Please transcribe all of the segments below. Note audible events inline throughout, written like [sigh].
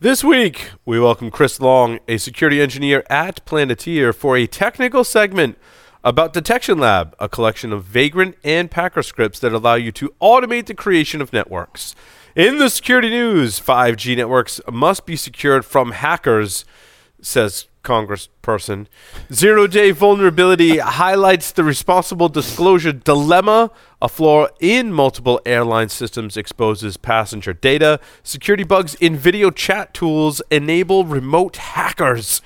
This week, we welcome Chris Long, a security engineer at Palantir, for a technical segment about Detection Lab, a collection of vagrant and packer scripts that allow you to automate the creation of networks. In the security news, 5G networks must be secured from hackers, says Congressperson. Zero day vulnerability highlights the responsible disclosure dilemma. A flaw in multiple airline systems exposes passenger data. Security bugs in video chat tools enable remote hackers.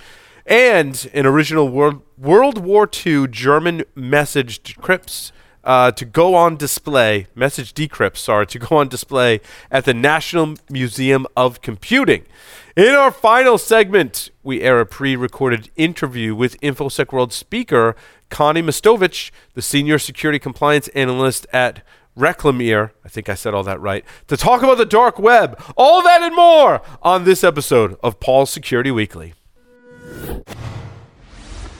And an original World, World War II German message decrypts uh, to go on display, message decrypts, sorry, to go on display at the National Museum of Computing. In our final segment, we air a pre recorded interview with InfoSec World speaker Connie Mastovich, the senior security compliance analyst at Reclamier, I think I said all that right, to talk about the dark web. All that and more on this episode of Paul's Security Weekly.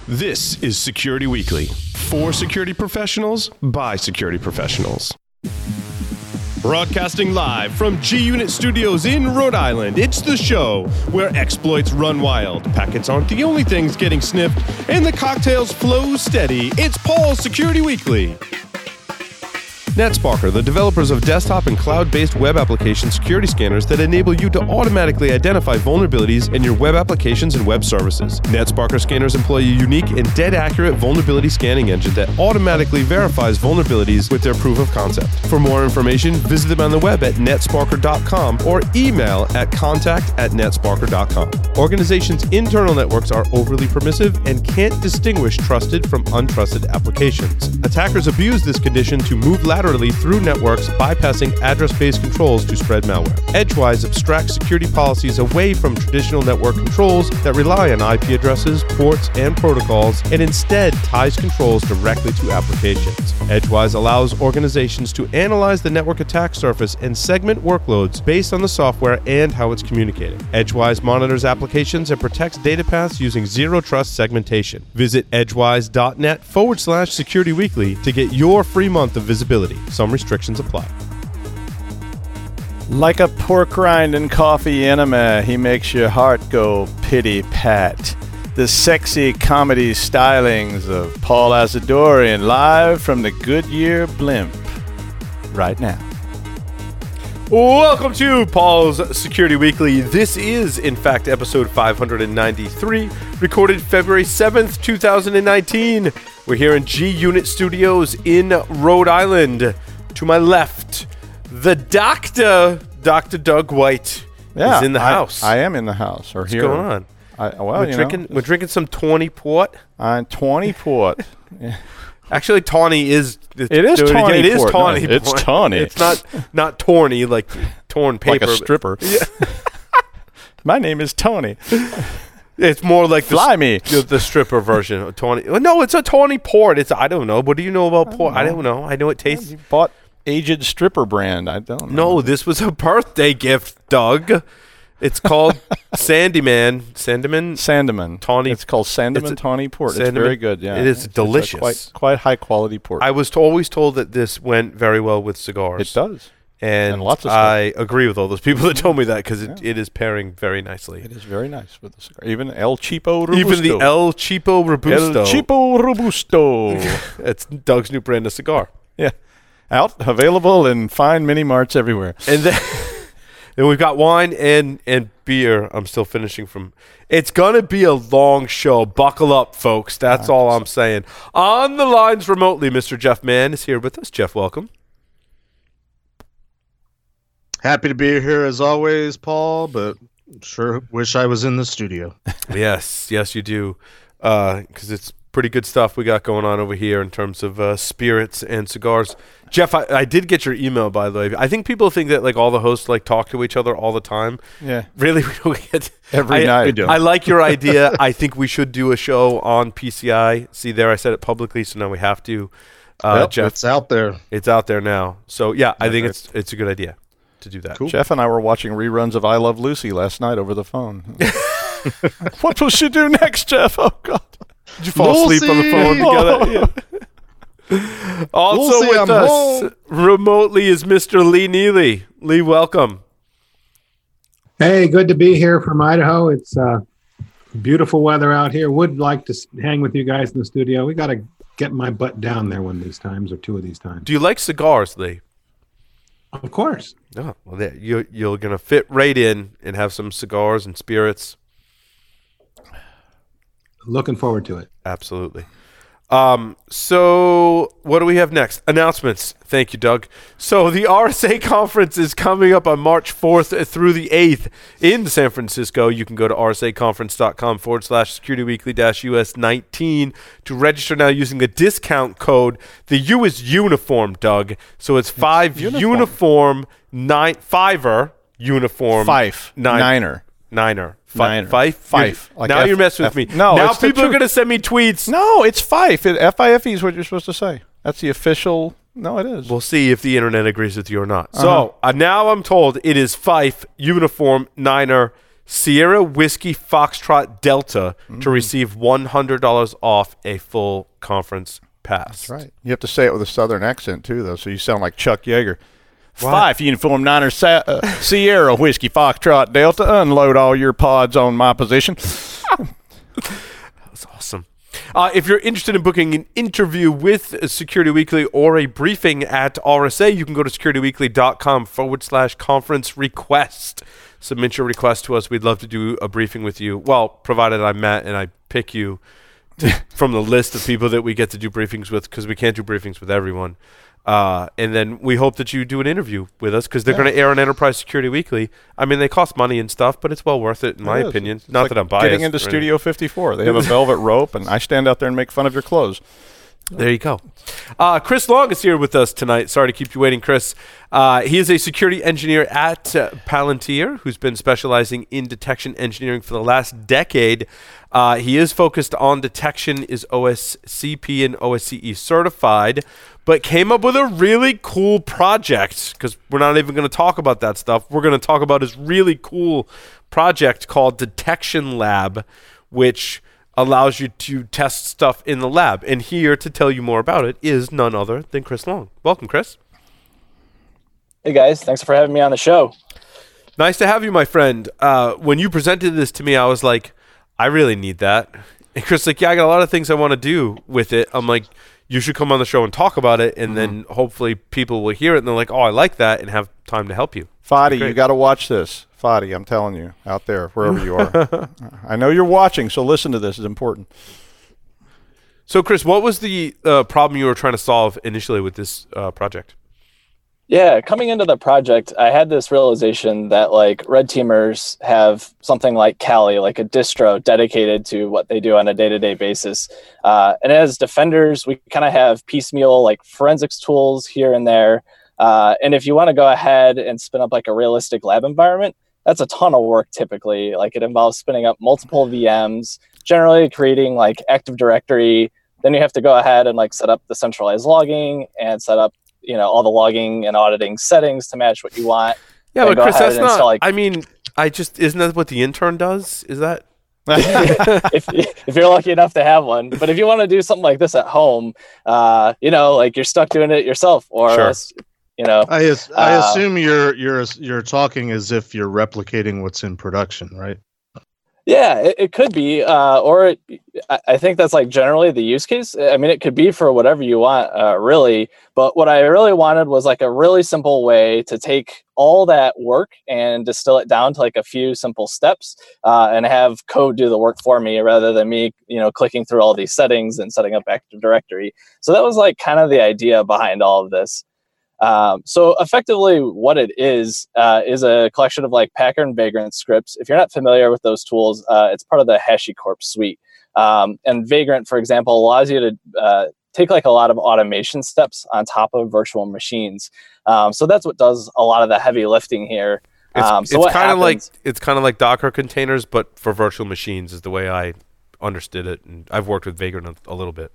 This is Security Weekly for security professionals by security professionals. Broadcasting live from G Unit Studios in Rhode Island, it's the show where exploits run wild, packets aren't the only things getting sniffed, and the cocktails flow steady. It's Paul's Security Weekly. NetSparker, the developers of desktop and cloud based web application security scanners that enable you to automatically identify vulnerabilities in your web applications and web services. NetSparker scanners employ a unique and dead accurate vulnerability scanning engine that automatically verifies vulnerabilities with their proof of concept. For more information, visit them on the web at netsparker.com or email at contact at netsparker.com. Organizations' internal networks are overly permissive and can't distinguish trusted from untrusted applications. Attackers abuse this condition to move laterally through networks, bypassing address based controls to spread malware. Edgewise abstracts security policies away from traditional network controls that rely on IP addresses, ports, and protocols, and instead ties controls directly to applications. Edgewise allows organizations to analyze the network attack surface and segment workloads based on the software and how it's communicating. Edgewise monitors applications and protects data paths using zero trust segmentation. Visit edgewise.net forward slash security weekly to get your free month of visibility. Some restrictions apply. Like a pork rind and coffee enema, he makes your heart go pity pat. The sexy comedy stylings of Paul Asadoorian live from the Goodyear blimp right now. Welcome to Paul's Security Weekly. This is, in fact, episode 593, recorded February 7th, 2019. We're here in G Unit Studios in Rhode Island. To my left, the doctor, Dr. Doug White, is in the I- house. I, am in the house. Or What's here. going on? I, well, we're drinking. know, we're drinking some tawny port. Uh, I'm 20 port. [laughs] [laughs] Actually, tawny is. It is tawny It is port. No, it's tawny. It's not not tawny like torn paper. like a stripper. [laughs] My name is Tony. It's more like the me. the, the stripper version of tawny. No, it's a tawny port. It's I don't know. What do you know about port? I don't know. I know it tastes. You bought aged stripper brand. I don't know. No, this was a birthday gift, Doug. It's called [laughs] Sandyman. Sandyman. Sandeman. Tawny- It's called Sandeman a- Tawny Port. Sandeman- It's very good. Yeah, it is It's- it's delicious. quite, quite high quality port. I was t- always told that this went very well with cigars. it does. And, And lots of. I agree with all those people that told me that because it, it is pairing very nicely. It is very nice with the cigar. Even El Cheapo Robusto. Even the El Cheapo Robusto. El Cheapo Robusto. [laughs] It's Doug's new brand of cigar. yeah, out available in fine mini marts everywhere. And then [laughs] and we've got wine and and beer. I'm still finishing from. It's gonna be a long show. Buckle up, folks. That's all I'm saying. On the lines remotely, Mr. Jeff Mann is here with us. Jeff, welcome. Happy to be here as always, Paul, but sure wish I was in the studio. [laughs] yes, yes, you do, because it's pretty good stuff we got going on over here in terms of uh, spirits and cigars. Jeff, I, I did get your email by the way. I think people think that like all the hosts like talk to each other all the time. Yeah, Really, [laughs] we don't get every I- night. we do. I like your idea. I think we should do a show on PCI. See there, I said it publicly, so now we have to. Uh, Well, Jeff, it's out there. it's out there now. So yeah, I think it's it's a good idea to do that. Cool. Jeff and I were watching reruns of I Love Lucy last night over the phone. [laughs] what will she do next, Jeff? Oh God! Did you fall asleep on the phone together? [laughs] Yeah. Also Lucy, with I'm us home. remotely is Mr. Lee Neely. Lee, welcome. Hey, good to be here from Idaho. It's uh, beautiful weather out here. Would like to hang with you guys in the studio. We got to get my butt down there one of these times or two of these times. Do you like cigars, Lee? Of course. Oh, well, there, you, you're going to fit right in and have some cigars and spirits. Looking forward to it. Absolutely. Um, so what do we have next? Announcements. Thank you, Doug. So the [laughs] RSA conference is coming up on March 4th through the 8th in San Francisco. You can go to rsaconference.com forward slash security weekly dash US 19 to register now using the discount code. The U is uniform, Doug. So it's five uniform. uniform, nine, fiver uniform. Fife. Nine- Niner. Niner. Fife? Fife. You're- Like now F- you're messing with me. No, Now people are going to send me tweets. No, it's Fife. It, F-I-F-E is what you're supposed to say. That's the official. No, it is. We'll see if the internet agrees with you or not. Uh-huh. So uh, now I'm told it is Fife Uniform Niner Sierra Whiskey Foxtrot Delta Mm. to receive $100 off a full conference pass. That's right. You have to say it with a southern accent too, though, so you sound like Chuck Yeager. Five uniform niner Sa- uh, Sierra whiskey Foxtrot Delta. Unload all your pods on my position. That's awesome. Uh, if you're interested in booking an interview with Security Weekly or a briefing at RSA, you can go to securityweekly.com forward slash conference request. Submit your request to us. We'd love to do a briefing with you. Well, provided I'm Matt and I pick you to, [laughs] from the list of people that we get to do briefings with because we can't do briefings with everyone. Uh, and then we hope that you do an interview with us because they're going to air on Enterprise Security Weekly. I mean, they cost money and stuff, but it's well worth it in my It is. opinion. It's Not like that I'm biased. Getting into. Studio 54. They have a [laughs] velvet rope, and I stand out there and make fun of your clothes. There you go. Uh, Chris Long is here with us tonight. Sorry to keep you waiting, Chris. Uh, he is a security engineer at uh, Palantir who's been specializing in detection engineering for the last decade. Uh, he is focused on detection, is OSCP and OSCE certified, but came up with a really cool project because we're not even going to talk about that stuff. We're going to talk about his really cool project called Detection Lab, which allows you to test stuff in the lab. And here to tell you more about it is none other than Chris Long. Welcome, Chris. Hey guys, thanks for having me on the show. Nice to have you, my friend. Uh, when you presented this to me, I was like, I really need that. And Chris, like, yeah, I got a lot of things I want to do with it. I'm like, you should come on the show and talk about it, and then hopefully people will hear it and they're like, oh, I like that, and have time to help you. Fadi, you got to watch this. Fadi, I'm telling you, out there, wherever you are. [laughs] [laughs] I know you're watching, so listen to this. It's important. So, Chris, what was the uh, problem you were trying to solve initially with this uh, project? Yeah, coming into the project, I had this realization that like red teamers have something like Kali, like a distro dedicated to what they do on a day-to-day basis. Uh, and as defenders, we kind of have piecemeal like forensics tools here and there. Uh, and if you want to go ahead and spin up like a realistic lab environment, that's a ton of work typically. Like it involves spinning up multiple VMs, generally creating like Active Directory. Then you have to go ahead and like set up the centralized logging and set up you know all the logging and auditing settings to match what you want. Yeah, but Chris, that's not. like- I mean, I just isn't that what the intern does? Is that? [laughs] if if you're lucky enough to have one, but if you want to do something like this at home, uh, you know, like you're stuck doing it yourself, or Sure. else, you know, I as- I Uh, assume you're you're you're talking as if you're replicating what's in production, right? Yeah, it, it could be, uh, or it, I, think that's like generally the use case. I mean, it could be for whatever you want, uh, really. But what I really wanted was like a really simple way to take all that work and distill it down to like a few simple steps, uh, and have code do the work for me rather than me, you know, clicking through all these settings and setting up Active Directory. So that was like kind of the idea behind all of this. Um, so effectively, what it is uh, is a collection of like Packer and Vagrant scripts. If you're not familiar with those tools, uh, it's part of the HashiCorp suite. Um, and Vagrant, for example, allows you to uh, take like a lot of automation steps on top of virtual machines. Um, so that's what does a lot of the heavy lifting here. It's, Um, so it's kind of like it's kind of like Docker containers, but for virtual machines is the way I understood it. And I've worked with Vagrant a, a little bit.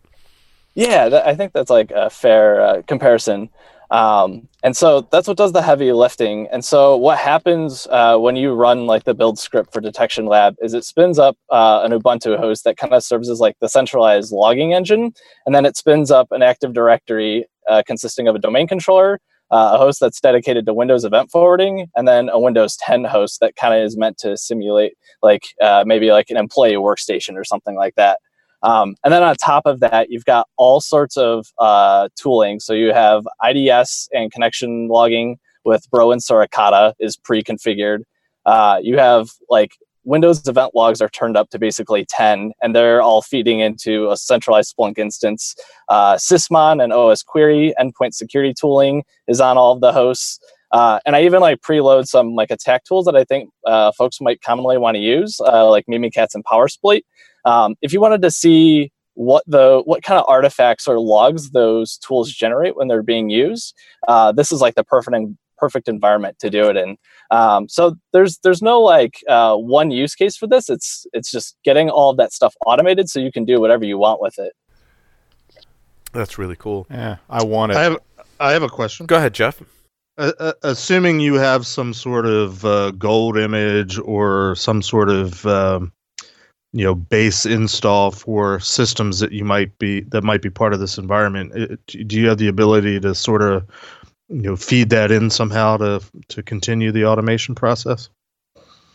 Yeah, that, I think that's like a fair uh, comparison. Um, and so that's what does the heavy lifting. And so what happens uh, when you run like the build script for Detection Lab is it spins up uh, an Ubuntu host that kind of serves as like the centralized logging engine, and then it spins up an Active Directory uh, consisting of a domain controller, uh, a host that's dedicated to Windows event forwarding, and then a Windows 10 host that kind of is meant to simulate like uh, maybe like an employee workstation or something like that. Um, and then on top of that, you've got all sorts of uh, tooling. So you have IDS and connection logging with Bro and Suricata is pre-configured. Uh, you have like Windows event logs are turned up to basically 10, and they're all feeding into a centralized Splunk instance. Uh, Sysmon and OS Query endpoint security tooling is on all of the hosts. Uh, and I even like preload some like attack tools that I think uh, folks might commonly want to use, uh, like Mimikatz and PowerSploit. Um, if you wanted to see what the what kind of artifacts or logs those tools generate when they're being used, uh, this is like the perfect perfect environment to do it in. Um, so there's there's no like uh, one use case for this. It's it's just getting all of that stuff automated so you can do whatever you want with it. That's really cool. Yeah, I want it. I have I have a question. Go ahead, Jeff. Uh, uh, assuming you have some sort of uh, gold image or some sort of um, you know base install for systems that you might be that might be part of this environment, it, do you have the ability to sort of you know feed that in somehow to to continue the automation process?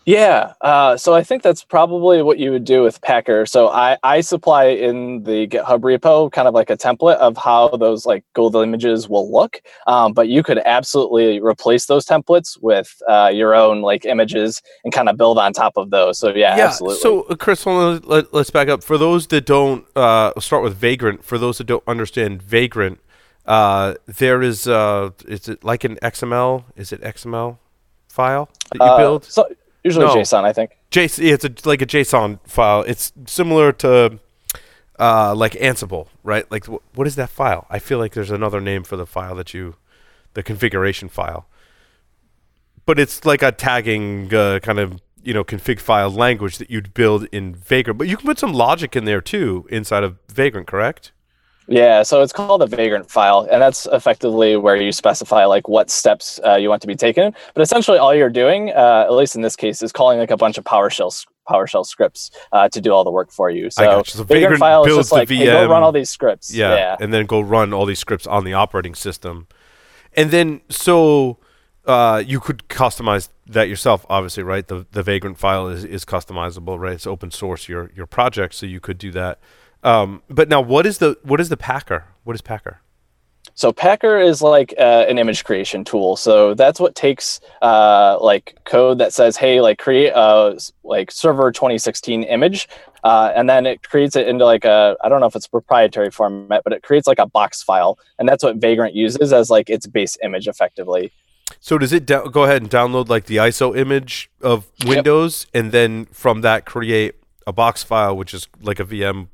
Yeah, uh, so I think that's probably what you would do with Packer. So I, I supply in the GitHub repo kind of like a template of how those like gold images will look, um, but you could absolutely replace those templates with uh, your own like images and kind of build on top of those. So yeah, yeah. absolutely. So uh, Chris, let, let, let's back up. For those that don't uh, start with Vagrant, for those that don't understand Vagrant, uh, there is uh, is it like an XML? Is it XML file that you build? So usually No. JSON, I think. JSON. It's a, like a JSON file. It's similar to uh, like Ansible, right? Like wh- what is that file? I feel like there's another name for the file that you, the configuration file. But it's like a tagging uh, kind of you know config file language that you'd build in Vagrant. But you can put some logic in there too inside of Vagrant, correct? Yeah, so it's called a vagrant file, and that's effectively where you specify like what steps uh, you want to be taken. But essentially, all you're doing, uh, at least in this case, is calling like a bunch of PowerShell PowerShell scripts uh, to do all the work for you. So, gotcha. So vagrant, Vagrant file is builds just the like hey, go VM. run all these scripts. Yeah, yeah. and then go run all these scripts on the operating system, and then so uh, you could customize that yourself. Obviously, right? The the Vagrant file is, is customizable, right? It's open source your your project, so you could do that. Um, but now, what is the what is the Packer? What is Packer? So Packer is like uh, an image creation tool. So that's what takes uh, like code that says, "Hey, like create a like server 2016 image," uh, and then it creates it into like a I don't know if it's proprietary format, but it creates like a box file, and that's what Vagrant uses as like its base image effectively. So does it dou- go ahead and download like the ISO image of Windows, and then from that create a box file, which is like a VM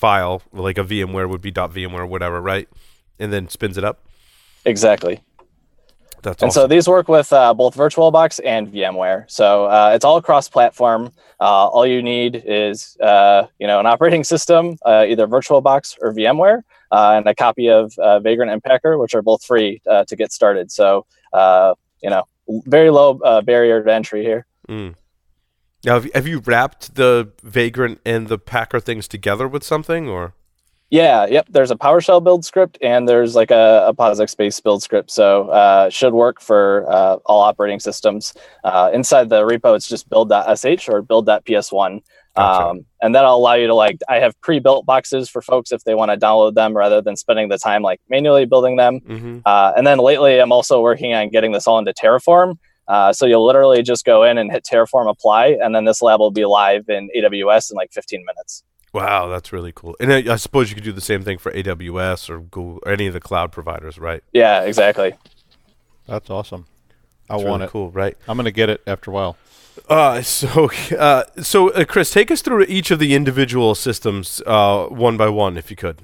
file, like a VMware would be .vmware or whatever, right? And then spins it up. Exactly. That's And awesome. so these work with uh, both VirtualBox and VMware. So uh, it's all cross-platform. Uh, all you need is uh, you know an operating system, uh, either VirtualBox or VMware, uh, and a copy of uh, Vagrant and Packer, which are both free uh, to get started. So uh, you know very low uh, barrier to entry here. Mm. Now, have, have you wrapped the Vagrant and the Packer things together with something, or Yeah, yep. There's a PowerShell build script and there's like a, a POSIX based build script. So uh, should work for uh, all operating systems. Uh, inside the repo, it's just build.sh or build.ps1. Gotcha. Um, and that'll allow you to like, I have pre-built boxes for folks if they want to download them rather than spending the time like manually building them. mm-hmm. Uh, and then lately, I'm also working on getting this all into Terraform. Uh, so you'll literally just go in and hit Terraform apply, and then this lab will be live in AWS in like 15 minutes. wow, that's really cool. And I, I suppose you could do the same thing for AWS or Google or any of the cloud providers, right? Yeah, exactly. That's awesome. I That's want really it. Cool, right? I'm gonna get it after a while. Uh, so, [laughs] uh, so uh, Chris, take us through each of the individual systems uh, one by one, if you could.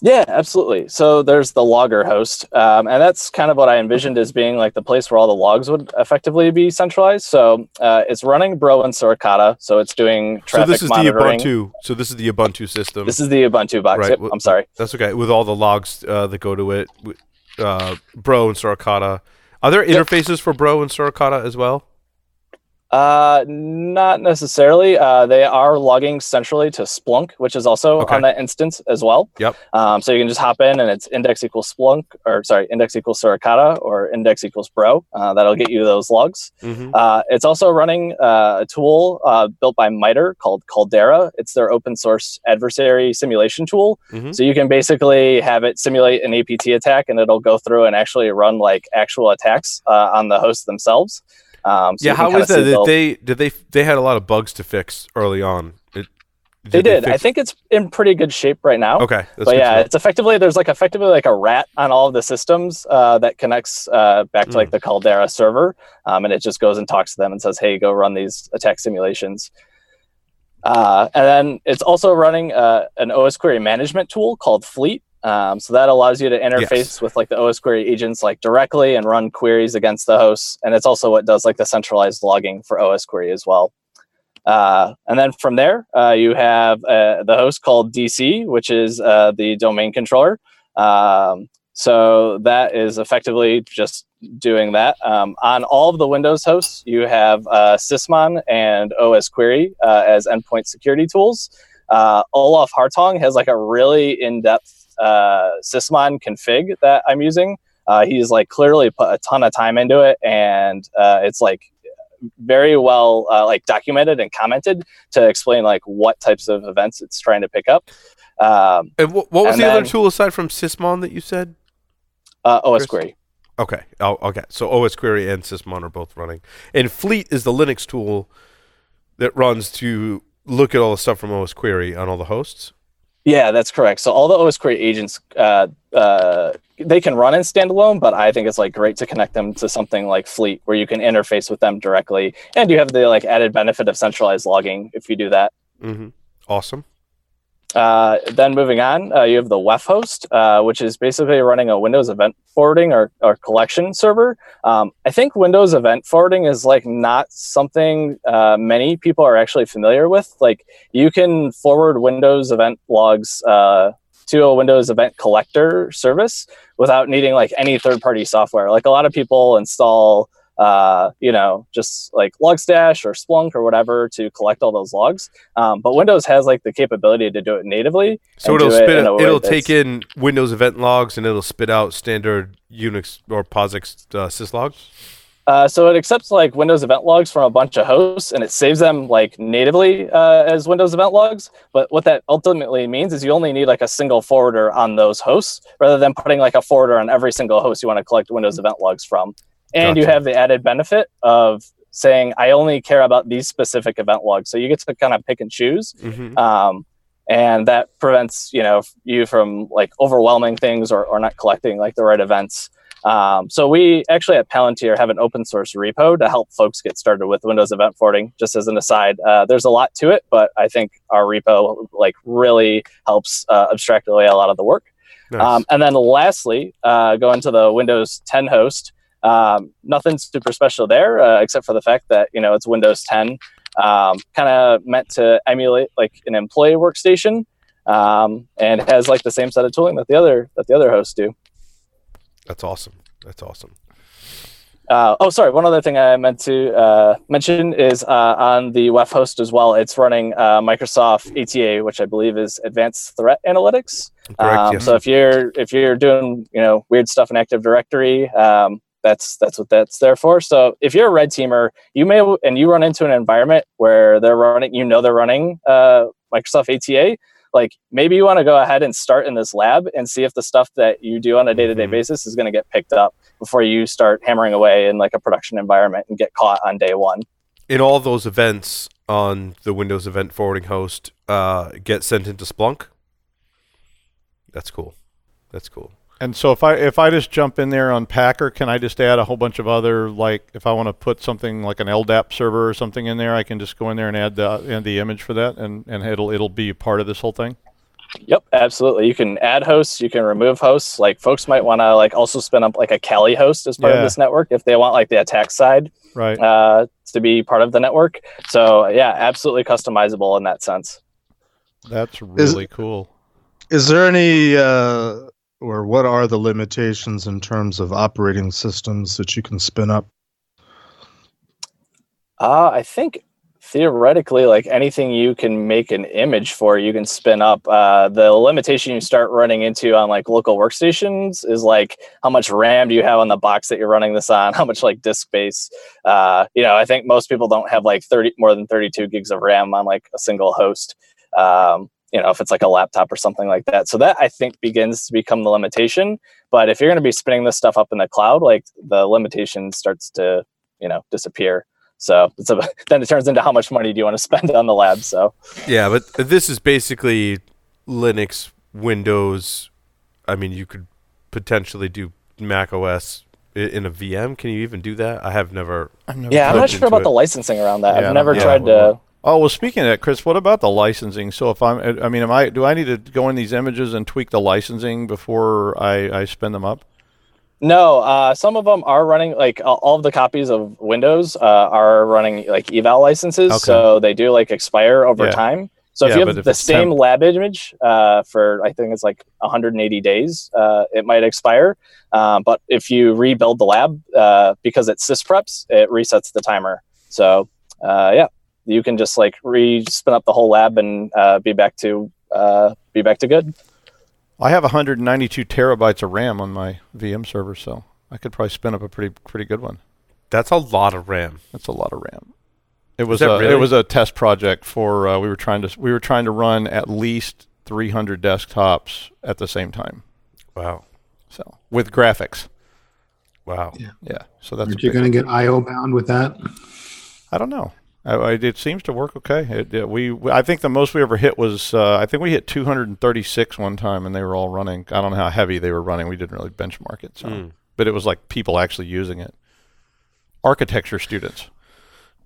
Yeah, absolutely. So there's the logger host, um, and that's kind of what I envisioned as being like the place where all the logs would effectively be centralized. So uh, it's running Bro and Suricata, so it's doing traffic So this is monitoring. the Ubuntu. So this is the Ubuntu system. This is the Ubuntu box. Right, Yep, w- I'm sorry. That's okay. With all the logs uh, that go to it, uh, Bro and Suricata. Are there Yep. interfaces for Bro and Suricata as well? Uh, not necessarily. Uh, they are logging centrally to Splunk, which is also Okay. on that instance as well. Yep. Um, so you can just hop in and it's index equals Splunk, or sorry, index equals Suricata, or index equals Bro. Uh, that'll get you those logs. Mhm. Uh, it's also running uh, a tool uh, built by MITRE called Caldera. It's their open source adversary simulation tool. Mhm. So you can basically have it simulate an APT attack, and it'll go through and actually run like actual attacks uh, on the hosts themselves. Um, so yeah, you how kinda that? Did they did they they had a lot of bugs to fix early on? It, They did. I fix- think it's in pretty good shape right now. Okay, but yeah, it's effectively there's like effectively like a rat on all of the systems uh, that connects uh, back to Mm. like the Caldera server, um, and it just goes and talks to them and says, "Hey, go run these attack simulations." Uh, and then it's also running uh, an OS query management tool called Fleet. Um, so that allows you to interface Yes. with like the OS query agents like directly and run queries against the hosts. And it's also what does like the centralized logging for OS query as well. Uh, and then from there, uh, you have uh, the host called DC, which is uh, the domain controller. Um, so that is effectively just doing that. Um, on all of the Windows hosts, you have uh, Sysmon and OS Query uh, as endpoint security tools. Uh, Olaf Hartong has like a really in-depth uh, Sysmon config that I'm using. Uh, he's like clearly put a ton of time into it, and uh, it's like very well uh, like documented and commented to explain like what types of events it's trying to pick up. Um, And wh- what was and the other tool aside from Sysmon that you said? uh, OS Chris? Query. Okay. Oh, okay. So OS Query and Sysmon are both running. And Fleet is the Linux tool that runs to look at all the stuff from OS Query on all the hosts. Yeah, that's correct. So all the OS Query agents, uh, uh, they can run in standalone, but I think it's like great to connect them to something like Fleet, where you can interface with them directly, and you have the like added benefit of centralized logging if you do that. Mm-hmm. Awesome. Uh, then moving on, uh, you have the WEF host, uh, which is basically running a Windows event forwarding or, or collection server. Um, I think Windows event forwarding is like not something uh, many people are actually familiar with. Like you can forward Windows event logs uh, to a Windows event collector service without needing like any third party software. Like a lot of people install uh, you know, just like Logstash or Splunk or whatever to collect all those logs. Um, but Windows has like the capability to do it natively. So it'll it spit. way it'll that's- take in Windows event logs and it'll spit out standard Unix or POSIX uh, syslogs. Uh, so it accepts like Windows event logs from a bunch of hosts and it saves them like natively uh, as Windows event logs. But what that ultimately means is you only need like a single forwarder on those hosts rather than putting like a forwarder on every single host you want to collect Windows event logs from. And you have the added benefit of saying, I only care about these specific event logs. So you get to kind of pick and choose. Mm-hmm. um, and that prevents you know you from like overwhelming things or, or not collecting like the right events um, so we actually at palantir have an open source repo to help folks get started with windows event forwarding just as an aside uh, there's a lot to it but i think our repo like really helps uh, abstract away a lot of the work Nice. um, and then lastly, uh, going to the Windows 10 host, um, nothing super special there, uh, except for the fact that you know it's Windows 10, um, kind of meant to emulate like an employee workstation, um, and has like the same set of tooling that the other that the other hosts do. That's awesome. That's awesome. Uh, oh, sorry. One other thing I meant to uh, mention is uh, on the WEF host as well. It's running uh, Microsoft ATA, which I believe is Advanced Threat Analytics. Correct. Um, yes. So if you're if you're doing you know weird stuff in Active Directory, um, that's that's what that's there for. So if you're a red teamer, you may and you run into an environment where they're running, you know they're running uh, Microsoft ATA. Like maybe you want to go ahead and start in this lab and see if the stuff that you do on a day-to-day Mhm. basis is going to get picked up before you start hammering away in like a production environment and get caught on day one. in all those events on the Windows Event Forwarding host, uh, get sent into Splunk. That's cool. That's cool. And so if I if I just jump in there on Packer, can I just add a whole bunch of other like if I want to put something like an LDAP server or something in there, I can just go in there and add the add the image for that, and and it'll it'll be part of this whole thing. Yep, absolutely. You can add hosts, you can remove hosts. Like folks might want to like also spin up like a Kali host as part Yeah. of this network if they want like the attack side Right. uh, to be part of the network. So yeah, absolutely customizable in that sense. That's really cool. Is there any, uh, or what are the limitations in terms of operating systems that you can spin up? Uh, I think theoretically, like anything you can make an image for, you can spin up. Uh, the limitation you start running into on like local workstations is like how much RAM do you have on the box that you're running this on? [laughs] How much like disk space? Uh, you know, I think most people don't have like 30 more than 32 gigs of RAM on like a single host. Um, you know, if it's like a laptop or something like that. So that I think begins to become the limitation. But if you're going to be spinning this stuff up in the cloud, like the limitation starts to, you know, disappear. So it's a, [laughs] then it turns into how much money do you want to spend on the lab? So Yeah, but this is basically Linux, Windows. I mean, you could potentially do Mac OS in a VM. Can you even do that? I have never. I've never yeah, I'm not sure about it. the licensing around that. Yeah, I I've never yeah, tried well, to. Oh well, speaking of that, Chris, what about the licensing? So if I'm, I mean, am I? Do I need to go in these images and tweak the licensing before I, I spin them up? No, uh, some of them are running like all of the copies of Windows uh, are running like eval licenses, Okay. so they do like expire over Yeah. time. So if Yeah, you have if the same temp- lab image uh, for I think it's like 180 days, uh, it might expire. Um, but if you rebuild the lab uh, because it syspreps, it resets the timer. So uh, yeah, you can just like re spin up the whole lab and uh, be back to uh, be back to good. I have 192 terabytes of RAM on my VM server, so I could probably spin up a pretty pretty good one. That's a lot of RAM. That's a lot of RAM. It was a, really? it was a test project for uh, we were trying to we were trying to run at least 300 desktops at the same time. Wow. So with graphics, Wow. yeah. So that's a Aren't you going to get IO bound with that? I don't know. I, I, it seems to work okay. It, it- we, I think the most we ever hit was uh, I think we hit 236 one time, and they were all running. I don't know how heavy they were running. We didn't really benchmark it, so Mm. but it was like people actually using it. Architecture students.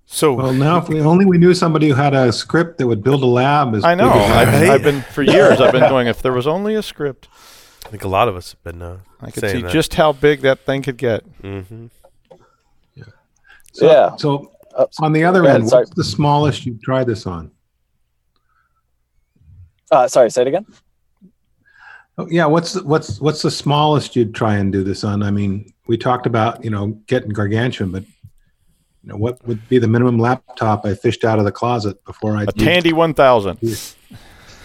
So Well, now if we only we knew somebody who had a script that would build a lab. As I know. big as I've. I've been for years. I've been [laughs] going. If there was only a script, I think a lot of us have been uh, I could see that. just how big that thing could get. hmm So, Yeah. So On the other go ahead, end, sorry. what's the smallest you've tried this on? Uh, sorry, say it again. Oh, yeah, what's the, what's what's the smallest you'd try and do this on? I mean, we talked about you know getting gargantuan, but you know what would be the minimum laptop I fished out of the closet before I A Tandy 1000.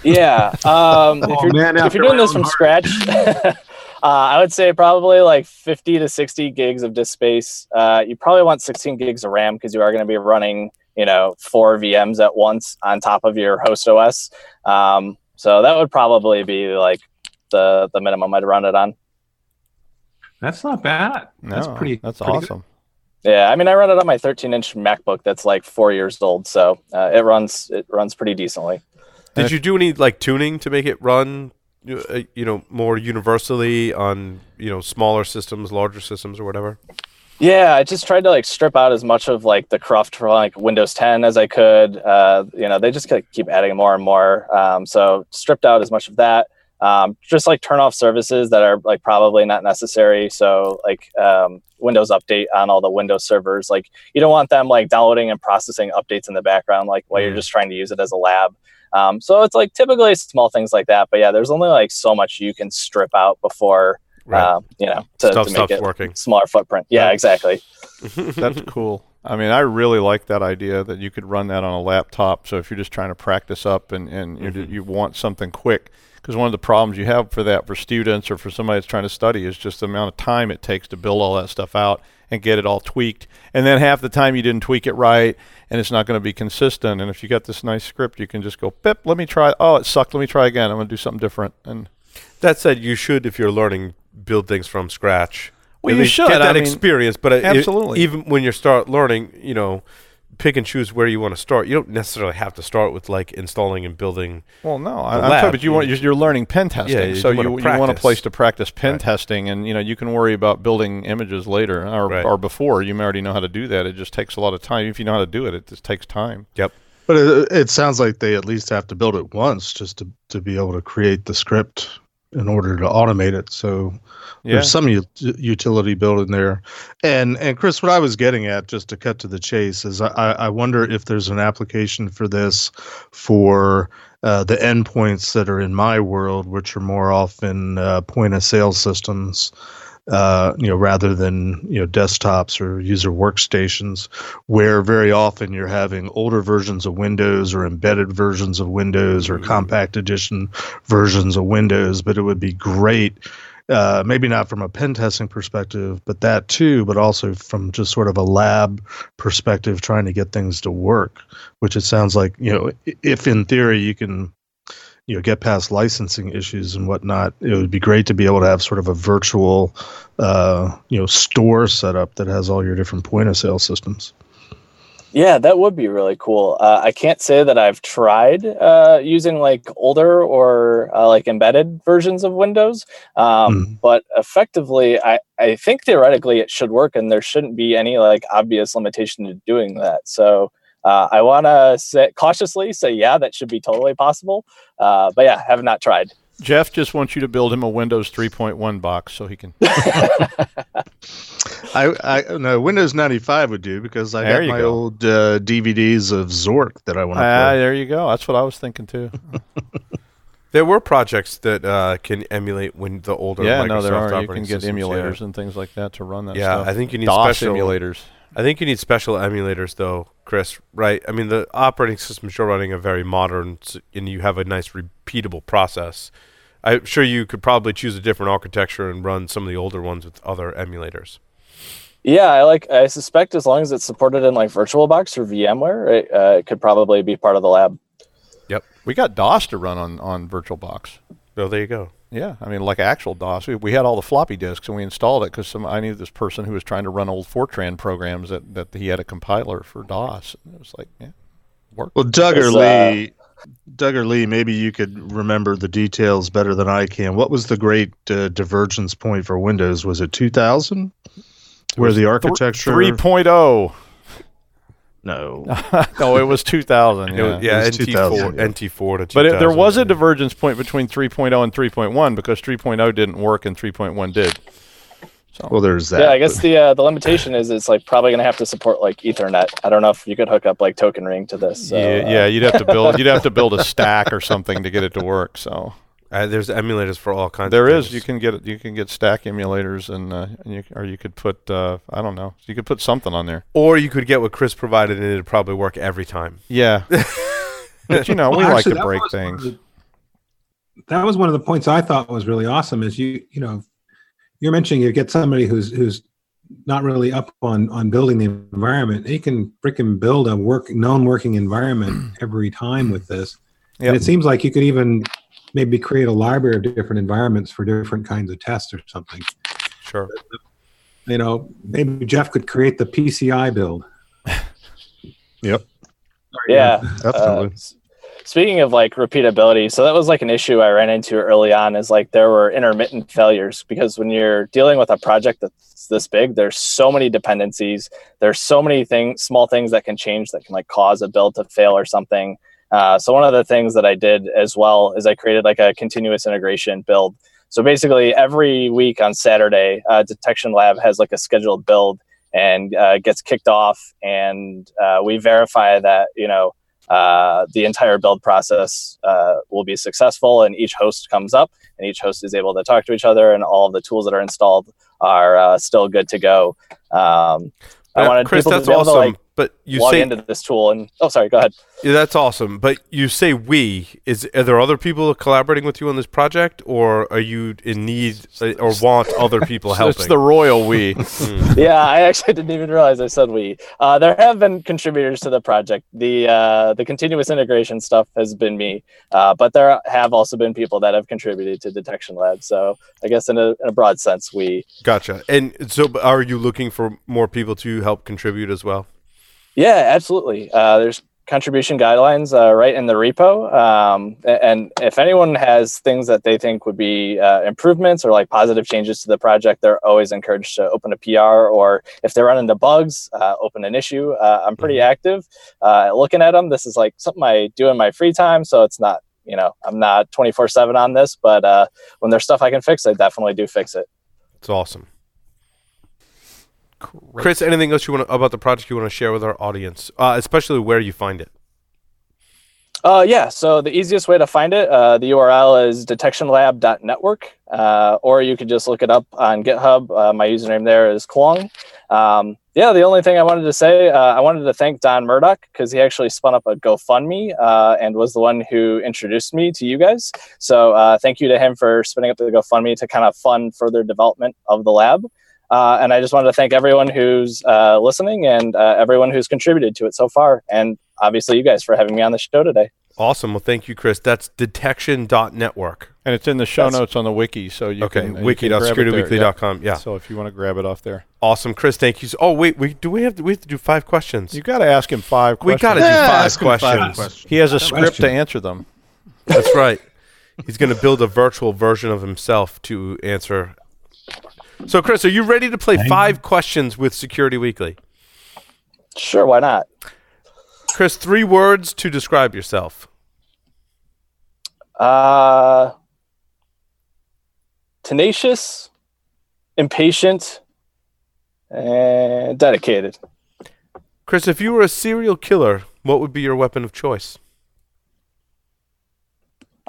Yeah. Um, if, Oh, you're, man, if you're doing this from heart. scratch, [laughs] uh, I would say probably like 50 to 60 gigs of disk space. Uh, you probably want 16 gigs of RAM because you are going to be running, you know, four VMs at once on top of your host OS. Um, so that would probably be like the the minimum I'd run it on. That's not bad. That's pretty. That's pretty good. awesome. Yeah, I mean, I run it on my 13 inch MacBook that's like four years old, so uh, it runs it runs pretty decently. Did you do any like tuning to make it run, you uh, you know, more universally on you know smaller systems, larger systems, or whatever? Yeah, I just tried to like strip out as much of like the cruft for like Windows 10 as I could. Uh, you know, they just keep adding more and more. Um, so stripped out as much of that. Um, just like turn off services that are like probably not necessary. So like um, Windows Update on all the Windows servers. Like you don't want them like downloading and processing updates in the background, like while you're Mm. just trying to use it as a lab. Um, so it's like typically small things like that. But yeah, there's only like so much you can strip out before um, you know to, Stuff to make it working. smaller footprint. Yeah, Right. exactly. [laughs] That's cool. I mean, I really like that idea that you could run that on a laptop. So if you're just trying to practice up and, and you Mhm. you want something quick, because one of the problems you have for that for students or for somebody that's trying to study is just the amount of time it takes to build all that stuff out and get it all tweaked. And then half the time you didn't tweak it right and it's not going to be consistent. And if you got this nice script, you can just go, pip, let me try. Oh, it sucked. Let me try again. I'm going to do something different. And That said, you should, if you're learning, build things from scratch. Well, you should, get I that mean, experience. But it- absolutely. even when you start learning, you know, pick and choose where you want to start. You don't necessarily have to start with like installing and building. Well, no, the I, I'm lab, talking, but you you- want you're, you're learning pen testing, Yeah, you so wanna you you want a place to practice pen Right. testing, and you know you can worry about building images later or, Right. or before. You may already know how to do that. It just takes a lot of time. If you know how to do it, it just takes time. Yep. But it, it sounds like they at least have to build it once just to, to be able to create the script in order to automate it. So Yeah, there's some u- utility built in there. And and Chris, what I was getting at, just to cut to the chase, is I, I wonder if there's an application for this for uh, the endpoints that are in my world, which are more often uh, point of sale systems. Uh, you know, rather than you know desktops or user workstations, where very often you're having older versions of Windows or embedded versions of Windows or compact edition versions of Windows. But it would be great uh, maybe not from a pen testing perspective, but that too, but also from just sort of a lab perspective, trying to get things to work. Which it sounds like you know, if in theory you can, you know, get past licensing issues and whatnot, it would be great to be able to have sort of a virtual, uh, you know, store set up that has all your different point of sale systems. Yeah, that would be really cool. Uh, I can't say that I've tried uh, using like older or uh, like embedded versions of Windows, um, Mhm. but effectively, I, I think theoretically it should work, and there shouldn't be any like obvious limitation to doing that. So uh, I want to say cautiously say yeah, that should be totally possible. Uh, but yeah, have not tried. Jeff just wants you to build him a Windows 3.1 box so he can. [laughs] I, I no Windows 95 would do because I There got my go. old uh, DVDs of Zork that I want to Ah, play. there you go. That's what I was thinking too. [laughs] There were projects that uh, can emulate when the older yeah, Microsoft no, there are. You operating can get systems, yeah. emulators and things like that to run that Yeah, stuff. I think you need DOS special emulators. I think you need special emulators, though, Chris. Right? I mean, the operating systems you're running are very modern, and you have a nice repeatable process. I'm sure you could probably choose a different architecture and run some of the older ones with other emulators. Yeah, I like. I suspect as long as it's supported in like VirtualBox or VMware, it, uh, it could probably be part of the lab. Yep, we got DOS to run on on VirtualBox. So there you go. Yeah, I mean, like actual DOS. We, we had all the floppy disks and we installed it because I knew this person who was trying to run old Fortran programs that, that he had a compiler for DOS. And it was like, yeah, work. Well, Doug or uh, Lee, Doug or Lee, maybe you could remember the details better than I can. What was the great uh, divergence point for Windows? Was it 2000? Where the architecture? 3.0. no. [laughs] no, it was 2000. It Yeah. was- yeah, it was NT4, 2000, yeah. NT4 to But it, there was a divergence point between 3.0 and 3.1 because 3.0 didn't work and 3.1 did. So Well, there's that. yeah, I guess the uh, the limitation is it's like probably going to have to support like Ethernet. I don't know if you could hook up like Token Ring to this. So, yeah, uh, yeah, you'd have to build you'd have to build a [laughs] stack or something to get it to work. So Uh, there's emulators for all kinds. there of is things. you can get you can get stack emulators and, uh, and you, or you could put uh, I don't know you could put something on there. or you could get what Chris provided, and it'd probably work every time. Yeah, [laughs] but you know we Well, like to break was one of things. the- that was one of the points I thought was really awesome. Is you you know you're mentioning you get somebody who's who's not really up on on building the environment. He can freaking build a work known working environment [clears throat] every time with this. Yep. And it seems like you could even maybe create a library of different environments for different kinds of tests or something. Sure. You know, maybe Jeff could create the PCI build. [laughs] Yep. yeah. Definitely. Uh, speaking of like repeatability, so that was like an issue I ran into early on. Is like there were intermittent failures because when you're dealing with a project that's this big, there's so many dependencies. There's so many things, small things that can change that can like cause a build to fail or something. Uh, so one of the things that I did as well is I created like a continuous integration build. So basically, every week on Saturday, uh, Detection Lab has like a scheduled build and uh, gets kicked off, and uh, we verify that you know uh, the entire build process uh, will be successful, and each host comes up, and each host is able to talk to each other, and all the tools that are installed are uh, still good to go. Um, I wanted Chris, people that's to be able awesome. to like but you log say into this tool, and oh, sorry, go ahead. Yeah, that's awesome. But you say we is are there other people collaborating with you on this project, or are you in need uh, or want other people [laughs] So helping? it's the royal we. [laughs] [laughs] yeah, I actually didn't even realize I said we. Uh, there have been contributors to the project. The uh, the continuous integration stuff has been me, uh, but there have also been people that have contributed to Detection Lab. So I guess in a, in a broad sense, we. gotcha. And so, are you looking for more people to help contribute as well? Yeah, absolutely. Uh, there's contribution guidelines uh, right in the repo, um, and if anyone has things that they think would be uh, improvements or like positive changes to the project, they're always encouraged to open a PR or if they run into bugs, uh, open an issue. Uh, I'm pretty active uh, looking at them. This is like something I do in my free time, so it's not you know I'm not 24 seven on this, but uh, when there's stuff I can fix, I definitely do fix it. It's awesome. Chris, anything else you want to, about the project you want to share with our audience, uh, especially where you find it? Uh, yeah. So the easiest way to find it, uh, the URL is detectionlab.network, uh, or you could just look it up on GitHub. Uh, my username there is clong. Um, yeah, the only thing I wanted to say, uh, I wanted to thank Don Murdoch because he actually spun up a GoFundMe uh, and was the one who introduced me to you guys. So uh, thank you to him for spinning up the GoFundMe to kind of fund further development of the lab. Uh, and I just wanted to thank everyone who's uh, listening and uh, everyone who's contributed to it so far. And obviously, you guys for having me on the show today. Awesome. Well, thank you, Chris. That's detection.network. And it's in the show That's- notes on the wiki, so you Okay, can you can grab it there, wiki.securityweekly.com. Yeah. So if you want to grab it off there, Awesome, Chris. Thank you. Oh, wait, we do we have to, we have to do five questions? you got to ask him five we got to do five ask him five questions. questions. He has a script Question. to answer them. That's right. He's going to build a virtual version of himself to answer. So, Chris, are you ready to play five questions with Security Weekly? Sure, why not? Chris, three words to describe yourself. Uh, tenacious, impatient, and dedicated. Chris, if you were a serial killer, what would be your weapon of choice?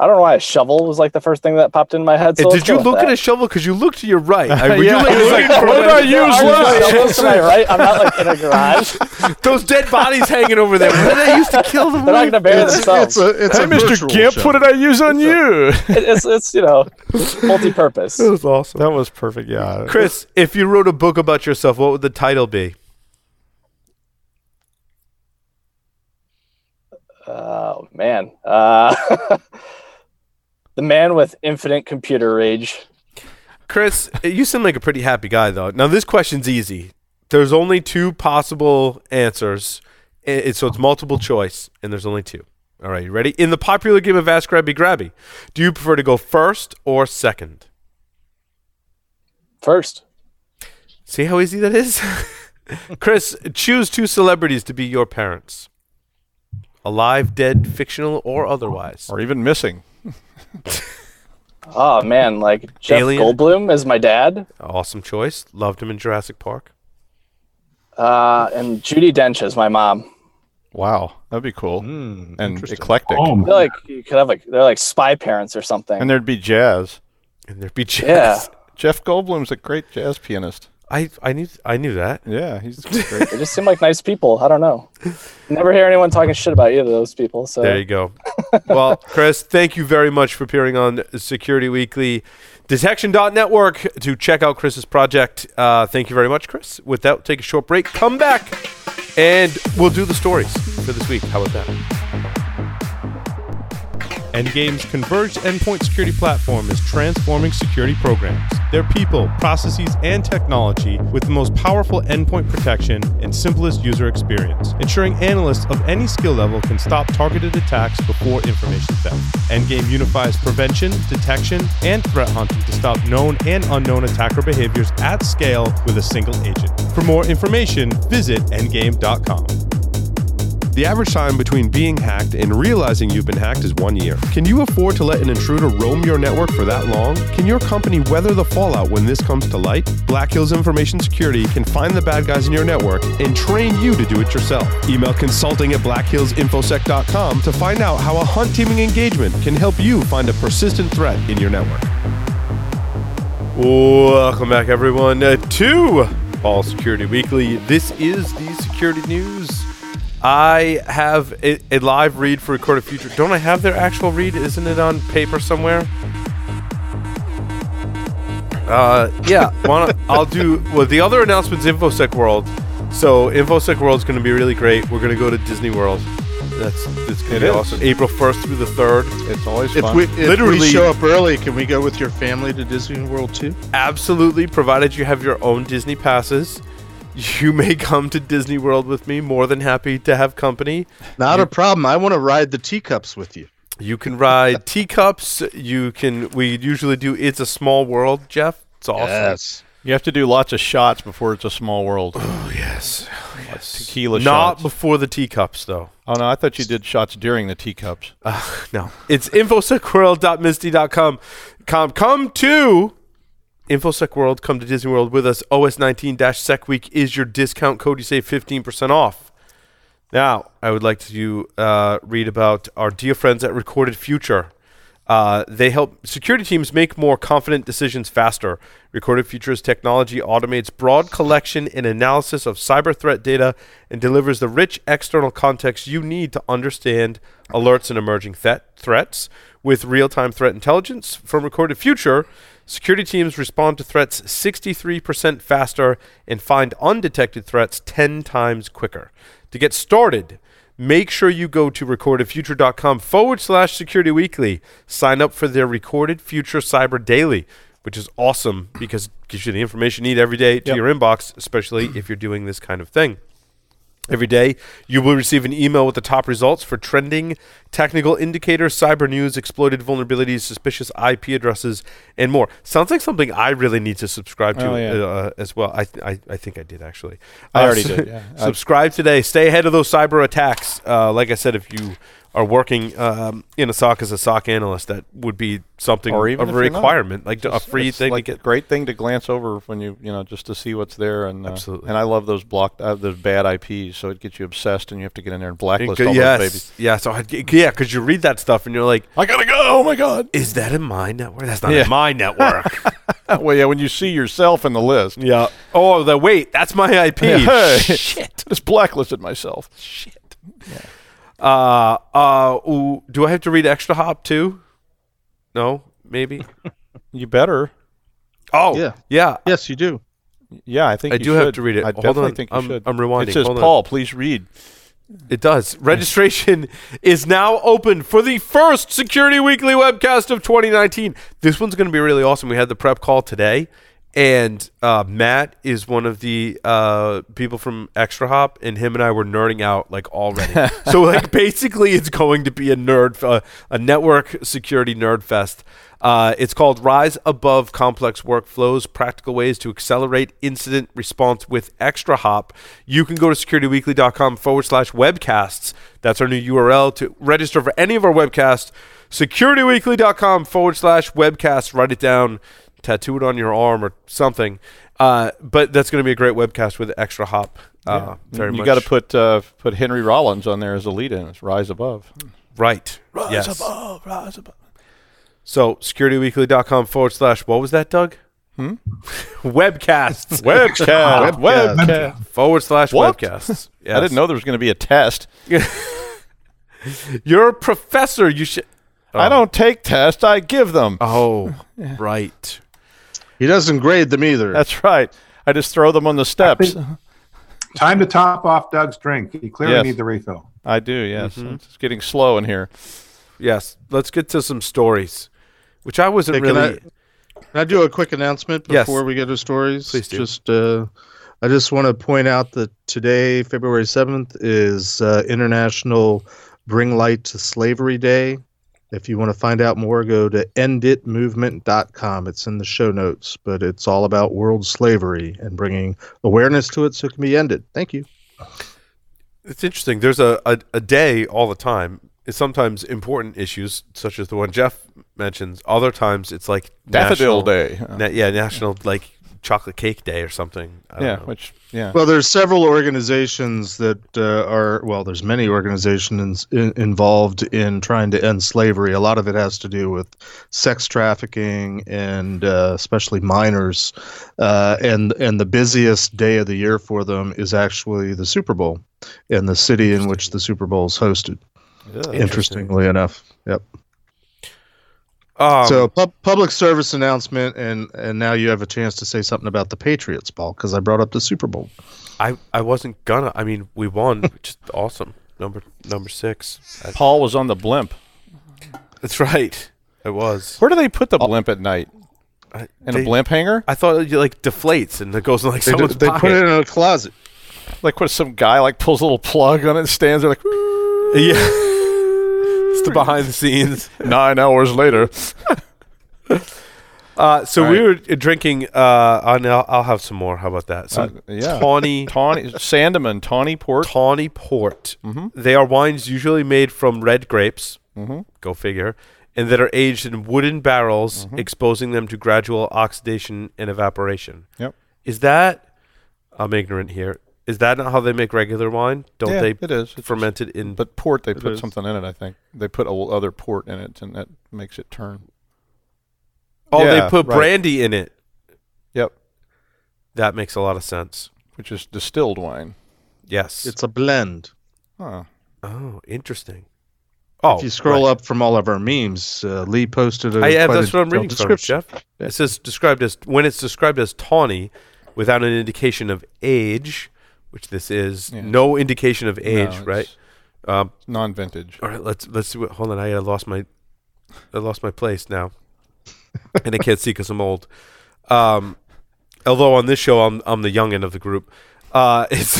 I don't know why a shovel was like the first thing that popped in my head. So Did you go with look at a shovel? Because you look to your right. [laughs] I, were you Yeah, like- I was like, like, what did I There use are no last? shovels to my right. I'm not like in a [laughs] garage. those dead bodies hanging over there. What did I used to kill them They're not going to bury It's, themselves. it's a it's Hey, a Mr. Gimp, show. what did I use on you? [laughs] It- it's it's you know multi-purpose. That was awesome. that was perfect. Yeah, Chris, if you wrote a book about yourself, what would the title be? Oh man, uh, man with infinite computer rage. Chris, you seem like a pretty happy guy, though. Now, this question's easy. There's only two possible answers, it- so it's multiple choice, and there's only two. All right, you ready? In the popular game of Ask Grabby Grabby, do you prefer to go first or second? First, See how easy that is? [laughs] Chris, choose two celebrities to be your parents alive, dead, fictional, or otherwise. or even missing. [laughs] oh man, like Jeff Alien. Goldblum is my dad, Awesome choice. Loved him in Jurassic Park. uh, and Judi Dench is my mom. Wow, that'd be cool Hmm, and eclectic. Oh, I feel like you could have like they're like spy parents or something. And there'd be jazz. And there'd be yeah, jazz. [laughs] Jeff Goldblum's a great jazz pianist. I, I knew I knew that. Yeah, he's [laughs] great. they just seem like nice people. I don't know. Never hear anyone talking shit about either of those people. So There you go. [laughs] well, Chris, thank you very much for appearing on Security Weekly. Detection.network to check out Chris's project. Uh, thank you very much, Chris. With that, we'll take a short break. Come back, and we'll do the stories for this week. How about that? Endgame's converged endpoint security platform is transforming security programs. Their people, processes, and technology with the most powerful endpoint protection and simplest user experience, ensuring analysts of any skill level can stop targeted attacks before information theft. Endgame unifies prevention, detection, and threat hunting to stop known and unknown attacker behaviors at scale with a single agent. For more information, visit endgame.com. The average time between being hacked and realizing you've been hacked is one year. Can you afford to let an intruder roam your network for that long? Can your company weather the fallout when this comes to light? Black Hills Information Security can find the bad guys in your network and train you to do it yourself. Email consulting at blackhillsinfosec.com to find out how a hunt teaming engagement can help you find a persistent threat in your network. Welcome back, everyone, uh, to All Security Weekly. This is the security news. I have a, a live read for Recorded Future. Don't I have their actual read? Isn't it on paper somewhere? Uh, yeah. Wanna, I'll do well. The other announcements, InfoSec World. So InfoSec World is going to be really great. We're going to go to Disney World. That's that's going to be is. awesome. April first through the third. It's always If fun. we if Literally- we show up early, can we go with your family to Disney World too? Absolutely, provided you have your own Disney passes. [laughs] You may come to Disney World with me. More than happy to have company. Not a problem. I want to ride the teacups with you. You can ride teacups. You can. We usually do. It's a small world, Jeff. It's awesome. Yes. you have to do lots of shots before it's a small world. Oh yes. yes. Tequila Not shots. before the teacups, though. oh no, I thought you did shots during the teacups. Uh, [laughs] no. It's infosecworld.misti.com. Come, come to InfoSec World. Come to Disney World with us. OS 19 Sec Week is your discount code. You save 15% off. Now, I would like to uh, read about our dear friends at Recorded Future. Uh, they help security teams make more confident decisions faster. Recorded Future's technology automates broad collection and analysis of cyber threat data and delivers the rich external context you need to understand alerts and emerging th- threats. With real time threat intelligence from Recorded Future, security teams respond to threats 63% faster and find undetected threats 10 times quicker. To get started, make sure you go to recordedfuture.com forward slash security weekly. Sign up for their Recorded Future Cyber Daily, which is awesome because it gives you the information you need every day to Yep. your inbox, especially if you're doing this kind of thing. Every day, you will receive an email with the top results for trending, technical indicators, cyber news, exploited vulnerabilities, suspicious IP addresses, and more. Sounds like something I really need to subscribe to Oh, yeah. uh, as well. I, th- I I think I did actually. I Uh, already did, yeah. [laughs] Subscribe today. Stay ahead of those cyber attacks. Uh, like I said, if you are working um, in a SOC as a SOC analyst, that would be something Or even of a not. requirement, like a free thing like to a get. great thing to glance over when you you know just to see what's there and uh, Absolutely. And I love those blocked uh, those bad IPs, so it gets you obsessed, and you have to get in there and blacklist Good- all yes, those babies. yeah. So I, yeah, because you read that stuff and you're like, I gotta go! Oh my god! is that in my network? That's not Yeah. in my network. [laughs] well, yeah, when you see yourself in the list, yeah. Oh, the wait, that's my IP. Hey. Shit. just blacklisted myself. Shit. Uh, uh, ooh, do I have to read ExtraHop too? No, maybe. [laughs] You better. Oh, Yeah. yeah. Yes, you do. Yeah, I think I you do have to read it. I Hold definitely on. think you I'm- should. I'm rewinding. It says, Hold on. Paul, please read. It does. Registration is now open for the first Security Weekly webcast of 2019. This one's going to be really awesome. We had the prep call today, and uh, Matt is one of the uh, people from ExtraHop, and him and I were nerding out like already. [laughs] so like basically, it's going to be a nerd, uh, a network security nerd fest. Uh, it's called Rise Above Complex Workflows Practical Ways to Accelerate Incident Response with ExtraHop. You can go to securityweekly.com forward slash webcasts. That's our new URL to register for any of our webcasts. Securityweekly.com forward slash webcasts. Write it down, tattoo it on your arm or something. Uh, but that's going to be a great webcast with ExtraHop. Uh, very you got to put uh, put Henry Rollins on there as a lead in. It's Rise Above. right. Rise yes. above, rise above. So securityweekly.com forward slash what was that, Doug? Hmm? [laughs] Webcasts. [laughs] Webcast. [laughs] Webcast. Webcast. forward slash What? webcasts. I didn't know there was going to be a test. You're a professor. You should. I don't take tests. I give them. Oh, right. He doesn't grade them either. That's right. I just throw them on the steps. Time to top off Doug's drink. He clearly Yes. needs the refill. I do. Yes. It's getting slow in here. Yes. Let's get to some stories, which I wasn't Hey, can really. Can I do a quick announcement Yes. before we get to stories? Please do. Just, uh, I just want to point out that today, February seventh, is uh, International Bring Light to Slavery Day. If you want to find out more, go to enditmovement.com. It's in the show notes, but it's all about world slavery and bringing awareness to it so it can be ended. Thank you. It's interesting. There's a, a, a day all the time. It's sometimes important issues, such as the one Jeff mentions. Other times it's like Daffodil national- Day. Na- yeah, National like Chocolate Cake Day or something. I yeah. know. Which. Yeah. Well, there's several organizations that uh, are well. There's many organizations in, involved in trying to end slavery. A lot of it has to do with sex trafficking and uh, especially minors. Uh, and and the busiest day of the year for them is actually the Super Bowl in the city in which the Super Bowl is hosted. Interestingly enough, yep. Um, so pub- public service announcement, and and now you have a chance to say something about the Patriots, Paul, because I brought up the Super Bowl. I, I wasn't gonna. I mean, we won, which is awesome. Number number six. I- Paul was on the blimp. that's right. It was. Where do they put the blimp at night? I, In they- a blimp hanger? I thought it like deflates and it goes in like They, someone's they pocket. put it in a closet. Like what? Some guy like pulls a little plug on it, and stands there like. yeah. [laughs] [laughs] it's the behind the scenes. [laughs] Nine hours later. [laughs] Uh, so All we right. were drinking. Uh, I'll, I'll have some more. How about that? Some Uh, yeah. tawny, [laughs] Tawny Sandeman, Tawny Port. tawny port. Mhm. They are wines usually made from red grapes. Mhm. Go figure. And that are aged in wooden barrels, Mm-hmm. exposing them to gradual oxidation and evaporation. Yep. Is that? I'm ignorant here. Is that not how they make regular wine? Don't yeah, they it is. It's ferment it in? But port, they put is. something in it. I think they put a l- other port in it, and that makes it turn. oh, Yeah, they put right. brandy in it. Yep, That makes a lot of sense. which is distilled wine. Yes. It's a blend. Oh, oh, interesting. Oh, if you scroll right. up from all of our memes, uh, Lee posted a I, yeah, that's a what I'm detailed reading from, description. Jeff. It says described as when it's described as tawny, without an indication of age, which this is. Yeah. No indication of age, no, right? Um, Non-vintage. all right, let's let's see what. Hold on, I lost my, I lost my place now, [laughs] and I can't see because I'm old. Um, although on this show I'm I'm the young end of the group. Uh, [laughs] it's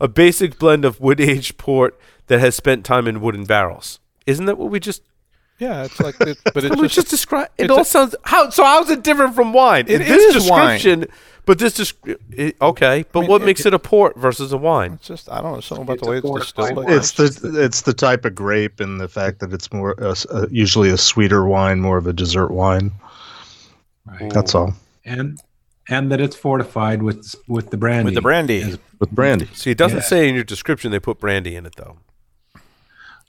a basic blend of wood aged port that has spent time in wooden barrels. Isn't that what we just? Yeah, it's like, it, but it's just, just described. It all a- sounds how. So how's it different from wine? It this is wine. but this desc- it, okay. But mean, what it- makes it a port versus a wine? it's just I don't know something about It's the way it's fortified distilled. wine. It's the it's the type of grape and the fact that it's more uh, uh, usually a sweeter wine, more of a dessert wine. Right. That's all. And and that it's fortified with with the brandy. with the brandy. With brandy. See, it doesn't Yeah. say in your description they put brandy in it though.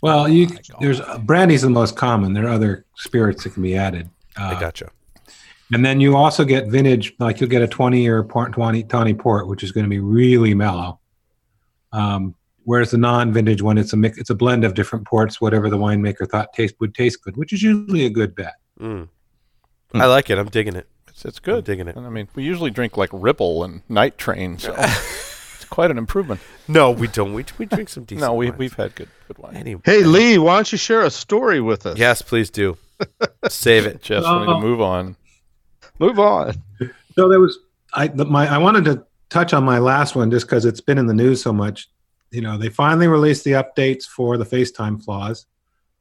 Well, you there's brandy's the most common. There are other spirits that can be added. I Uh, gotcha. And then you also get vintage, like you'll get a 20 year port, 20 tawny port, which is going to be really mellow. Um, whereas the non vintage one, it's a mix, it's a blend of different ports, whatever the winemaker thought taste would taste good, which is usually a good bet. Mm. Hmm. I like it. I'm digging it. It's, it's I'm good. digging it. And I mean, we usually drink like Ripple and Night Train, so it's [laughs] quite an improvement. No, we don't. We, we drink some [laughs] decent. no, we wines. we've had good good wine. Anyway. Hey Lee, why don't you share a story with us? Yes, please do. [laughs] Save it. Jess, we need to Uh, move on. Move on. So there was, I, the, my, I wanted to touch on my last one just because it's been in the news so much. You know, they finally released the updates for the FaceTime flaws.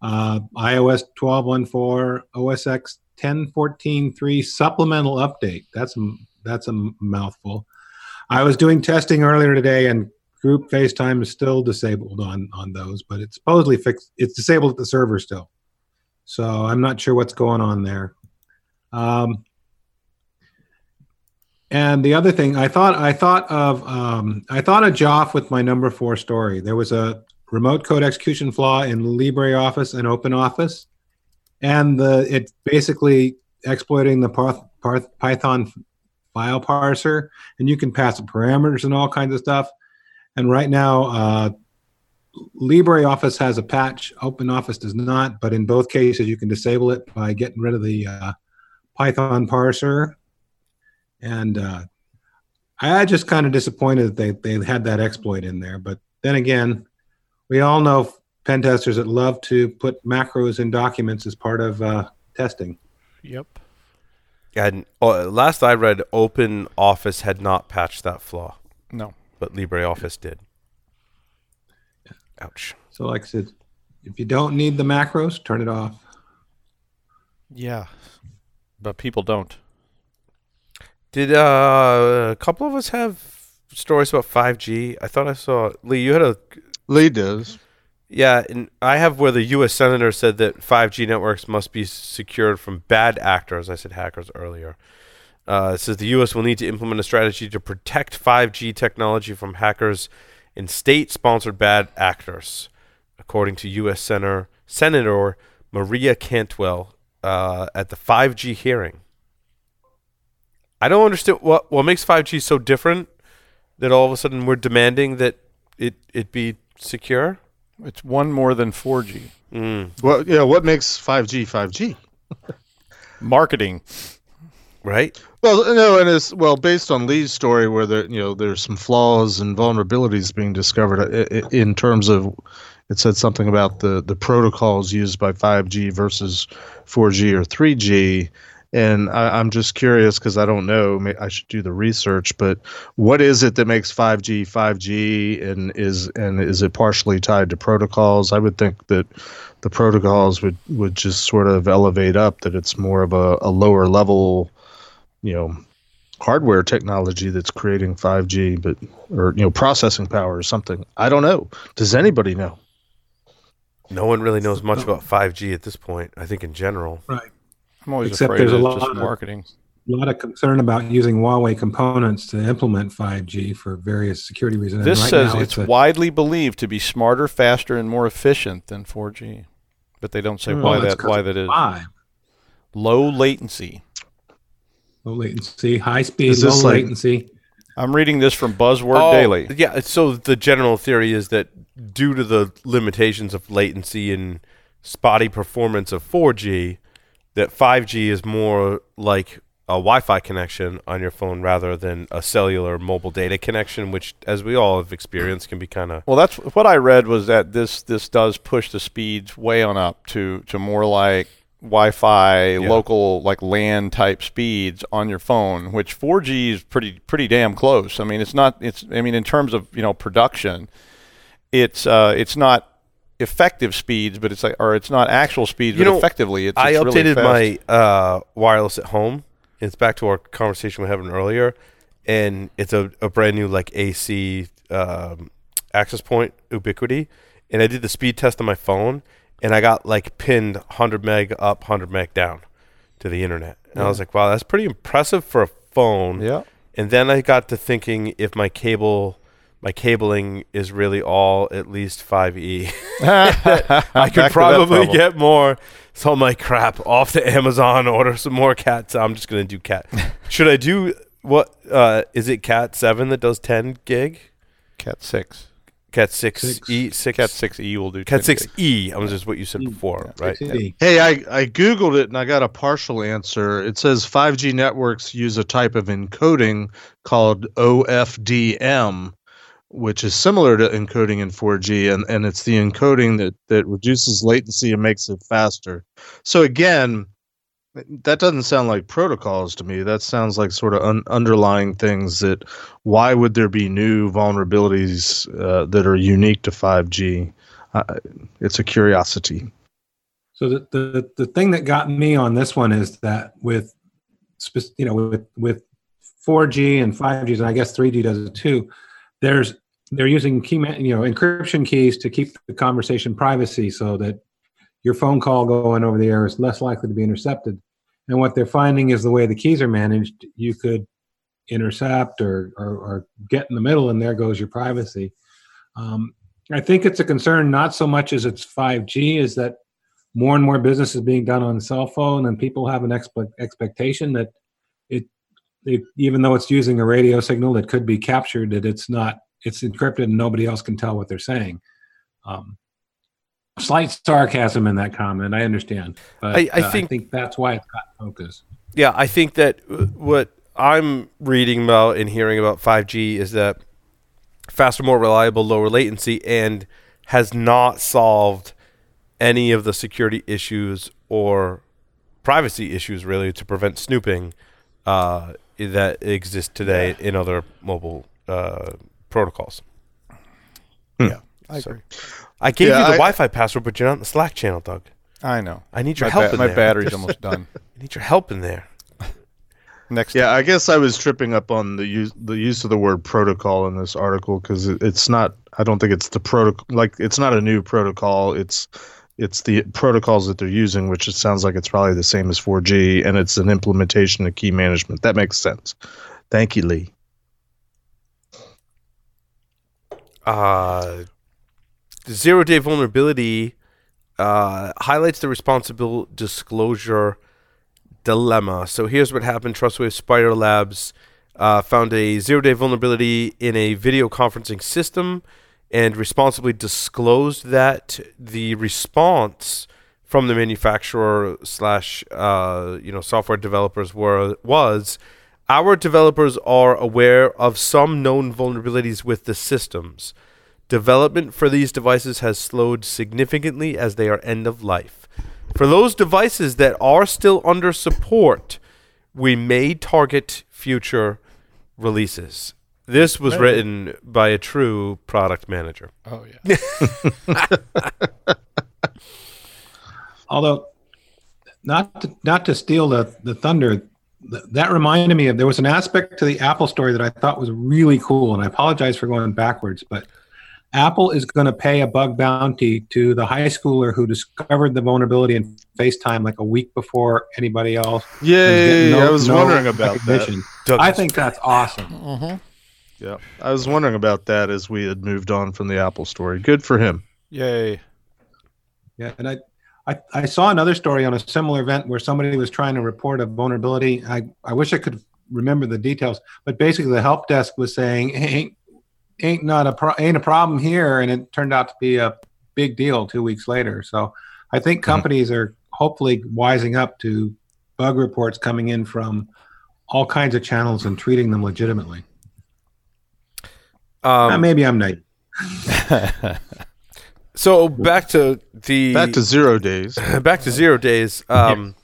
Uh, iOS 12.1.4, OS X 10.14.3 supplemental update. That's that's a mouthful. I was doing testing earlier today, and group FaceTime is still disabled on on those, but it's supposedly fixed. It's disabled at the server still. So I'm not sure what's going on there. Um, and the other thing, I thought I thought of um, I thought of Joff with my number four story. There was a remote code execution flaw in LibreOffice and OpenOffice, and the it basically exploiting the Parth, Parth, Python file parser, and you can pass parameters and all kinds of stuff. And right now, uh, LibreOffice has a patch. OpenOffice does not, but in both cases, you can disable it by getting rid of the uh, Python parser. And uh, I just kind of disappointed that they, they had that exploit in there. But then again, we all know pen testers that love to put macros in documents as part of uh, testing. Yep. And uh, last I read, OpenOffice had not patched that flaw, No. but LibreOffice did. Ouch. So, like I said, if you don't need the macros, turn it off. Yeah. But people don't. Did uh, a couple of us have stories about 5G? I thought I saw Lee. You had a Lee does. Yeah, and I have where the U.S. senator said that 5G networks must be secured from bad actors. I said hackers earlier. Uh, it says the U.S. will need to implement a strategy to protect 5G technology from hackers and state-sponsored bad actors, according to U.S. Senator Senator Maria Cantwell uh, at the 5G hearing. I don't understand what what makes 5G so different that all of a sudden we're demanding that it it be secure. It's one more than 4G. Mm, Well, yeah. What makes 5G 5G? [laughs] Marketing. right? Well, no, and it's well based on Lee's story where there, you know, there's some flaws and vulnerabilities being discovered i- i- in terms of. It said something about the the protocols used by 5G versus 4G or 3G, and I, I'm just curious because I don't know. I should do the research, but what is it that makes 5G 5G, and is and is it partially tied to protocols? I would think that the protocols would would just sort of elevate up that it's more of a, a lower level you know hardware technology that's creating 5G but or you know processing power or something I don't know does anybody know No one really knows much about 5G at this point. I think in general. Right. I'm always Except afraid there's a lot just of- marketing. A lot of concern about using Huawei components to implement 5G for various security reasons. This right says now it's a- widely believed to be smarter, faster, and more efficient than 4G, but they don't say hmm. well, why that's that 'cause why that is. Five. Low latency. Low latency, high speed, low like- latency. I'm reading this from Buzzword Oh, Daily. Yeah, so the general theory is that due to the limitations of latency and spotty performance of 4G, that 5G is more like a Wi-Fi connection on your phone rather than a cellular mobile data connection, which, as we all have experienced, can be kind of Well, that's what I read was that this this does push the speeds way on up to to more like Wi-Fi, local like LAN type speeds on your phone, which 4G is pretty pretty damn close. I mean, it's not it's I mean in terms of you know production, it's uh it's not effective speeds, but it's like or it's not actual speeds, You but know, effectively it's, I it's really updated fast. my uh, wireless at home. It's back to our conversation we were having earlier, and it's a, a brand new like AC um, access point Ubiquiti. And I did the speed test on my phone, and I got like pinned 100 meg up, 100 meg down to the internet. And I was like, wow, that's pretty impressive for a phone. Yeah. And then I got to thinking if my cable, my cabling is really all at least 5e. [laughs] I could probably get more. So I'm like, crap, off to Amazon, [laughs] order some more cats. I'm just gonna do cat. [laughs] Should I do what? Uh, is it Cat Seven that does 10 gig? Cat six. Cat Six, Six. E Six Cat 6E will do. Cat 6E. I was just what you said before, right? 6E. Hey, I, I Googled it and I got a partial answer. It says 5G networks use a type of encoding called OFDM, which is similar to encoding in 4G, and, and it's the encoding that, that reduces latency and makes it faster. So, again, that doesn't sound like protocols to me. That sounds like sort of un- underlying things that why would there be new vulnerabilities uh, that are unique to 5G? Uh, it's a curiosity. So the, the the thing that got me on this one is that with, you know, with with 4G and 5G, and I guess 3G does it too. There's they're using key, you know, encryption keys to keep the conversation privacy, so that your phone call going over the air is less likely to be intercepted. And what they're finding is the way the keys are managed, you could intercept or or, or get in the middle, and there goes your privacy. Um, I think it's a concern not so much as it's 5G, is that more and more business is being done on cell phone, and people have an expe- expectation that it, it, even though it's using a radio signal that could be captured, that it's not, it's encrypted and nobody else can tell what they're saying. Um, slight sarcasm in that comment, I understand, but I- I uh, think- I think that's why it's got focus. Yeah, I think that what I'm reading about and hearing about 5G is that faster, more reliable, lower latency, and has not solved any of the security issues or privacy issues really to prevent snooping uh, that exist today in other mobile uh, protocols. Hmm. Yeah, I So- agree. I gave Yeah, you the I- Wi-Fi password, but you're not in the Slack channel, Doug. I know. I need your My, help ba- in my there. battery's almost done. [laughs] I need your help in there. [laughs] Next. Yeah, I guess I was tripping up on the use the use of the word protocol in this article because it, it's not. I don't think it's the protocol. Like it's not a new protocol. It's it's the protocols that they're using, which it sounds like it's probably the same as 4G, and it's an implementation of key management. That makes sense. Thank you, Lee. Uh, zero day vulnerability uh, highlights the responsible disclosure dilemma. So here's what happened Trustwave SpiderLabs uh, found a zero day vulnerability in a video conferencing system and responsibly disclosed that the response from the manufacturer slash uh, you know software developers were was our developers are aware of some known vulnerabilities with the systems. Development for these devices has slowed significantly as they are end of life. For those devices that are still under support, we may target future releases. This was written by a true product manager. Oh yeah. [laughs] Although, not to, not to steal the, the thunder, th- that reminded me of there was an aspect to the Apple story that I thought was really cool, and I apologize for going backwards, but Apple is going to pay a bug bounty to the high schooler who discovered the vulnerability in FaceTime like a week before anybody else. Yeah, is Yay! getting I was wondering about that. recognition. I think that's awesome. Mm-hmm. Yeah, I was wondering about that as we had moved on from the Apple story. Good for him. Yay. Yeah, and I, I, I saw another story on a similar event where somebody was trying to report a vulnerability. I, I wish I could remember the details, but basically the help desk was saying, hey, ain't, ain't not a pro- ain't a problem here, and it turned out to be a big deal two weeks later. So I think companies are hopefully wising up to bug reports coming in from all kinds of channels and treating them legitimately. Uh, um, maybe I'm naive. [laughs] so back to the Back to zero days. [laughs] back to zero days. Um,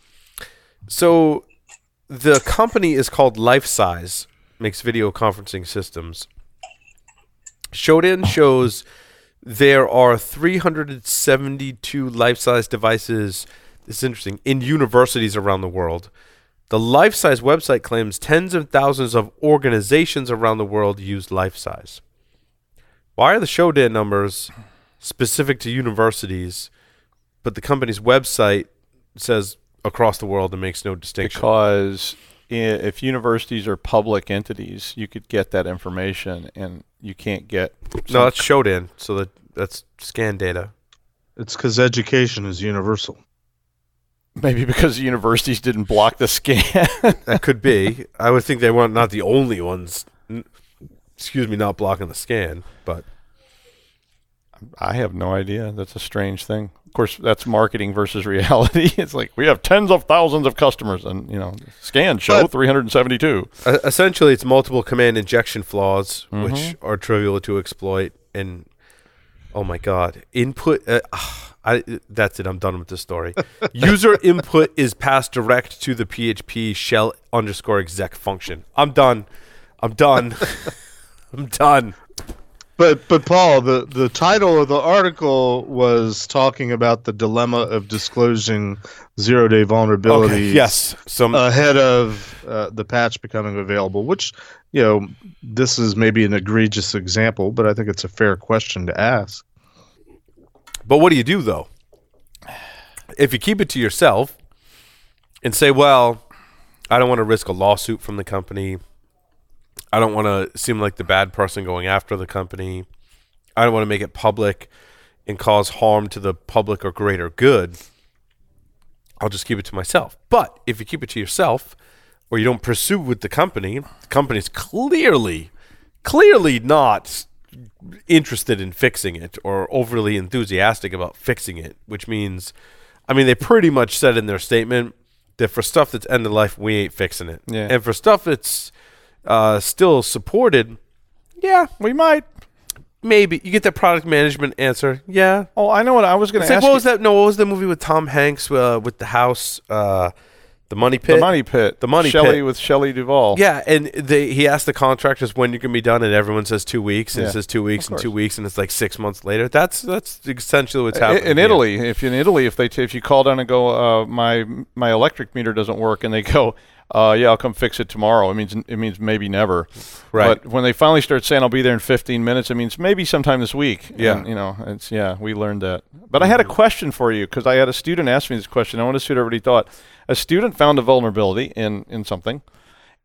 So the company is called Lifesize, makes video conferencing systems. Shodan shows there are 372 Lifesize devices. This is interesting in universities around the world. The Lifesize website claims tens of thousands of organizations around the world use Lifesize. Why are the Shodan numbers specific to universities, but the company's website says across the world and makes no distinction? because if universities are public entities, you could get that information, and you can't get. no, that's Shodan, so that that's scan data. It's because education is universal. maybe because the universities didn't block the scan. That could be. I would think they weren't not the only ones. n- Excuse me, not blocking the scan, but I have no idea. That's a strange thing. Of course, that's marketing versus reality. [laughs] It's like we have tens of thousands of customers, and you know, scan show 372. uh, essentially, it's multiple command injection flaws, which Mhm. are trivial to exploit. And oh my god, input. Uh, ah, I, that's it. I'm done with this story. [laughs] User input is passed direct to the PHP shell underscore exec function. I'm done. I'm done. [laughs] I'm done. But but Paul, the, the title of the article was talking about the dilemma of disclosing zero day vulnerabilities Okay, yes. Some ahead of uh, the patch becoming available, which you know this is maybe an egregious example, but I think it's a fair question to ask. But what do you do though? If you keep it to yourself and say, "Well, I don't want to risk a lawsuit from the company. I don't want to seem like the bad person going after the company. I don't want to make it public and cause harm to the public or greater good. I'll just keep it to myself." But if you keep it to yourself or you don't pursue with the company, the company's clearly clearly not interested in fixing it or overly enthusiastic about fixing it, which means, I mean, they pretty much said in their statement that for stuff that's end of life, we ain't fixing it. Yeah. And for stuff that's uh, still supported, yeah, we might. Maybe you get that product management answer. Yeah. Oh, I know what I was going to like ask. what was that? No, what was the movie with Tom Hanks uh, with the house, uh, the Money Pit? The money pit. The Money Shelley Pit. with Shelley Duvall. Yeah, and they he asked the contractors when you can be done, and everyone says two weeks, and Yeah, it says two weeks and two weeks, and it's like six months later. That's that's essentially what's happening in. Italy, if in Italy, if they t- if you call down and go, uh, my my electric meter doesn't work, and they go, uh, yeah, I'll come fix it tomorrow. It means it means maybe never. Right. But when they finally start saying I'll be there in 15 minutes, it means maybe sometime this week. Yeah. And, you know, it's yeah, we learned that. But I had a question for you because I had a student ask me this question. I want to see what everybody thought. A student found a vulnerability in in something,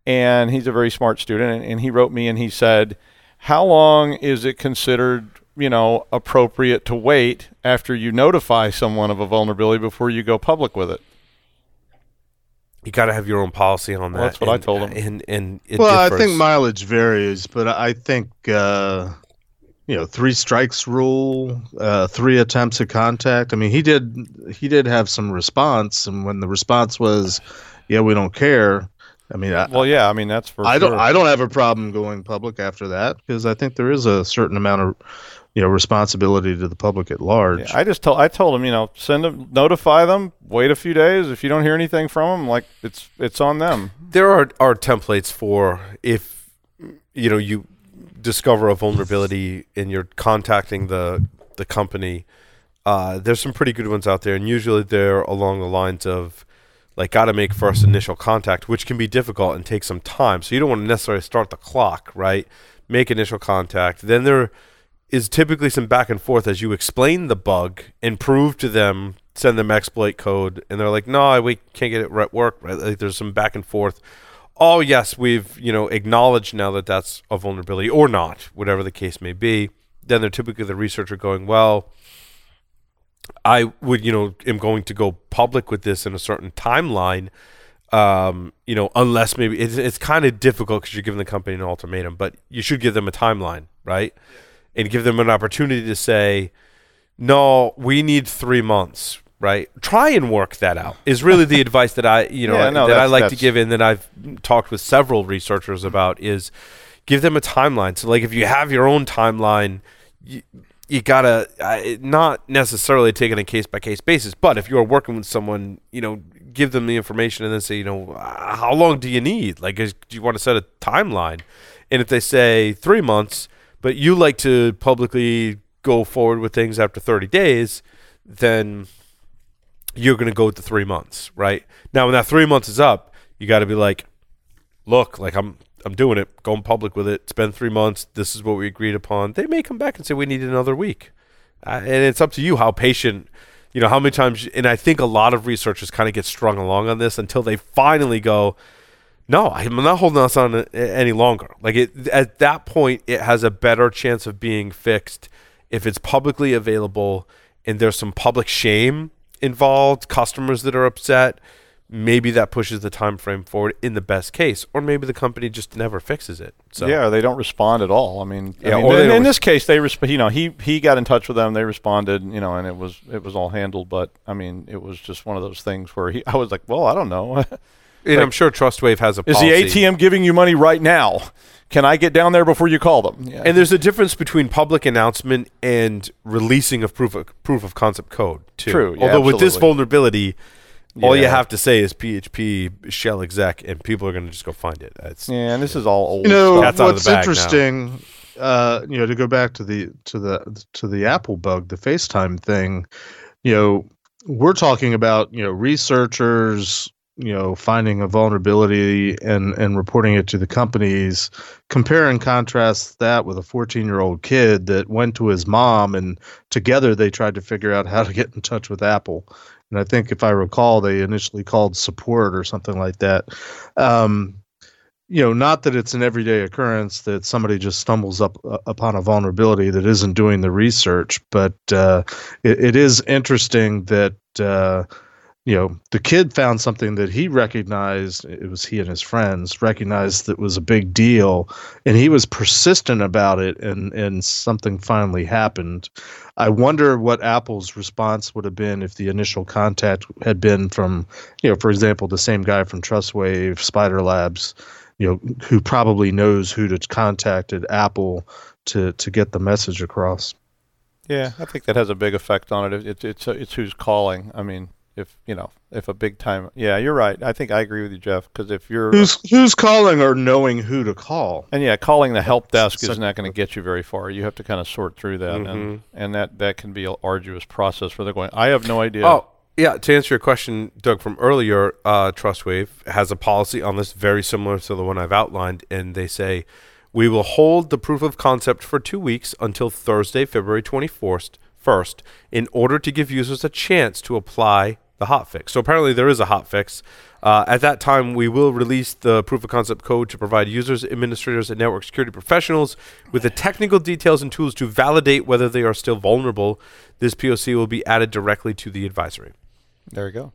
and he's a very smart student, and, and he wrote me and he said, "How long is it considered?" You know, appropriate to wait after you notify someone of a vulnerability before you go public with it. You got to have your own policy on that. Well, that's what I told him. And and it well, I think mileage varies, but I think uh, you know three strikes rule, uh, three attempts at contact. I mean, he did he did have some response, and when the response was, "Yeah, we don't care," I mean, I, Well, yeah, I mean that's for I sure. don't I don't have a problem going public after that because I think there is a certain amount of you know responsibility to the public at large. Yeah, I just told I told them you know, send them, notify them, wait a few days. If you don't hear anything from them, like it's it's on them. there are are templates for if you know you discover a vulnerability and you're contacting the the company. Uh, there's some pretty good ones out there, and usually they're along the lines of like got to make first initial contact, which can be difficult and take some time. So you don't want to necessarily start the clock, right? Make initial contact. Then there is typically some back and forth as you explain the bug and prove to them, send them exploit code, and they're like, "No, we can't get it right work." Right? Like there's some back and forth. Oh yes, we've you know acknowledged now that that's a vulnerability or not, whatever the case may be. Then they're typically the researcher going, "Well, I would you know am going to go public with this in a certain timeline." Um, you know, unless maybe it's, it's kind of difficult because you're giving the company an ultimatum, but you should give them a timeline, right? And give them an opportunity to say, no, we need three months, right? Try and work that out is really the [laughs] advice that I, you know, Yeah, no, that I like to give in that I've talked with several researchers about is give them a timeline. So like if you have your own timeline, you, you gotta uh, not necessarily take it on a case by case basis, but if you're working with someone, you know, give them the information and then say, you know, uh, how long do you need? Like, is, do you want to set a timeline? And if they say three months, but you like to publicly go forward with things after 30 days, then you're going to go with the three months, right? Now, when that three months is up, you got to be like, look, like I'm, I'm doing it, going public with it. It's been three months. This is what we agreed upon. They may come back and say we need another week, uh, and it's up to you how patient, you know, how many times. And I think a lot of researchers kind of get strung along on this until they finally go, no, I'm not holding us on any longer. Like it at that point, it has a better chance of being fixed if it's publicly available and there's some public shame involved, customers that are upset. Maybe that pushes the time frame forward in the best case, or maybe the company just never fixes it. So Yeah, they don't respond at all. I mean, I mean, in, this case, they resp- You know, he he got in touch with them. They responded. You know, and it was it was all handled. But I mean, it was just one of those things where he. [laughs] I was like, well, I don't know. [laughs] and I'm sure TrustWave has a Is policy. the ATM giving you money right now? Can I get down there before you call them? Yeah. And there's a difference between public announcement and releasing of proof of proof of concept code too. True, yeah, Although with this absolutely. vulnerability, all you have to say is PHP shell exec, and people are going to just go find it. It's, yeah, and this is all old. You know Cat's out of what's the bag interesting, uh, you know, to go back to the to the to the Apple bug, the FaceTime thing. You know, we're talking about you know researchers, you know, finding a vulnerability and and reporting it to the companies. Compare and contrast that with a 14 year old kid that went to his mom and together they tried to figure out [laughs] how to get in touch with Apple. And I think if I recall, they initially called support or something like that. Um, you know, not that it's an everyday occurrence that somebody just stumbles up uh, upon a vulnerability that isn't doing the research, but uh, it, it is interesting that uh, you know the kid found something that he recognized. It was he and his friends recognized that was a big deal, and he was persistent about it, and and something finally happened. I wonder what Apple's response would have been if the initial contact had been from, you know, for example, the same guy from TrustWave, SpiderLabs, you know, who probably knows who to contact at Apple to to get the message across. Yeah, I think that has a big effect on it. It's it's it's who's calling. I mean, if you know, if a big time. Yeah, you're right. I think I agree with you, Jeff. Because if you're Who's who's calling or knowing who to call? and yeah, calling the help desk Such- is not going to get you very far. You have to kind of sort through that, and Mhm. and that that can be an arduous process for the going. I have no idea. Oh, yeah. To answer your question, Doug, from earlier, uh, TrustWave has a policy on this very similar to the one I've outlined, and they say we will hold the proof of concept for two weeks until Thursday, February 24th, first, in order to give users a chance to apply the hotfix. So apparently there is a hotfix. Uh, at that time, we will release the proof of concept code to provide users, administrators, and network security professionals with the technical details and tools to validate whether they are still vulnerable. This POC will be added directly to the advisory. there you go.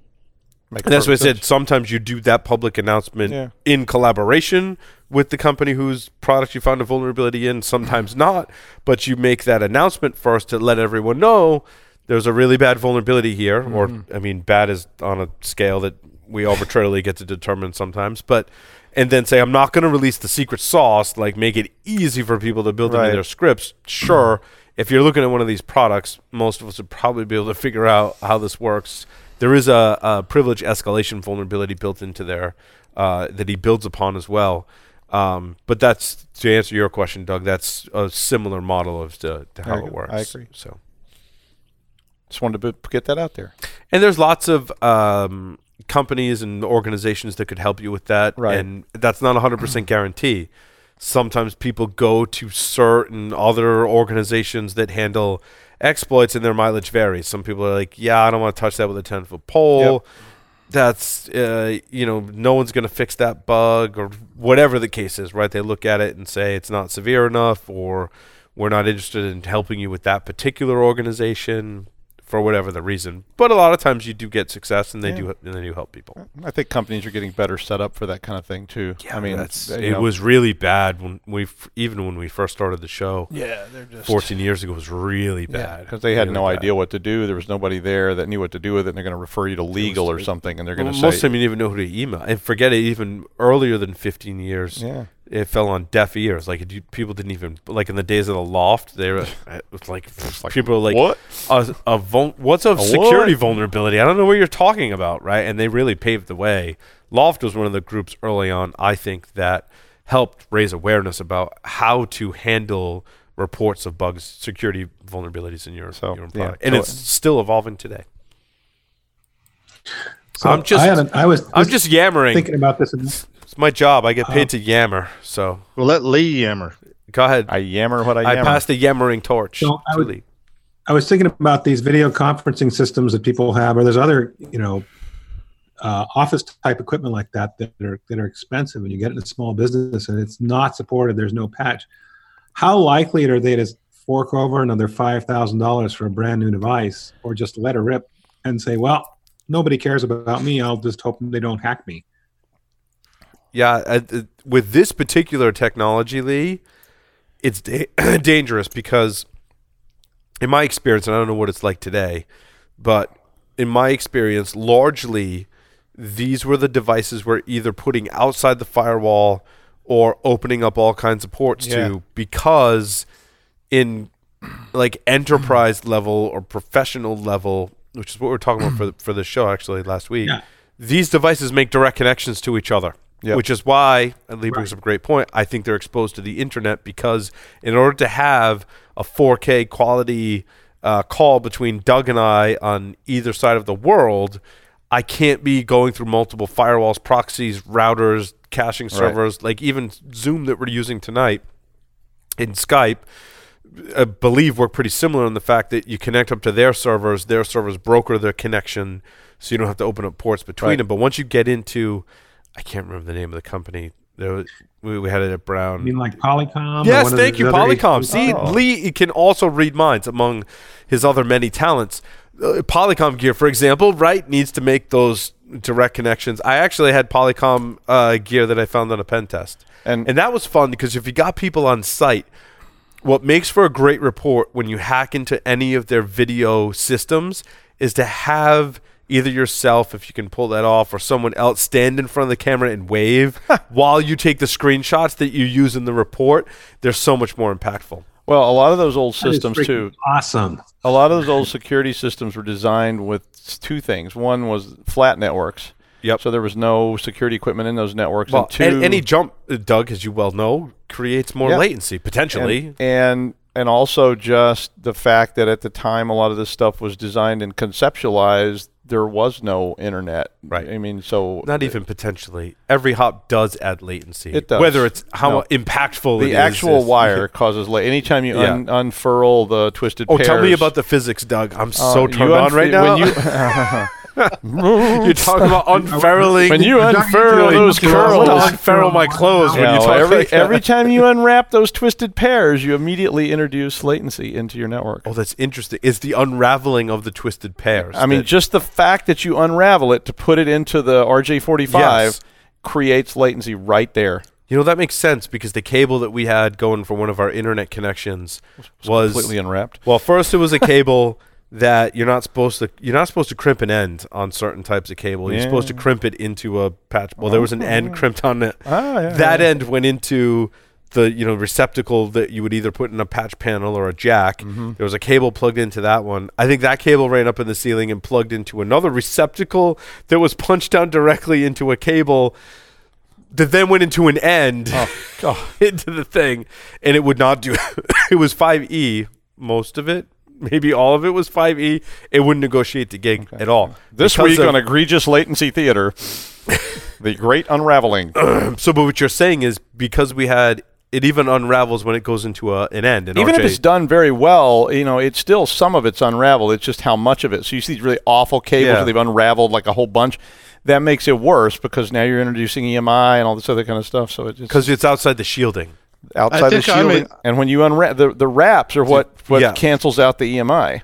And that's what I said. Sometimes you do that public announcement Yeah. in collaboration with the company whose product you found a vulnerability in, sometimes not. But you make that announcement first to let everyone know there's a really bad vulnerability here. Or, I mean, bad is on a scale that we arbitrarily get to determine sometimes. But, and then say, I'm not going to release the secret sauce, like make it easy for people to build Right. into their scripts. Sure. If you're looking at one of these products, most of us would probably be able to figure out how this works there is a, a privilege escalation vulnerability built into there uh, that he builds upon as well. Um, but that's to answer your question, Doug. That's a similar model of to, to how it works. I agree. So, Just wanted to get that out there. and there's lots of um, companies and organizations that could help you with that, Right. and that's not a hundred percent guarantee. sometimes people go to certain other organizations that handle exploits and their mileage varies. Some people are like, yeah, I don't want to touch that with a 10 foot pole. That's, uh, you know, no one's going to fix that bug or whatever the case is, right? They look at it and say it's not severe enough or we're not interested in helping you with that particular organization for whatever the reason. But a lot of times you do get success and they Yeah. do and they do help people. I think companies are getting better set up for that kind of thing too. I mean, that's you it know- was really bad when we even when we first started the show. Yeah, they're just 14 years ago was really bad because they had Really no bad. idea what to do. There was nobody there that knew what to do with it, and they're going to refer you to legal or something, and they're going Well, to most of the time you didn't even know who to email. And forget it, even earlier than 15 years, "Yeah, it fell on deaf ears. Like it, people didn't even like in the days of the L0pht. They were [laughs] it was like, people were like, what? A, a vul- what's a, security vulnerability? I don't know what you're talking about, right? And they really paved the way. L0pht was one of the groups early on, I think, that helped raise awareness about how to handle reports of bugs, security vulnerabilities in your, So, your own yeah. product. And So- it's still evolving today. So I'm just- I, a, I was I'm just yammering. thinking about this. [laughs] It's my job. I get paid Uh, to yammer. So Well, let Lee yammer. go ahead. I yammer what I I yammer." passed the yammering torch. So I to would- Lee. I was thinking about these video conferencing systems that people have, or there's other, you know, uh, office type equipment like that that are that are expensive, and you get it in a small business and it's not supported. There's no patch. How likely are they to fork over another five thousand dollars for a brand new device, or just let it rip and say, "Well, nobody cares about me. I'll just hope they don't hack me." Yeah, with this particular technology, Lee, it's da- [clears throat] dangerous because, in my experience, and I don't know what it's like today, but in my experience, largely these were the devices we're either putting outside the firewall or opening up all kinds of ports Yeah. to because in like enterprise level or professional level, which is what we we're talking about for the, for the show actually last week. Yeah. These devices make direct connections to each other, Yep. which is why and Lee brings up a great point. I think they're exposed to the internet because in order to have a 4K quality uh, call between Doug and I on either side of the world, I can't be going through multiple firewalls, proxies, routers, caching servers, like even Zoom that we're using tonight in Skype. I believe work pretty similar in the fact that you connect up to their servers, their servers broker their connection, so you don't have to open up ports between Right. them. But once you get into, I can't remember the name of the company. There was, we, we had it at Brown. I mean, like Polycom. Yes, thank the you, Polycom. HPs? See, Oh. Lee can also read minds among his other many talents. Uh, Polycom gear, for example, right, needs to make those direct connections. I actually had Polycom uh, gear that I found on a pen test, And- and that was fun because if you got people on site, what makes for a great report when you hack into any of their video systems is to have either yourself if you can pull that off or someone else stand in front of the camera and wave [laughs] while you take the screenshots that you use in the report they're so much more impactful well, a lot of those old That is systems too. Awesome. A lot of those old security systems were designed with two things. One was flat networks. Yep. So there was no security equipment in those networks. well and two, any jump uh, doug as you well know creates more Yeah. latency potentially and, and and also just the fact that at the time a lot of this stuff was designed and conceptualized there was no internet Right. i mean so not even potentially every hop does add latency It does. whether it's how No. impactful the is actual is- [laughs] wire causes la- anytime you Yeah. un- unfurl the twisted oh tell me about the physics doug i'm uh, so turned on right now when you [laughs] [laughs] [laughs] You're talking about unfurling. when you unfurl those feel- I want curls to unfurl my clothes when you talk every, like every time you [laughs] unwrap those twisted pairs, you immediately introduce latency into your network. Oh, that's interesting. It's the unraveling of the twisted pairs. I mean, just the fact that you unravel it to put it into the RJ45 Yes. creates latency right there. you know that makes sense because the cable that we had going for one of our internet connections was completely unwrapped. well. First, it was a cable [laughs] that you're not supposed to you're not supposed to crimp an end on certain types of cable. You're supposed to crimp it into a patch. Well, there was an end crimped on it. Ah, yeah, that end went into the you know receptacle that you would either put in a patch panel or a jack. Mm-hmm. There was a cable plugged into that one. I think that cable ran up in the ceiling and plugged into another receptacle that was punched down directly into a cable that then went into an end Oh, [laughs] into the thing, and it would not do. [laughs] it was 5e most of it. Maybe all of it was 5e. It wouldn't negotiate the gig at all. This Because week of- on Egregious Latency Theater, [laughs] the Great Unraveling. [clears throat] so but what you're saying is because we had it even unravels when it goes into a, an end. And Even RJ, if it's done very well, you know, it's still some of it's unraveled. It's just how much of it. So you see these really awful cables Yeah. they've unraveled like a whole bunch. That makes it worse because now you're introducing EMI and all this other kind of stuff. So it just because it's outside the shielding. Outside the think shielding. in- and when you unwrap the the wraps are what what Yeah. cancels out the EMI.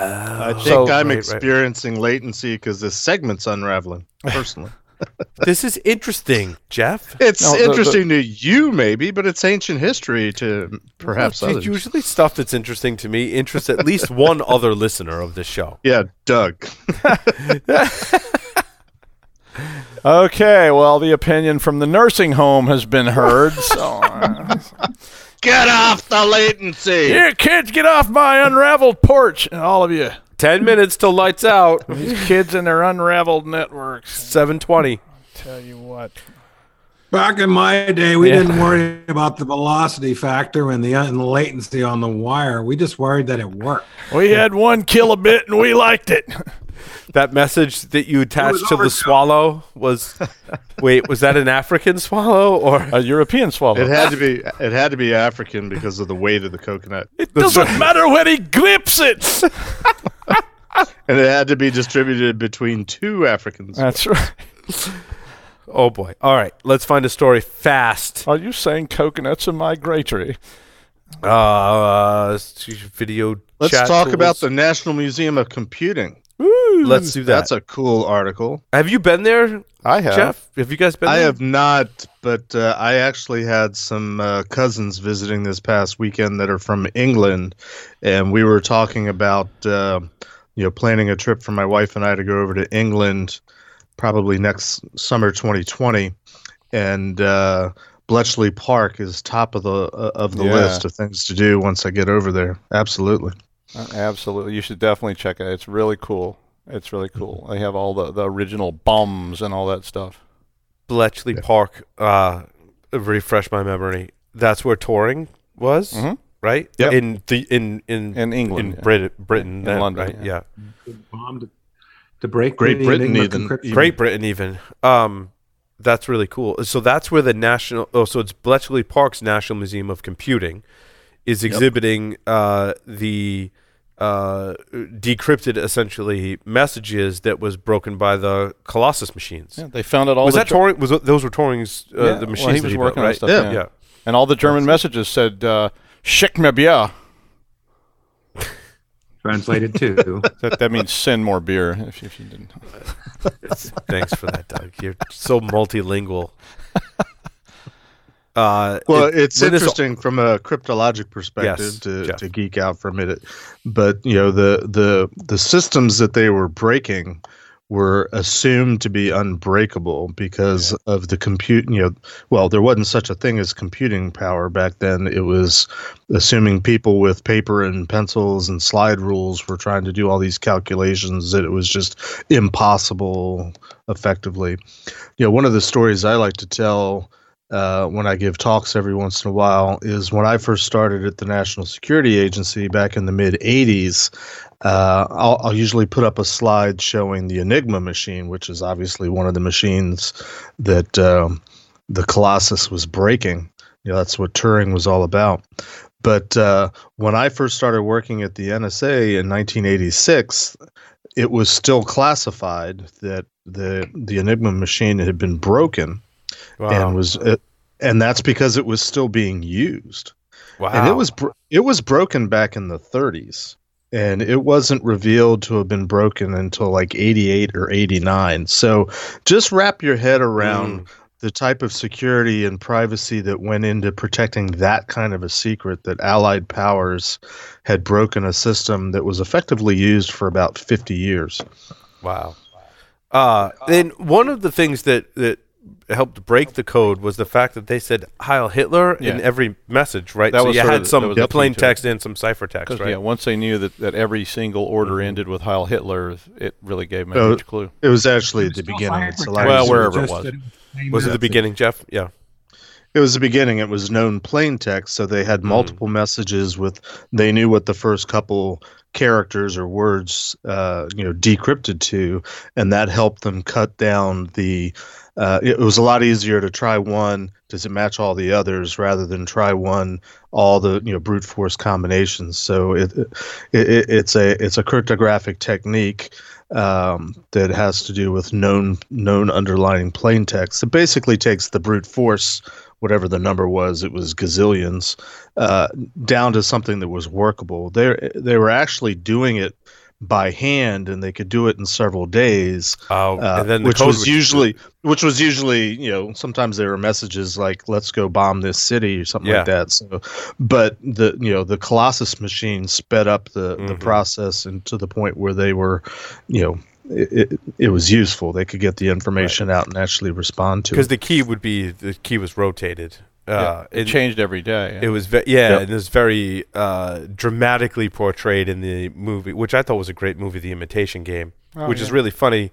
I oh. think So- I'm Right, right. experiencing latency because this segment's unraveling. Personally, [laughs] this is interesting, Jeff. it's No, the- the- interesting to you, maybe, but it's ancient history to perhaps Well, others. Usually, stuff that's interesting to me interests at least one other listener of this show. Yeah, Doug. [laughs] [laughs] Okay, well, the opinion from the nursing home has been heard. [laughs] So, uh, Get off the latency. here, kids, get off my unraveled porch, and all of you, Ten minutes till lights out. [laughs] these kids and their unraveled networks. Seven twenty. Tell you what. Back in my day, we Yeah. didn't worry about the velocity factor and the, and the latency on the wire. We just worried that it worked. We had one kilobit and we liked it. [laughs] That message that you attached to the swallow was. wait, was that an African swallow or? A European swallow. It had to be. It had to be African because of the weight of the coconut, It doesn't matter when he grips it. and it had to be distributed between two Africans. That's right. Oh boy! All right, let's find a story fast. Are you saying coconuts are migratory? Uh, video. Let's chat talk tools. about the National Museum of Computing. Let's do that. That's a cool article. Have you been there, I have. Jeff? Have you guys been? I there? have not, but uh, I actually had some uh, cousins visiting this past weekend that are from England, and we were talking about uh, you know planning a trip for my wife and I to go over to England, probably next summer 2020, and uh, Bletchley Park is top of the uh, of the Yeah. list of things to do once I get over there. Absolutely. Uh, absolutely. You should definitely check it out. It's really cool. It's really cool. They have all the, the original bombes and all that stuff. Bletchley Park. Uh, refresh my memory. That's where Turing was, Mhm. right? Yep. In the in in In England. in yeah. Brit- Britain, In then, London, right? yeah. Yeah. Bombe to, to break Great the Britain Enigma even- Great Britain, even. Um, that's really cool. So that's where the national. Oh, so it's Bletchley Park's National Museum of Computing is exhibiting uh, the uh, decrypted, essentially, messages that was broken by the Colossus machines. Yeah, they found out all was the that Turing? Was it- those were Turing's uh, Yeah, the well, machines he that was he working built, on right? stuff, Yeah. yeah. And all the German messages said, uh, Schick mir Bier. Translated to [laughs] That, that means send more beer, if, if you didn't. [laughs] Thanks for that, Doug. You're so multilingual. [laughs] Uh, Well, it- it's when this- interesting from a cryptologic perspective Yes, to, Jeff. to geek out for a minute, but you know the the the systems that they were breaking were assumed to be unbreakable because of the compute. You know, well, there wasn't such a thing as computing power back then. It was assuming people with paper and pencils and slide rules were trying to do all these calculations that it was just impossible effectively. You know, one of the stories I like to tell uh, when I give talks every once in a while is when I first started at the National Security Agency back in the mid 80s. Uh, I'll, I'll usually put up a slide showing the Enigma machine, which is obviously one of the machines that um, the Colossus was breaking. You know, that's what Turing was all about. But uh, when I first started working at the NSA in 1986, it was still classified that the the Enigma machine had been broken wow. and was uh, and that's because it was still being used wow. and it was bro- it was broken back in the 30s and it wasn't revealed to have been broken until like 88 or 89 so just wrap your head around Mm. the type of security and privacy that went into protecting that kind of a secret that allied powers had broken a system that was effectively used for about 50 years Wow. Uh, then one of the things that that helped break the code was the fact that they said Heil Hitler in every message, right? That so was you had of- some the plain text and some ciphertext, Because right? yeah, once they knew that, that every single order ended with Heil Hitler, it really gave them a Oh, huge clue. it was actually at the beginning it's a lot Well, wherever it was. that Was it the beginning, Jeff? Yeah. It was the beginning. It was known plain text, so they had multiple messages with. They knew what the first couple characters or words, uh, you know, decrypted to, and that helped them cut down the. Uh, it was a lot easier to try one. Does it match all the others rather than try one all the you know brute force combinations? So it, it, it it's a it's a cryptographic technique um, that has to do with known known underlying plain text. It basically takes the brute force, whatever the number was, it was gazillions, uh, down to something that was workable. They they were actually doing it by hand, and they could do it in several days. Oh, Uh, and then the which was usually which was usually you know sometimes there were messages like let's go bomb this city or something Yeah. like that so but the you know the colossus machine sped up the the Mhm. process and to the point where they were you know it, it, it was useful they could get the information out and actually respond to it. because the key would be the key was rotated. Uh, it it, changed every day. it was ve- yeah, Yep. and it was very uh, dramatically portrayed in the movie, which I thought was a great movie, The Imitation Game, Oh, which is really funny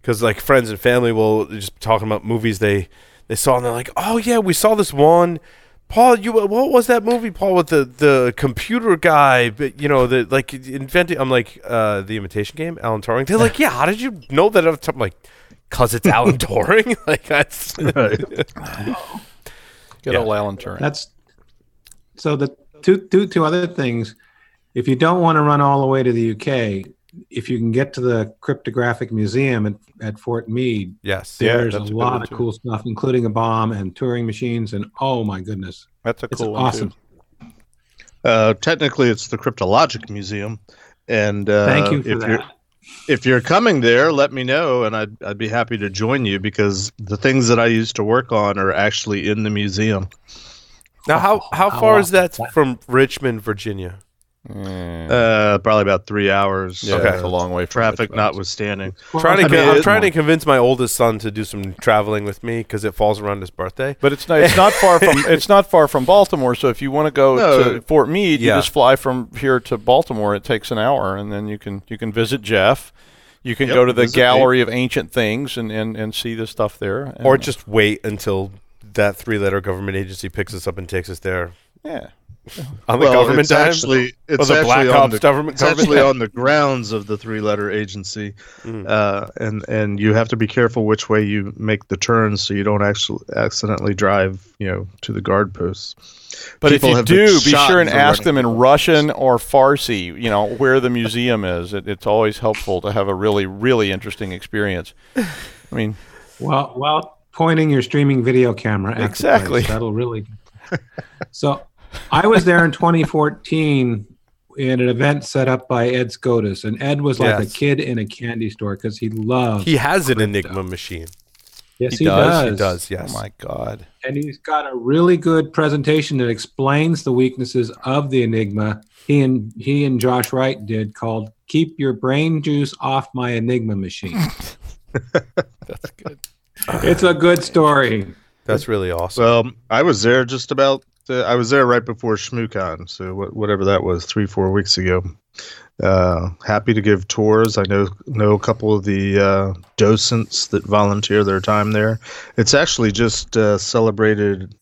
because like friends and family will just talking about movies they they saw and they're like, oh yeah, we saw this one. Paul, you what was that movie, Paul, with the the computer guy? But you know, the like inventing. I'm like, uh, the Imitation Game, Alan Turing. They're like, yeah, how did you know that? off the top?" I'm like, cause it's [laughs] Alan Turing. [laughs] like that's Right. [laughs] Good yeah. old Alan Turing. That's so the two two two other things. If you don't want to run all the way to the UK, if you can get to the cryptographic museum at, at Fort Meade, yes. Yeah, there's a that's a lot one, of too. cool stuff, including a bombe and Turing machines, and oh my goodness, That's a it's cool one awesome. too. uh, technically it's the cryptologic museum and uh, Thank you for if you're that. If you're coming there, let me know, and I'd I'd be happy to join you because the things that I used to work on are actually in the museum. Now, how how How far is that from Richmond, Virginia? Mm. Uh, probably about three hours. yeah, okay. it's a long way from Traffic Richmond. notwithstanding. trying to I con- mean, I'm it- trying to convince my oldest son to do some traveling with me because it falls around his birthday. But it's not. It's not far from. [laughs] It's not far from Baltimore. So if you want to go No. to Fort Meade, Yeah. you just fly from here to Baltimore. It takes an hour, and then you can you can visit Jeff. You can Yep, go to the visit me. gallery of ancient things and, and, and see the stuff there. or just wait until that three-letter government agency picks us up and takes us there yeah. On the well, government it's dime? actually it's the actually Black on the, government- it's actually on the grounds of the three-letter agency, Mhm. uh, and and you have to be careful which way you make the turns so you don't actually accidentally drive, you know, to the guard posts. But People if you do, be sure and ask them in Russian or Farsi. You know where the museum is. It, it's always helpful to have a really really interesting experience. I mean, Well, well, pointing your streaming video camera at the Exactly. place, that'll really. [laughs] so, I was there in 2014 in an event set up by Ed Skoudis, and Ed was like Yes. a kid in a candy store because he loved. He has an crypto. Enigma machine. yes, he he, does? does. He does, yes. oh my God. and he's got a really good presentation that explains the weaknesses of the Enigma. He and he and Josh Wright did called "Keep Your Brain Juice Off My Enigma Machine." [laughs] That's good. it's a good story. That's really awesome. Well, I was there just about. I was there right before ShmooCon, so wh- whatever that was, three four weeks ago. Uh, happy to give tours. I know know a couple of the uh, docents that volunteer their time there. It's actually just uh, celebrated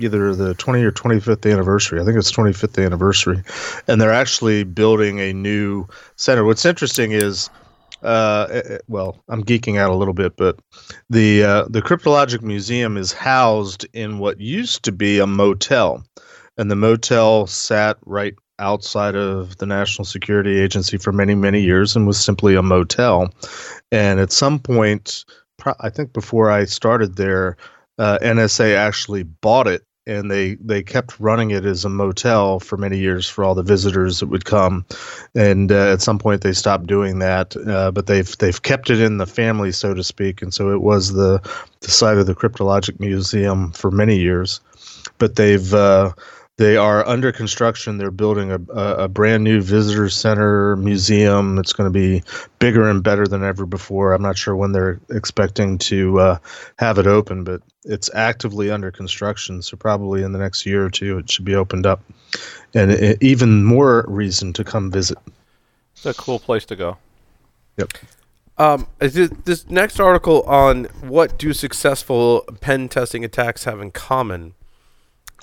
either the 20 or 25th anniversary. I think it's 25th anniversary, and they're actually building a new center. What's interesting is. Uh, eh, eh, well, I'm geeking out a little bit, but the uh, the cryptologic museum is housed in what used to be a motel. And the motel sat right outside of the national security agency for many many years and was simply a motel. And at some point i think before i started there uh, nsa actually bought it and they they kept running it as a motel for many years for all the visitors that would come. And uh, at some point they stopped doing that uh, but they've they've kept it in the family so to speak. And so it was the the site of the cryptologic museum for many years. But they've uh, they are under construction. They're building a, a, a brand new visitor center museum. It's going to be bigger and better than ever before. I'm not sure when they're expecting to uh, have it open, but it's actively under construction. So probably in the next year or two, it should be opened up, and i even more reason to come visit. It's a cool place to go. Yep. Um, is it- this next article on what do successful pen testing attacks have in common?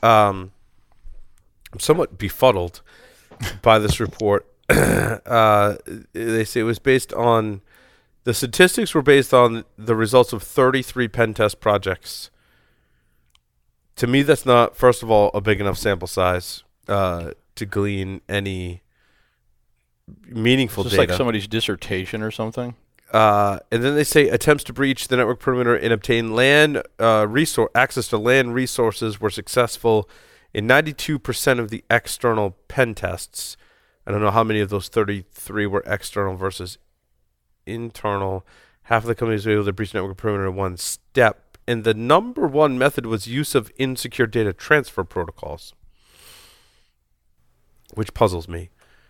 Um, I'm somewhat befuddled by this report. [clears throat] uh, they say it was based on the statistics were based on the results of 33 pen test projects. To me, that's not, first of all, a big enough sample size uh, to glean any meaningful Is this data. like somebody's dissertation or something? Uh, and then they say attempts to breach the network perimeter and obtain land uh, resource access to land resources were successful in 92% of the external pen tests. I don't know how many of those 33 were external versus internal. Half of the companies were able to breach network perimeter in one step. And the number one method was use of insecure data transfer protocols, which puzzles me.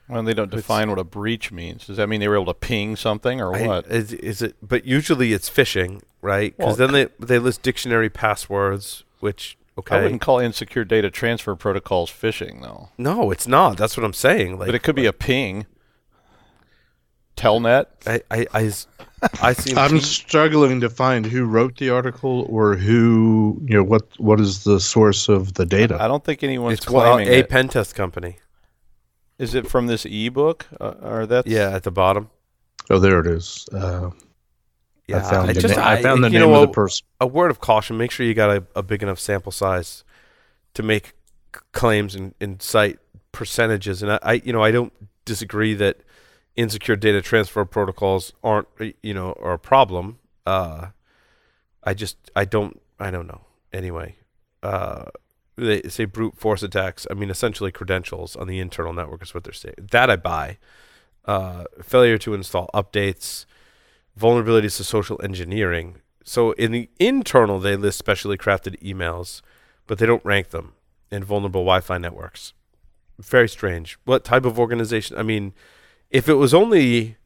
Well, they don't It's- define what a breach means. Does that mean they were able to ping something or I- what? Is, is it? But usually it's phishing, right? Because Well, then they they list dictionary passwords, which I wouldn't call insecure data transfer protocols phishing, though. No, it's not. That's what I'm saying. Like, but it could be a ping. Telnet. I I I, s- I see. [laughs] I'm struggling to find who wrote the article or who you know what what is the source of the data. I don't think anyone's it's claiming a it. pen test company. Is it from this ebook? Uh, or that's Yeah, at the bottom. Oh, there it is. Uh, Yeah, I found I the, just na- I found the you name know, of a- the person. a word of caution: make sure you got a, a big enough sample size to make c- claims and, and cite percentages. And I, I, you know, I don't disagree that insecure data transfer protocols aren't, you know, are a problem. Uh, I just, I don't, I don't know. Anyway, uh, they say brute force attacks. I mean, essentially credentials on the internal network is what they're saying. That I buy. Uh, failure to install updates vulnerabilities to social engineering. So in the internal, they list specially crafted emails, but they don't rank them in vulnerable Wi-Fi networks. Very strange. What type of organization? I mean, if it was only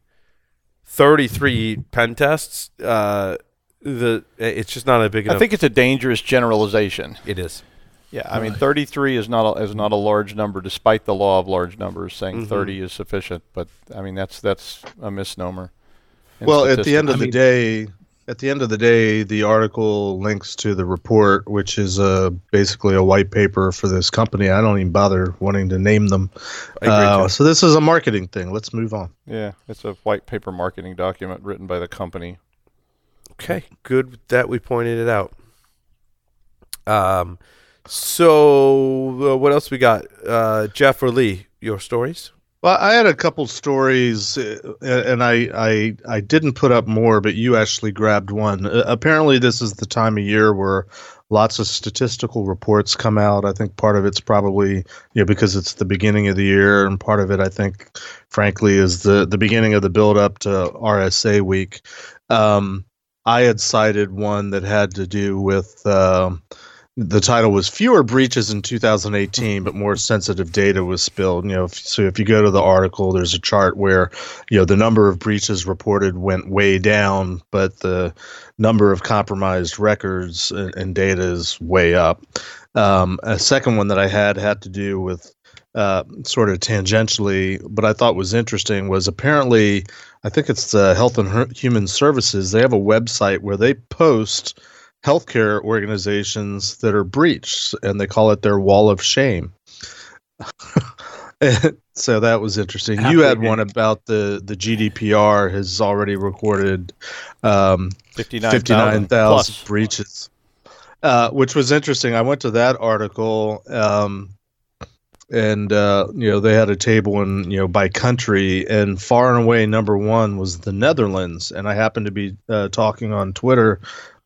33 pen tests, uh, the it's just not a big enough. I think it's a dangerous generalization. it is. Yeah, I mean, 33 is not a, is not a large number, despite the law of large numbers saying Mhm. 30 is sufficient. But I mean, that's that's a misnomer. In Well, at the end of I the mean- day, at the end of the day, the article links to the report, which is uh, basically a white paper for this company. I don't even bother wanting to name them. Uh, so this is a marketing thing. Let's move on. yeah, it's a white paper marketing document written by the company. Okay, good that we pointed it out. Um, so uh, what else we got? Uh, Jeff or Lee, your stories? Well, I had a couple stories, uh, and I, I I didn't put up more, but you actually grabbed one. Uh, apparently, this is the time of year where lots of statistical reports come out. I think part of it's probably you know because it's the beginning of the year, and part of it, I think, frankly, is the the beginning of the build up to RSA week. Um, I had cited one that had to do with. Um, the title was fewer breaches in 2018 but more sensitive data was spilled. You know if, so if you go to the article there's a chart where you know the number of breaches reported went way down but the number of compromised records and, and data is way up. Um, a second one that i had had to do with uh, sort of tangentially but i thought was interesting was apparently i think it's the health and Hu- human services they have a website where they post healthcare organizations that are breached, and they call it their wall of shame. [laughs] so that was interesting. You had one about the the GDPR has already recorded um, 59,000 59,000 breaches, uh, which was interesting. I went to that article. Um, and uh, you know they had a table in you know by country, and far and away number one was the Netherlands. And I happened to be uh, talking on Twitter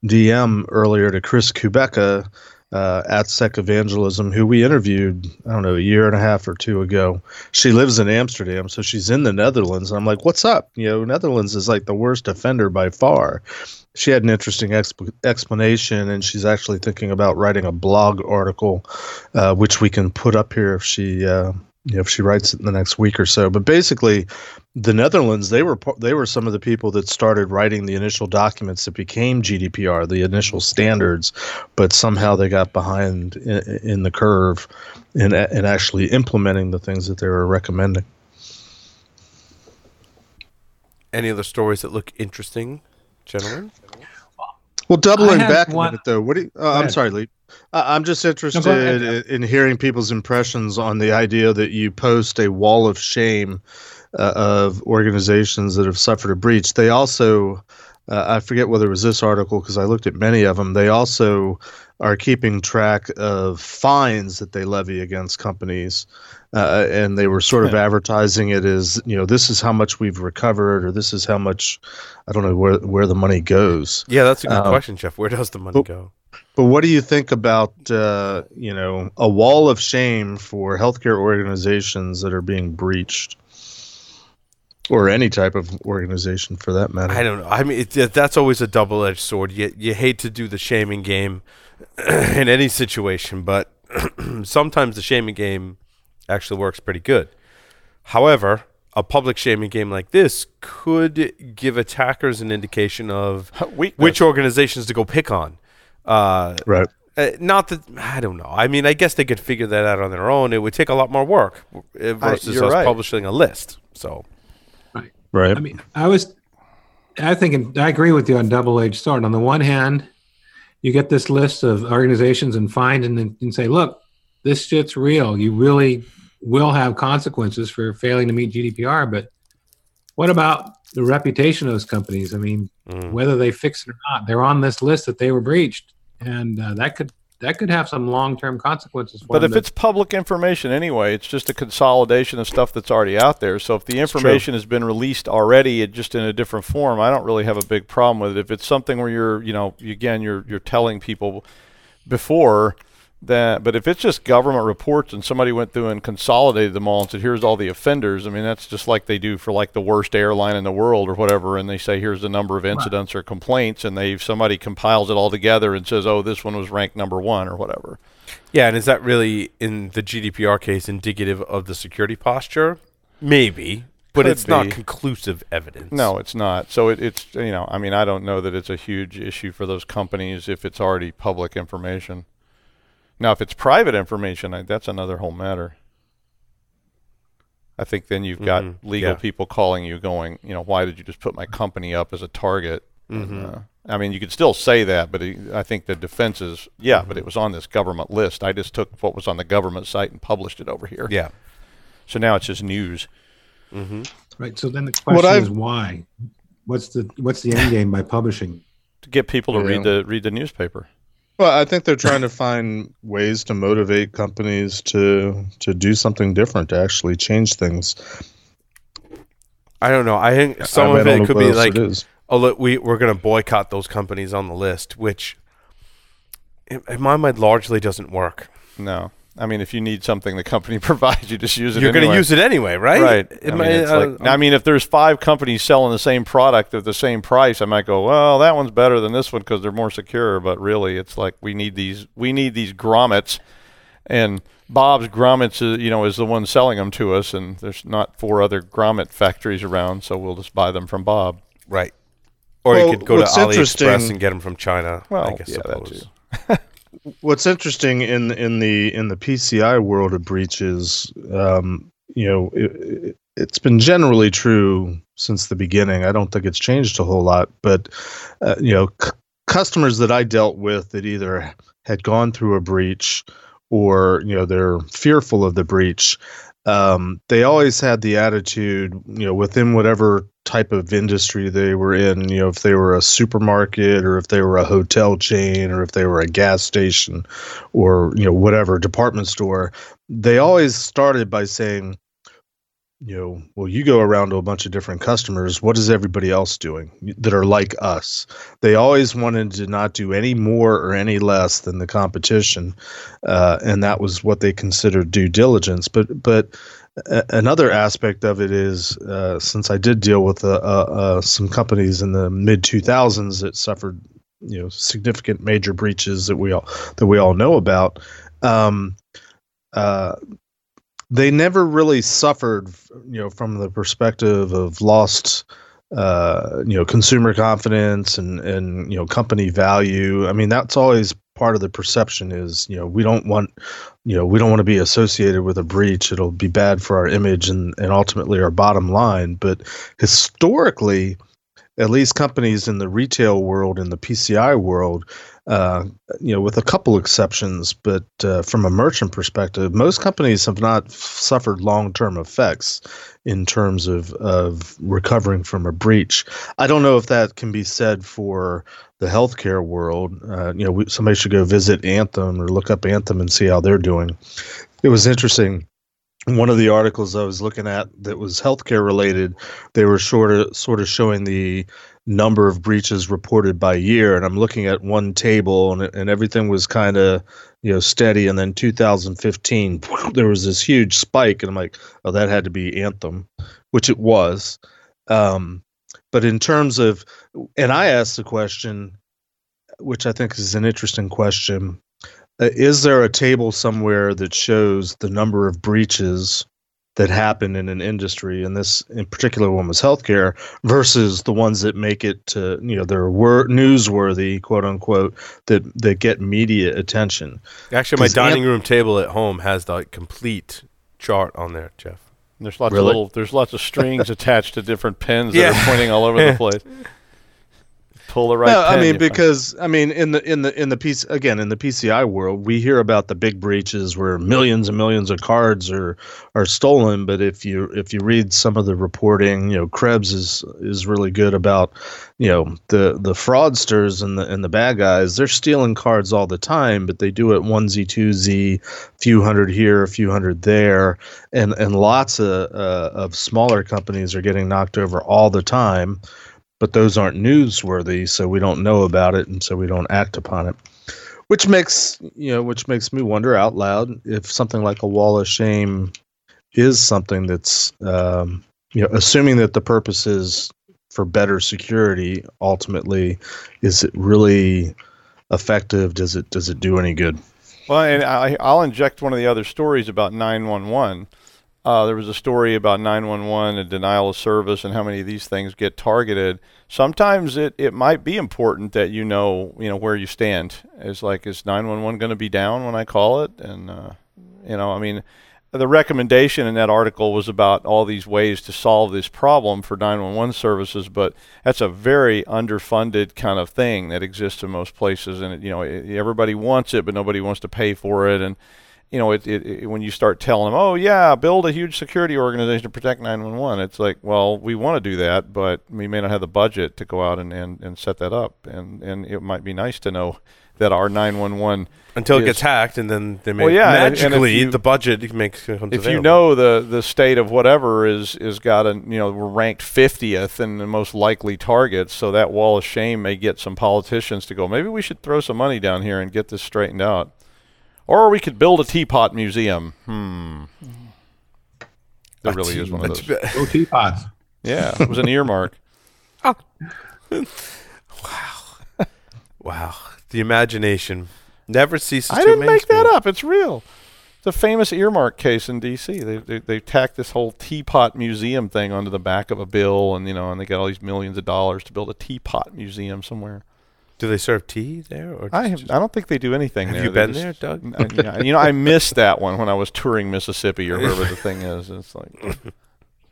DM earlier to Chris Kubecka uh, at Sec Evangelism, who we interviewed, I don't know, a year and a half or two ago. She lives in Amsterdam, so she's in the Netherlands. And I'm like, what's up? You know, Netherlands is like the worst offender by far. She had an interesting exp- explanation, and she's actually thinking about writing a blog article, uh, which we can put up here if she. Uh, you know, if she writes it in the next week or so, but basically, the Netherlands they were they were some of the people that started writing the initial documents that became GDPR, the initial standards, but somehow they got behind in, in the curve in in actually implementing the things that they were recommending. Any other stories that look interesting, gentlemen? Well, doubling back one- a minute though. What do you, uh, I'm sorry, Lee. I'm just interested ahead, in, in hearing people's impressions on the idea that you post a wall of shame uh, of organizations that have suffered a breach. They also, uh, I forget whether it was this article because I looked at many of them. They also are keeping track of fines that they levy against companies. Uh, and they were sort of advertising it as, you know, this is how much we've recovered, or this is how much, I don't know where where the money goes. Yeah, that's a good Um, question, Jeff. Where does the money but- go? But what do you think about, uh, you know, a wall of shame for healthcare organizations that are being breached, or any type of organization for that matter? I don't know. I mean, it, that's always a double-edged sword. You you hate to do the shaming game [clears throat] in any situation, but [clears throat] sometimes the shaming game actually works pretty good. However, a public shaming game like this could give attackers an indication of [laughs] Weakness. which organizations to go pick on. Uh, right. uh, not that I don't know. I mean, I guess they could figure that out on their own. It would take a lot more work uh, versus you're us right. publishing a list. So Right. Right. I mean, I was, I think, I agree with you on double-edged sword. On the one hand, you get this list of organizations and find and then and say, look, this shit's real. You really will have consequences for failing to meet GDPR. But what about the reputation of those companies? I mean, mm. whether they fix it or not, they're on this list that they were breached, and uh, that could that could have some long-term consequences for But if that- it's public information anyway, it's just a consolidation of stuff that's already out there. So if the information has been released already, it just in a different form, I don't really have a big problem with it. If it's something where you're, you know, again, you're you're telling people before that, but if it's just government reports and somebody went through and consolidated them all and said, "Here's all the offenders," I mean, that's just like they do for like the worst airline in the world or whatever, and they say, "Here's the number of incidents or complaints," and they somebody compiles it all together and says, "Oh, this one was ranked number one" or whatever. Yeah, and is that really in the GDPR case indicative of the security posture? Maybe, but Could it's not conclusive evidence. No, it's not. So it, it's you know, I mean, I don't know that it's a huge issue for those companies if it's already public information. Now, if it's private information, I, that's another whole matter. I think then you've got Mhm, legal yeah. people calling you, going, you know, why did you just put my company up as a target? Mhm. Uh, I mean, you could still say that, but it, I think the defense is, yeah, but Mm-hmm. it was on this government list. I just took what was on the government site and published it over here. Yeah. So now it's just news. hmm right, so then the question is why? What's the what's the end game by publishing? to get people to Yeah. read the read the newspaper. Well, I think they're trying to find ways to motivate companies to to do something different, to actually change things. I don't know. I think some I of it could be like, it is. oh, look, we we're gonna boycott those companies on the list, which in, in my mind largely doesn't work. No, I mean, if you need something the company [laughs] provides, you just use it. You're anyway. gonna use it anyway, right? right? It I mean, might- it's uh, like, I mean, if there's five companies selling the same product at the same price, I might go, well, that one's better than this one because they're more secure. But really, it's like we need these we need these grommets, and Bob's grommets, is, you know, is the one selling them to us, and there's not four other grommet factories around, so we'll just buy them from Bob. right. Or Well, you could go to what's AliExpress interesting- and get them from China. Well, I yeah, that too. [laughs] What's interesting in in the in the PCI world of breaches, um, you know, it, it's been generally true since the beginning. I don't think it's changed a whole lot, but uh, you know, c- customers that I dealt with that either had gone through a breach or you know they're fearful of the breach. Um, they always had the attitude, you know, within whatever type of industry they were in, you know, if they were a supermarket or if they were a hotel chain or if they were a gas station or, you know, whatever department store, they always started by saying, you know, well, you go around to a bunch of different customers. What is everybody else doing that are like us? They always wanted to not do any more or any less than the competition, uh, and that was what they considered due diligence. But but another aspect of it is uh, since I did deal with uh, uh, uh, some companies in the mid 2000s that suffered you know significant major breaches that we all that we all know about. Um, uh, they never really suffered, you know, from the perspective of lost, uh, you know, consumer confidence and and you know company value. I mean, that's always part of the perception is you know we don't want you know we don't want to be associated with a breach. It'll be bad for our image and and ultimately our bottom line. But historically at least companies in the retail world in the PCI world, uh, you know, with a couple exceptions, but uh, from a merchant perspective, most companies have not suffered long-term effects in terms of of recovering from a breach. I don't know if that can be said for the healthcare world. Uh, you know, we, somebody should go visit Anthem or look up Anthem and see how they're doing. It was interesting one of the articles I was looking at that was healthcare related, they were sort of sort of showing the number of breaches reported by year, and I'm looking at one table, and and everything was kind of you know steady, and then 2015 [laughs] there was this huge spike, and I'm like, oh, that had to be Anthem, which it was. Um, but in terms of, and I asked the question, which I think is an interesting question uh, is there a table somewhere that shows the number of breaches that happen in an industry and this in particular one was healthcare versus the ones that make it to you know they're wor- newsworthy quote unquote that that get media attention Actually, my dining Ant- room table at home has the complete chart on there, Jeff. There's lots Really? of little. There's lots of strings [laughs] attached to different pins that Yeah. are pointing all over the [laughs] place. Pull the right. no, I mean because I mean in the in the in the piece again in the PCI world we hear about the big breaches where millions and millions of cards are are stolen but if you if you read some of the reporting you know Krebs is is really good about you know the the fraudsters and the and the bad guys they're stealing cards all the time but they do it onesie twosie few hundred here a few hundred there and and lots of uh, of smaller companies are getting knocked over all the time but those aren't newsworthy, so we don't know about it, and so we don't act upon it. Which makes you know, which makes me wonder out loud if something like a wall of shame is something that's um, you know, assuming that the purpose is for better security. Ultimately, is it really effective? Does it does it do any good? Well, and I, I'll inject one of the other stories about 911. Uh, there was a story about 911 and denial of service and how many of these things get targeted. Sometimes it, it might be important that you know you know where you stand. It's like is 911 going to be down when I call it? And uh, you know, I mean, the recommendation in that article was about all these ways to solve this problem for 911 services, but that's a very underfunded kind of thing that exists in most places, and it, you know it, everybody wants it, but nobody wants to pay for it, and you know it, it, it when you start telling them, oh yeah, build a huge security organization to protect 911, it's like, well, we want to do that, but we may not have the budget to go out and, and, and set that up, and and it might be nice to know that our 911 Until it gets hacked, and then they make Well, yeah, and- and magically you- the budget makes if you know the the state of whatever is is got a you know we're ranked 50th in the most likely targets so that wall of shame may get some politicians to go maybe we should throw some money down here and get this straightened out or we could build a teapot museum hmm there A really tea- is one of those tea- Go teapots. yeah it was an earmark [laughs] oh. Wow, Wow. the imagination never ceases i to didn't amaze make that up it's real it's a famous earmark case in D.C. They, they they tacked this whole teapot museum thing onto the back of a bill, and you know, and they got all these millions of dollars to build a teapot museum somewhere. Do they serve tea there? Or I have, I don't think they do anything Have there. you They been just- there, Doug? I- yeah, you know, I [laughs] missed that one when I was touring Mississippi or wherever the thing is. It's like,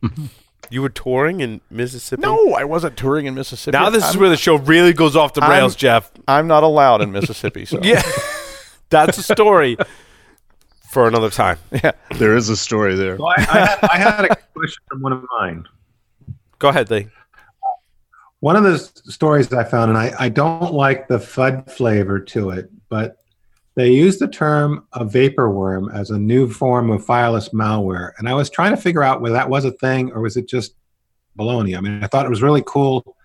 [laughs] you were touring in Mississippi. no, I wasn't touring in Mississippi. Now this is I'm, where the show really goes off the I'm- rails, Jeff. I'm not allowed in Mississippi. So [laughs] Yeah, that's a story for another time. yeah. There is a story there. So I, I, had, I had a question from one of mine. Go ahead, Lee. One of the stories I found, and I, I don't like the FUD flavor to it, but they use the term a vapor worm as a new form of fileless malware. And I was trying to figure out whether that was a thing or was it just baloney. I mean, I thought it was really cool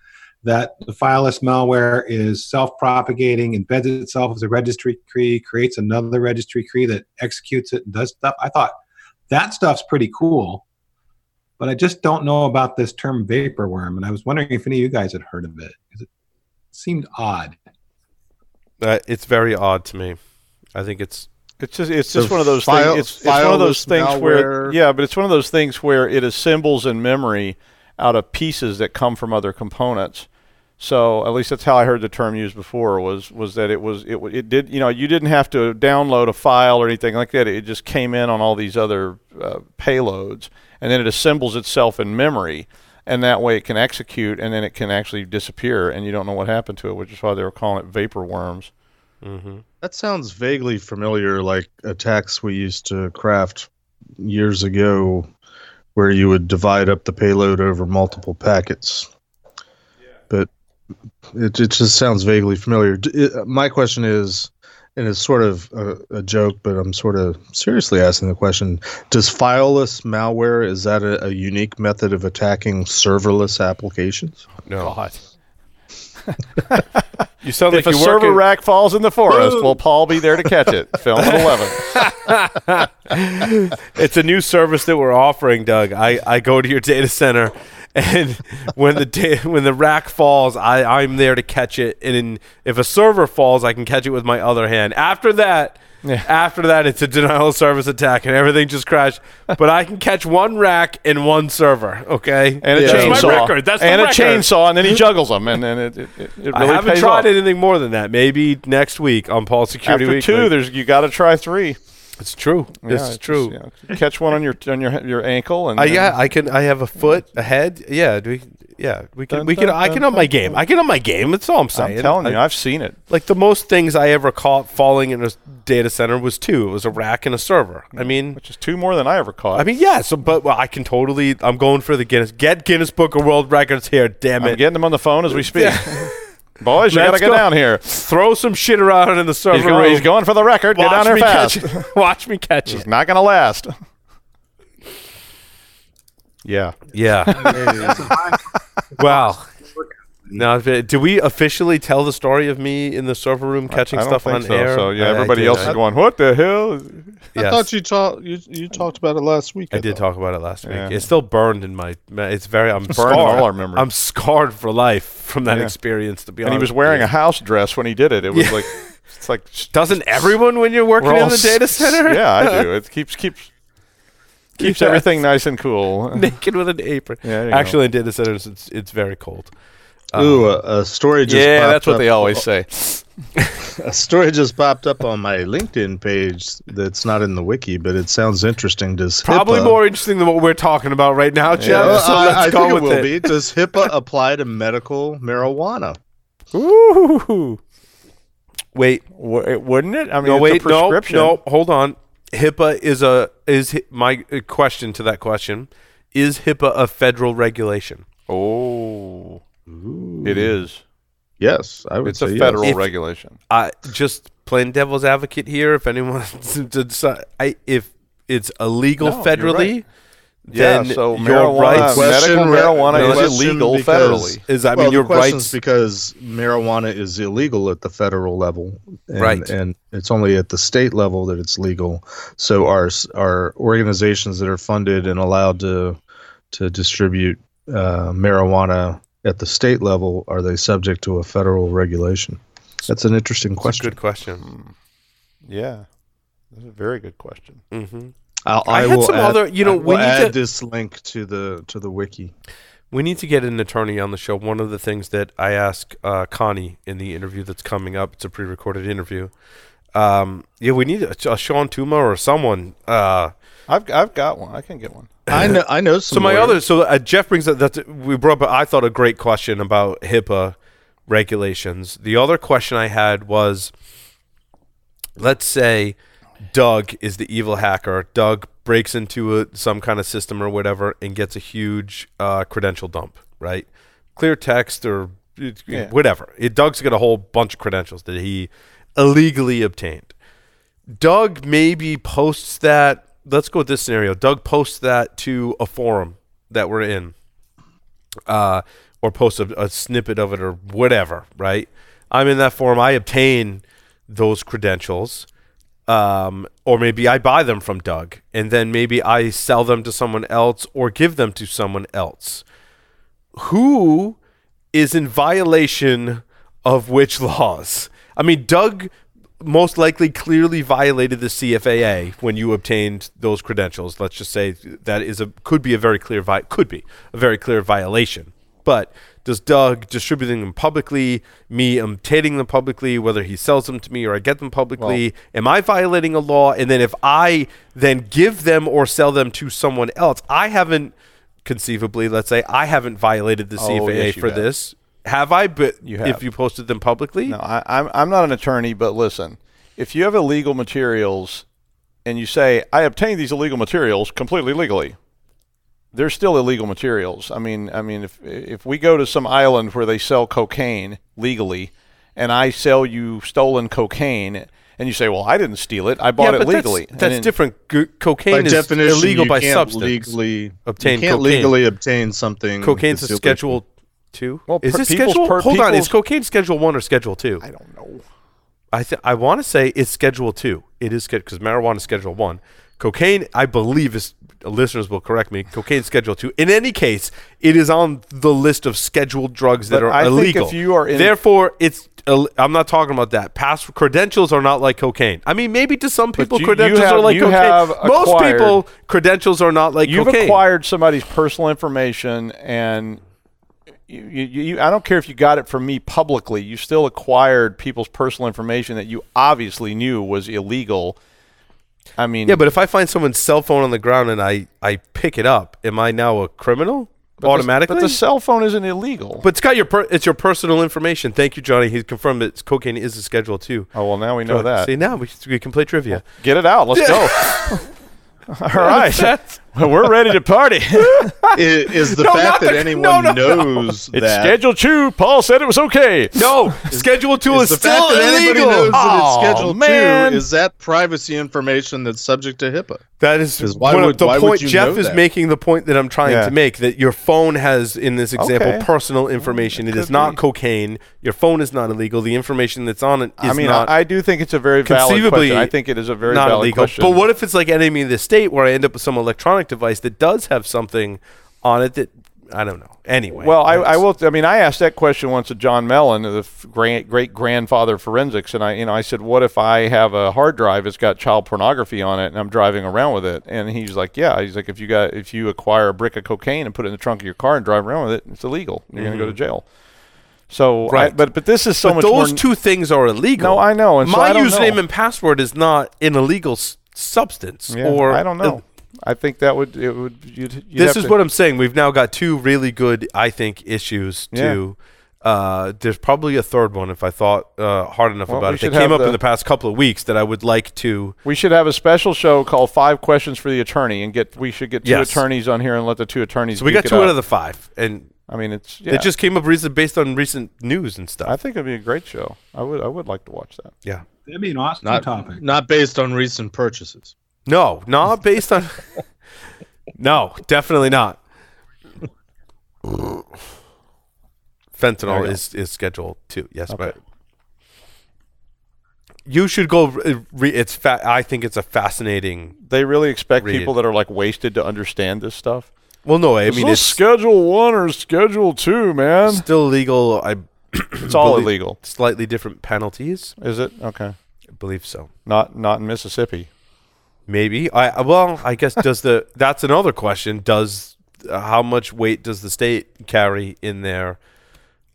that the fileless malware is self-propagating, embeds itself as a registry key, creates another registry key that executes it and does stuff. I thought that stuff's pretty cool but I just don't know about this term vapor worm, and I was wondering if any of you guys had heard of it. 'cause It seemed odd. Uh, it's very odd to me. I think it's It's just it's So just one of those file- things. It's, it's one of those fileless things where yeah, but it's one of those things where it assembles in memory out of pieces that come from other components. So at least that's how I heard the term used before was was that it was it it did you know you didn't have to download a file or anything like that. It just came in on all these other uh, payloads, and then it assembles itself in memory. and that way it can execute, and then it can actually disappear, and you don't know what happened to it, which is why they were calling it vapor worms. Mm-hmm. That sounds vaguely familiar, like attacks we used to craft years ago, where you would divide up the payload over multiple packets. But it, it just sounds vaguely familiar. It- my question is, and it's sort of a, a joke, but I'm sort of seriously asking the question: Does fileless malware is that a, a unique method of attacking serverless applications? No. [laughs] you sound If like a server rack falls in the forest, will Paul be there to catch it? [laughs] Film at eleven. [laughs] it's a new service that we're offering, Doug. I, I go to your data center, and when the da- when the rack falls, I I'm there to catch it. And in, if a server falls, I can catch it with my other hand. After that. Yeah. After that, it's a denial of service attack and everything just crashed. [laughs] But I can catch one rack in one server. Okay, and a Yeah. That's my record. That's and record. a chainsaw, and then he mm-hmm. juggles them, and then it, it, it, really I haven't tried off. anything more than that. Maybe next week on Paul Security After Week. two, there's you got to try three. it's true. Yeah, This it's is true. just, know, catch one on your on your your ankle, and yeah, I can. I have a foot, a head. Yeah, do we? Yeah, we can. Dun, we can. dun, I dun, can up my game. I can up my game. That's all I'm saying. I'm telling you, I- I've seen it. like the most things I ever caught falling in a data center was two. It was a rack and a server. I mean, Which is two more than I ever caught. I mean, yeah. So, but well, I can totally. I'm going for the Guinness. Get Guinness Book of World Records here. Damn it. I'm getting them on the phone as we speak. [laughs] Boys, you got to get go. down here. Throw some shit around in the server He's going, room. he's going for the record. Get down here fast. catch. [laughs] Watch me catch it. It's not going to last. Yeah. Yeah. [laughs] [laughs] wow. Now, did we officially tell the story of me in the server room catching I don't stuff on so. air? So yeah, I- I everybody else is going. What the hell? I yes. thought you talked you, you talked about it last week. I did thought. talk about it last week. Yeah. It's still burned in my. It's very. I'm Burned scarred. all our memories. I'm scarred for life from that Yeah. experience. To be honest. And he was wearing a house dress when he did it. It was Yeah. like it's like. Doesn't everyone when you're working in the data center? Yeah, I do. [laughs] It keeps keeps keeps Yes. everything nice and cool. [laughs] Naked with an apron. Yeah, there you. Actually, in data centers, it's it's very cold. Um, uh, uh, Ooh, a, a story just yeah, that's what up- they always say. A story just popped up on my LinkedIn page that's not in the wiki, but it sounds interesting. Does Probably HIPAA, more interesting than what we're talking about right now, Jeff. Well, so I, let's I go think it will it. be. Does HIPAA [laughs] apply to medical marijuana? Ooh. Wait, W- wouldn't it? I mean, no, it's wait, a no, no, hold on. HIPAA is a is my uh, question to that question. Is HIPAA a federal regulation? Oh, it is. Yes, I would It's say a yes. federal If- regulation. I just plain devil's advocate here. If anyone, [laughs] decide, I if it's illegal No, you're federally, right. Yeah, so your marijuana, rights Question medical marijuana is question illegal because- federally. is I well, mean your the question's rights. because marijuana is illegal at the federal level, and, Right. And it's only at the state level that it's legal. So our our organizations that are funded and allowed to to distribute uh, marijuana at the state level are they subject to a federal regulation? That's an interesting That's a question. good question. Yeah, that's a very good question. hmm I'll, I I, had will some add, other- you know, we need add to- this link to the to the wiki. We need to get an attorney on the show. One of the things that I ask uh, Connie in the interview that's coming up, it's a pre-recorded interview. Um, yeah, we need a, a Shawn Tuma or someone. Uh, I've I've got one. I can get one. [laughs] I know I know some. so my lawyers. other, so uh, Jeff brings up that we brought up. I thought a great question about HIPAA regulations. The other question I had was, let's say Doug is the evil hacker. Doug breaks into a, some kind of system or whatever and gets a huge uh, credential dump, right? Clear text or Yeah. whatever. It, Doug's got a whole bunch of credentials that he illegally obtained. Doug maybe posts that. Let's go with this scenario. Doug posts that to a forum that we're in, uh, or posts a, a snippet of it or whatever. Right? I'm in that forum. I obtain those credentials, um, or maybe I buy them from Doug, and then maybe I sell them to someone else or give them to someone else. Who is in violation of which [laughs] laws? I mean, Doug most likely clearly violated the CFAA when you obtained those credentials. Let's just say that is a could be a very clear vi- could be a very clear violation. But does Doug distributing them publicly, me obtaining them publicly, whether he sells them to me or I get them publicly, am I violating a law? And then if I then give them or sell them to someone else, I haven't conceivably, let's say I haven't violated the Oh, CFAA yes, for have. this. Have I? But You if you posted them publicly, No, I, I'm I'm not an attorney, but listen, if you have illegal materials and you say I obtained these illegal materials completely legally, they're still illegal materials. I mean, I mean, if if we go to some island where they sell cocaine legally, and I sell you stolen cocaine, and you say, well, I didn't steal it, I bought yeah, it legally. That's, And that's then- different. G- cocaine by is definition, illegal you by can't substance. legally Obtain you can't cocaine. legally obtain something. Cocaine's a Schedule Two. Well, is per- it people's Schedule? per- Hold on, is cocaine Schedule One or Schedule Two? I don't know. I th- I want to say it's Schedule Two. It is because marijuana is Schedule One. Cocaine, I believe, is listeners will correct me. Cocaine Schedule Two. In any case, it is on the list of scheduled drugs that But are I think illegal. if you are in- Therefore, it's. I'm not talking about that. Past credentials are not like cocaine. I mean, maybe to some people, you- you credentials have- are like you cocaine. Most acquired- people, credentials are not like cocaine. You've cocaine. acquired somebody's personal information, and you, you, you, I don't care if you got it from me publicly. You still acquired people's personal information that you obviously knew was illegal. I mean, Yeah, but if I find someone's cell phone on the ground and I, I pick it up, am I now a criminal but the- automatically? but the cell phone isn't illegal. But it's got your per- it's your personal information. Thank you, Johnny. He's confirmed that cocaine is a Schedule Two. oh well, now we know that. See now we, we can play trivia. Get it out. Let's go. [laughs] All right, [laughs] we're ready to party. [laughs] I- is the No, fact that the- anyone no, no, no. knows it's that Schedule Two. Paul said it was okay. No, Schedule Two is, is the still fact that anybody illegal. knows that it's Schedule man. Two is that privacy information that's subject to HIPAA. That is 'Cause why would- the why would point you Jeff know is that? making. The point that I'm trying Yeah. to make that your phone has, in this example, Okay. personal information. It is not be. cocaine. Your phone is not illegal. The information that's on it is I mean, not. I, I do think it's a very valid Conceivably question. I think it is a very not valid illegal. question. But what if it's like enemy of the state, where I end up with some electronic device that does have something on it that I don't know. Anyway, Well, I, I will. I mean, I asked that question once to John Mellon, the f- great great grandfather of forensics, and I, you know, I said, "What if I have a hard drive that's got child pornography on it, and I'm driving around with it?" And he's like, "Yeah." He's like, "If you got if you acquire a brick of cocaine and put it in the trunk of your car and drive around with it, it's illegal. You're going to go to jail." So, I- Mm-hmm. Right. but but this is so but much those two things are illegal. No, I know, and so my I username know. and password is not an illegal s- substance. yeah, or I don't know. I think that would it would. You'd, you'd this have is to- what I'm saying. We've now got two really good, I think, issues Yeah. to. Uh, there's probably a third one if I thought uh, hard enough Well, about we it. They came up the- in the past couple of weeks that I would like to. We should have a special show called Five Questions for the Attorney, and get we should get two Yes. attorneys on here and let the two attorneys. So we got two out out. of the five, and I mean, it's yeah. it just came up recent based on recent news and stuff. I think it'd be a great show. I would I would like to watch that. yeah. That'd be an awesome Not topic. not based on recent purchases. No, not based on. [laughs] no, definitely not. Fentanyl is is scheduled too. Yes, Okay. but you should go. re- it's fa- I think it's a fascinating. They really expect Read people that are like wasted to understand this stuff. Well, no, I Is mean it's Schedule One or Schedule Two, man. It's still legal. I [clears throat] It's all illegal, slightly different penalties. is it? Okay, I believe so. not not in Mississippi. Maybe. I well, I guess does the [laughs] that's another question. Does uh, how much weight does the state carry in there?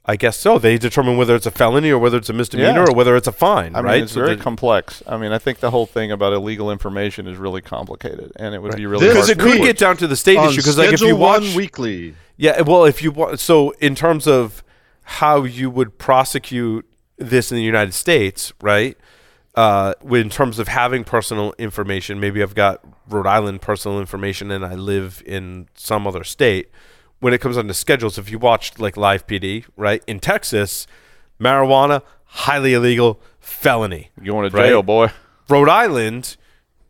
I guess so. They determine whether it's a felony or whether it's a misdemeanor Yeah. or whether it's a fine, I mean, right? it's very complex. I mean, I think the whole thing about illegal information is really complicated, and it would be really This because it could get down to the state issue. Because like if Schedule you watch, One weekly, yeah, well, if you wa- so in terms of how you would prosecute this in the United States, right? Uh, in terms of having personal information, maybe I've got Rhode Island personal information and I live in some other state. When it comes down to schedules, if you watched like Live PD, right in Texas, marijuana highly illegal, felony. You want to Right. jail, boy? Rhode Island,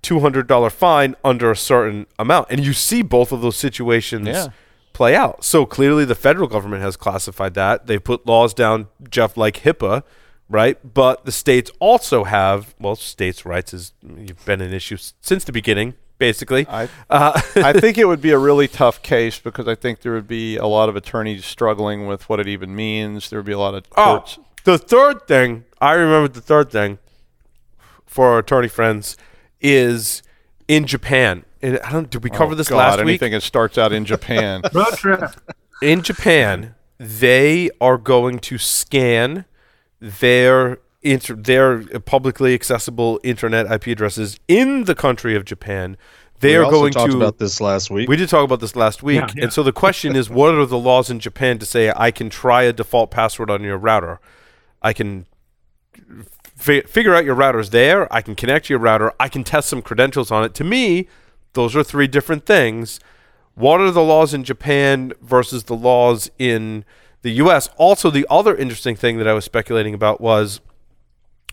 two hundred dollar fine under a certain amount, and you see both of those situations Yeah. play out. So clearly, the federal government has classified that they put laws down, Jeff, like HIPAA, right? But the states also have well, states' rights has been an issue since the beginning, basically. I [laughs] Uh, I think it would be a really tough case because I think there would be a lot of attorneys struggling with what it even means. There would be a lot of Oh, the third thing I remember. The third thing for our attorney friends is in Japan. And I don't. Did we cover Oh, this God, last week? anything that starts out in Japan. [laughs] Road trip. in Japan, they are going to scan their inter- their publicly accessible internet IP addresses in the country of Japan. they we are also going talked to. about this last week. we did talk about this last week, Yeah, yeah. and so the question is, what are the laws in Japan to say I can try a default password on your router? I can fi- figure out your router's there. I can connect to your router. I can test some credentials on it. To me, those are three different things. What are the laws in Japan versus the laws in the U.S.? Also, the other interesting thing that I was speculating about was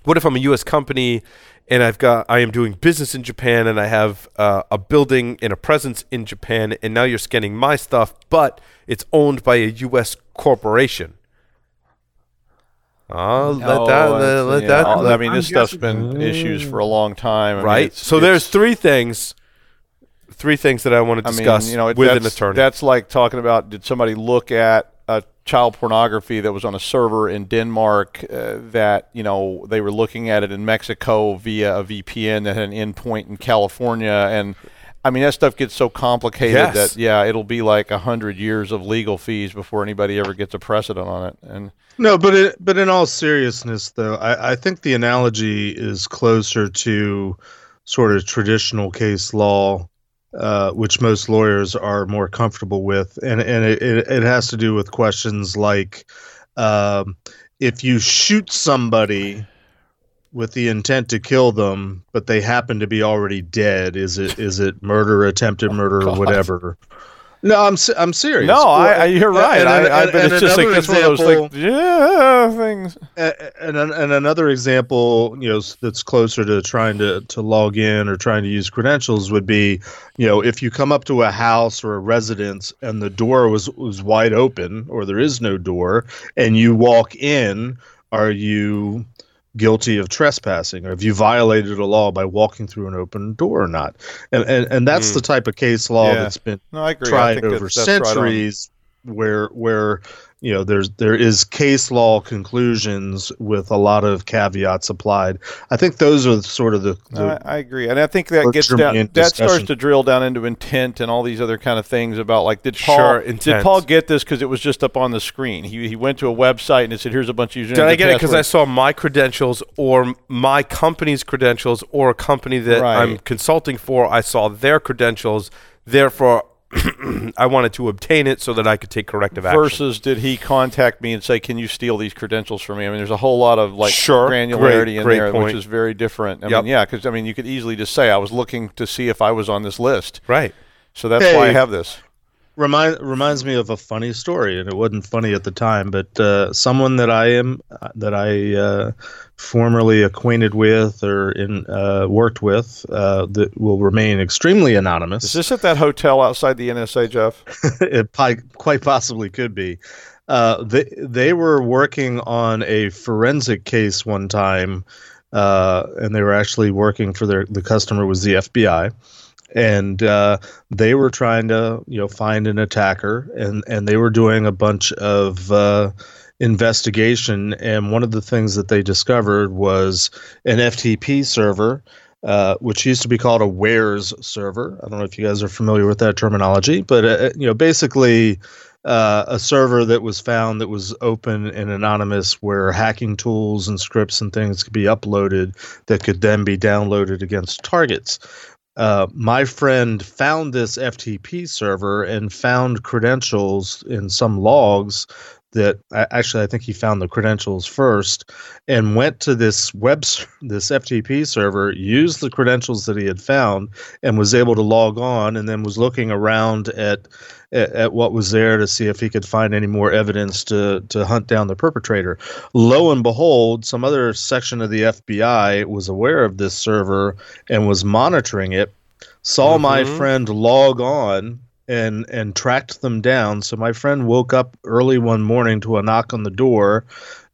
what if I'm a U.S. company and I've got I am doing business in Japan and I have uh, a building and a presence in Japan and now you're scanning my stuff, but it's owned by a U.S. corporation. Oh, let Oh, that let yeah. that I mean, this stuff's been issues for a long time. I mean, right. it's- so there's three things, three things that I want to I discuss mean, you know, it- with an attorney. That's like talking about did somebody look at a child pornography that was on a server in Denmark uh, that you know they were looking at it in Mexico via a VPN that had an endpoint in California and. I mean that stuff gets so complicated Yes. that yeah, it'll be like a hundred years of legal fees before anybody ever gets a precedent on it. And No, but it, but in all seriousness, though, I, I think the analogy is closer to sort of traditional case law, uh, which most lawyers are more comfortable with, and and it, it, has to do with questions like um, if you shoot somebody with the intent to kill them, but they happen to be already dead, is it is it murder, attempted murder, or God. whatever? No, I'm I'm serious. no, I, I, you're right. and- I, I, and- but and it's just like that's one of those like yeah things. And and another example, you know, that's closer to trying to to log in or trying to use credentials would be, you know, if you come up to a house or a residence and the door was was wide open or there is no door and you walk in, are you guilty of trespassing or have you violated a law by walking through an open door or not? And and, and that's Mm. the type of case law Yeah. that's been No, I agree. I tried over that's, that's right centuries where where you know there's there is case law conclusions with a lot of caveats applied i think those are sort of the, the I, I agree, and I think that gets down. germane That starts to drill down into intent and all these other kind of things about like did Paul Sure, did. Paul get this because it was just up on the screen? He he went to a website and it said here's a bunch of users. Did I get it because I saw my credentials or my company's credentials or a company that Right. I'm consulting for? I saw their credentials. Therefore, [clears throat] I wanted to obtain it so that I could take corrective action. versus did he contact me and say can you steal these credentials from me? I mean, there's a whole lot of like Sure, granularity great- in great there, point. which is very different. I Yep. mean, yeah, because I mean you could easily just say I was looking to see if I was on this list, Right. so that's why I have this. remind reminds me of a funny story and it wasn't funny at the time but uh, someone that i am that i uh, formerly acquainted with or in uh, worked with uh, that will remain extremely anonymous Is this at that hotel outside the NSA, Jeff? [laughs] it quite possibly could be. Uh, they they were working on a forensic case one time, uh, and they were actually working for their the customer was the FBI, and uh, they were trying to you know find an attacker, and and they were doing a bunch of. Investigation and one of the things that they discovered was an FTP server uh, which used to be called a wares server. I don't know if you guys are familiar with that terminology, but uh, you know, basically uh, a server that was found that was open and anonymous, where hacking tools and scripts and things could be uploaded that could then be downloaded against targets. Uh, my friend found this FTP server and found credentials in some logs that actually I think he found the credentials first and went to this web this FTP server, used the credentials that he had found, and was able to log on, and then was looking around at at, at what was there to see if he could find any more evidence to to hunt down the perpetrator. Lo and behold, some other section of the FBI was aware of this server and was monitoring it. Saw my Mhm. friend log on and and tracked them down. So my friend woke up early one morning to a knock on the door,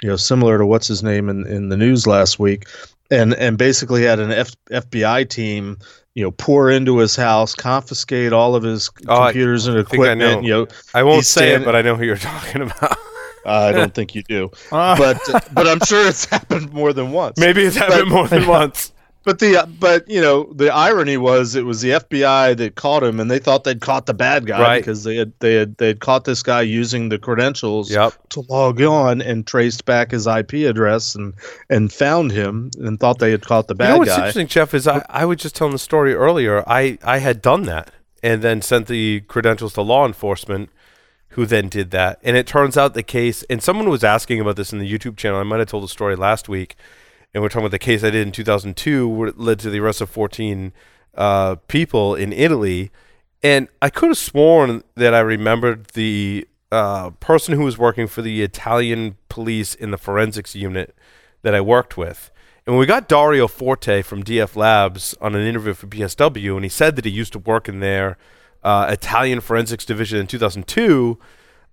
you know, similar to what's his name in, in the news last week, and and basically had an F, FBI team, you know, pour into his house, confiscate all of his Oh, I computers and think I know. equipment. You know, I won't He's say it, but I know who you're [laughs] talking about. I don't [laughs] think you do, Ah. but but I'm sure it's [laughs] happened more than once. Maybe it's happened But- more than once. But the but you know the irony was it was the FBI that caught him, and they thought they'd caught the bad guy Right. because they had they had they had caught this guy using the credentials Yep. to log on and traced back his IP address and and found him and thought they had caught the bad You know what's guy. interesting, Jeff, is I, I was just telling the story earlier. I, I had done that and then sent the credentials to law enforcement, who then did that. And it turns out the case, and someone was asking about this in the YouTube channel. I might have told the story last week. And we're talking about the case I did in 2002, where it led to the arrest of 14 uh, people in Italy. And I could have sworn that I remembered the uh, person who was working for the Italian police in the forensics unit that I worked with. And when we got Dario Forte from DF Labs on an interview for BSW, and he said that he used to work in their uh, Italian forensics division in 2002,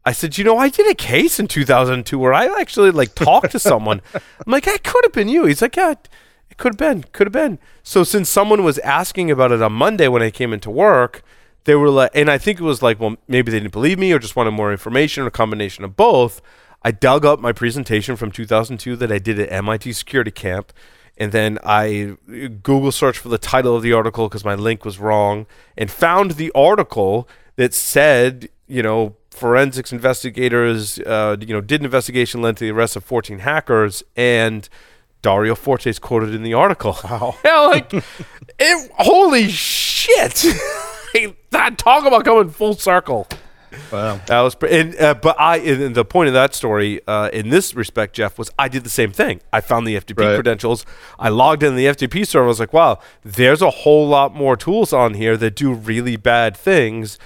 I said, you know, I did a case in 2002 where I actually like talked to someone. I'm like, that could have been you. He's like, yeah, it could have been, could have been. So since someone was asking about it on Monday when I came into work, they were like, and I think it was like, well, maybe they didn't believe me or just wanted more information or a combination of both. I dug up my presentation from 2002 that I did at MIT Security Camp, and then I Google searched for the title of the article because my link was wrong, and found the article that said, you know, forensics investigators, uh, you know, did an investigation led to the arrest of 14 hackers, and Dario Forte is quoted in the article. Wow. [laughs] yeah, like, it, holy shit! [laughs] that talk about coming full circle. Wow. That was, pre- and, uh, but I, and the point of that story, uh, in this respect, Jeff, was I did the same thing. I found the FTP Right. credentials. I logged in the FTP server. I was like, wow, there's a whole lot more tools on here that do really bad things.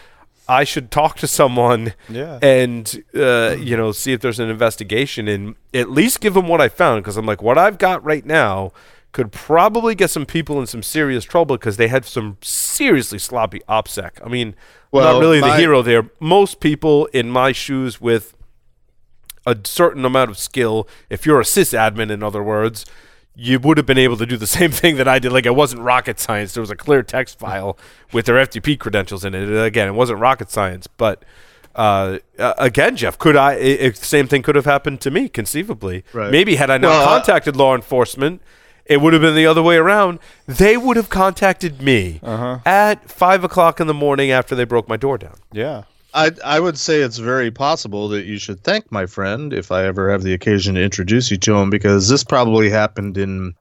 I should talk to someone Yeah. and, uh, you know, see if there's an investigation and at least give them what I found. Cause I'm like, what I've got right now could probably get some people in some serious trouble because they had some seriously sloppy OPSEC. I mean, Well, not really the hero there. Most people in my shoes with a certain amount of skill, if you're a sysadmin, in other words, you would have been able to do the [laughs] same thing that I did. Like it wasn't rocket science. There was a clear text file with their FTP credentials in it. Again, it wasn't rocket science, but uh, uh, again, Jeff, could I? i if the same thing could have happened to me, conceivably. Right. Maybe had I not Well, uh, contacted law enforcement, it would have been the other way around. They would have contacted me Uh-huh. at five o'clock in the morning after they broke my door down. Yeah. I I would say it's very possible that you should thank my friend if I ever have the occasion to introduce you to him because this probably happened in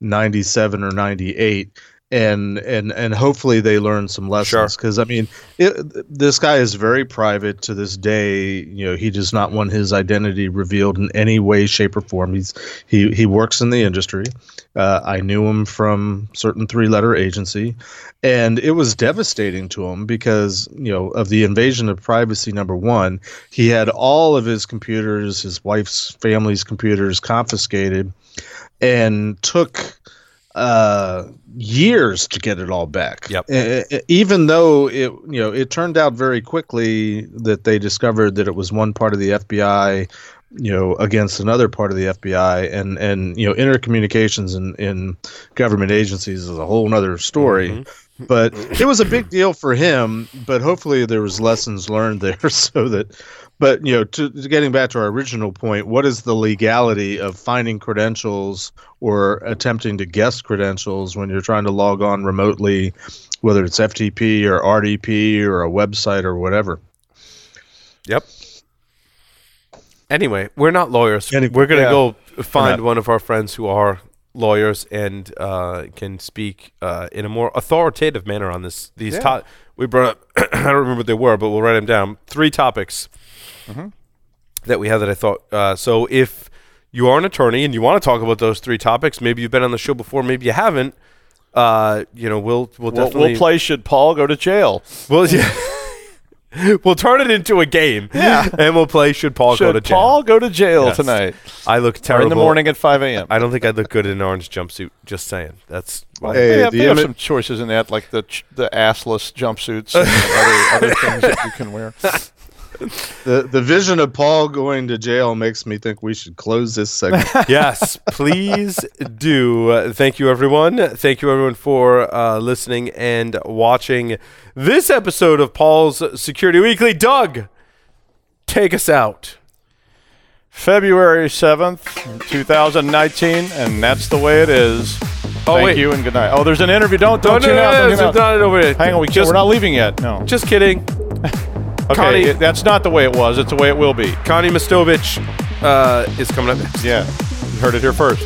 97 or 98 and and and hopefully they learn some lessons. Because I mean it, this guy is very private to this day. You know he does not want his identity revealed in any way shape or form. He's he he works in the industry. Uh, I knew him from certain three letter agency and it was devastating to him because you know of the invasion of privacy number one he had all of his computers his wife's family's computers confiscated and took uh, years to get it all back. Yep. Even though it, you know, it turned out very quickly that they discovered that it was one part of the FBI, you know, against another part of the FBI, and and you know, intercommunications in in government agencies is a whole other story. But it was a big deal for him. But hopefully, there was lessons learned there, [laughs] so that. But you know, to, to getting back to our original point, what is the legality of finding credentials or attempting to guess credentials when you're trying to log on remotely, whether it's FTP or RDP or a website or whatever? Yep. Anyway, we're not lawyers. We're gonna yeah. go find one of our friends who are lawyers and uh, can speak uh, in a more authoritative manner on this. These Yeah. to- we brought up. [clears throat] I don't remember what they were, but we'll write them down. Three topics Mm-hmm. that we have that I thought. Uh, so if you are an attorney and you want to talk about those three topics, maybe you've been on the show before, maybe you haven't. Uh, you know, we'll we'll We'll, we'll play Should Paul Go to Jail? Well, yeah. [laughs] we'll turn it into a game. Yeah. [laughs] And we'll play Should Paul Should Go to Jail? Paul go to jail Yes. tonight? I look Or terrible. in the morning at 5 a.m.? I don't think I'd look good in an orange jumpsuit. Just saying. That's well, Hey, they have, the they have some choices in that, like the ch- the assless jumpsuits and [laughs] other, other things that you can wear. The the vision of Paul going to jail makes me think we should close this segment. [laughs] yes, please do. Uh, thank you, everyone. Thank you, everyone, for uh, listening and watching this episode of Paul's Security Weekly. Doug, take us out. February 7th, 2019, and that's the way it is. Oh, Thank wait. you and good night. Oh, there's an interview. Don't No, don't no, tune no, out. no, don't it's tune out. not over. Hang on, we just, we're not leaving yet. No. just kidding. [laughs] Okay, Connie- it- that's not the way it was. It's the way it will be. Connie Mastovich uh, is coming up next. Yeah, you heard it here first.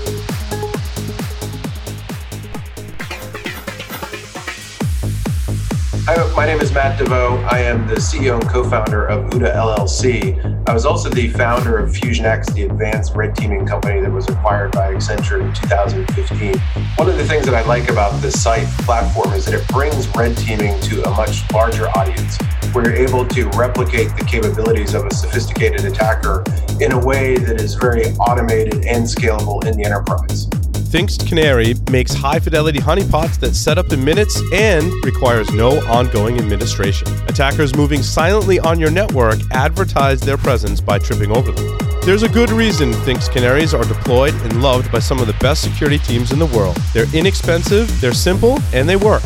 Hi, my name is Matt Devost. I am the CEO and co-founder of OODA LLC. I was also the founder of FusionX, the advanced red teaming company that was acquired by Accenture in 2015. One of the things that I like about this SCYTHE platform is that it brings red teaming to a much larger audience. We're able to replicate the capabilities of a sophisticated attacker in a way that is very automated and scalable in the enterprise. Thinkst Canary makes high fidelity honeypots that set up in minutes and requires no ongoing administration. Attackers moving silently on your network advertise their presence by tripping over them. There's a good reason Thinkst Canaries are deployed and loved by some of the best security teams in the world. They're inexpensive, they're simple, and they work.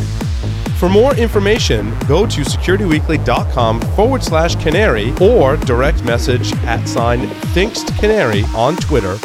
For more information, go to securityweekly.com forward slash canary or direct message at sign Thinkst Canary on Twitter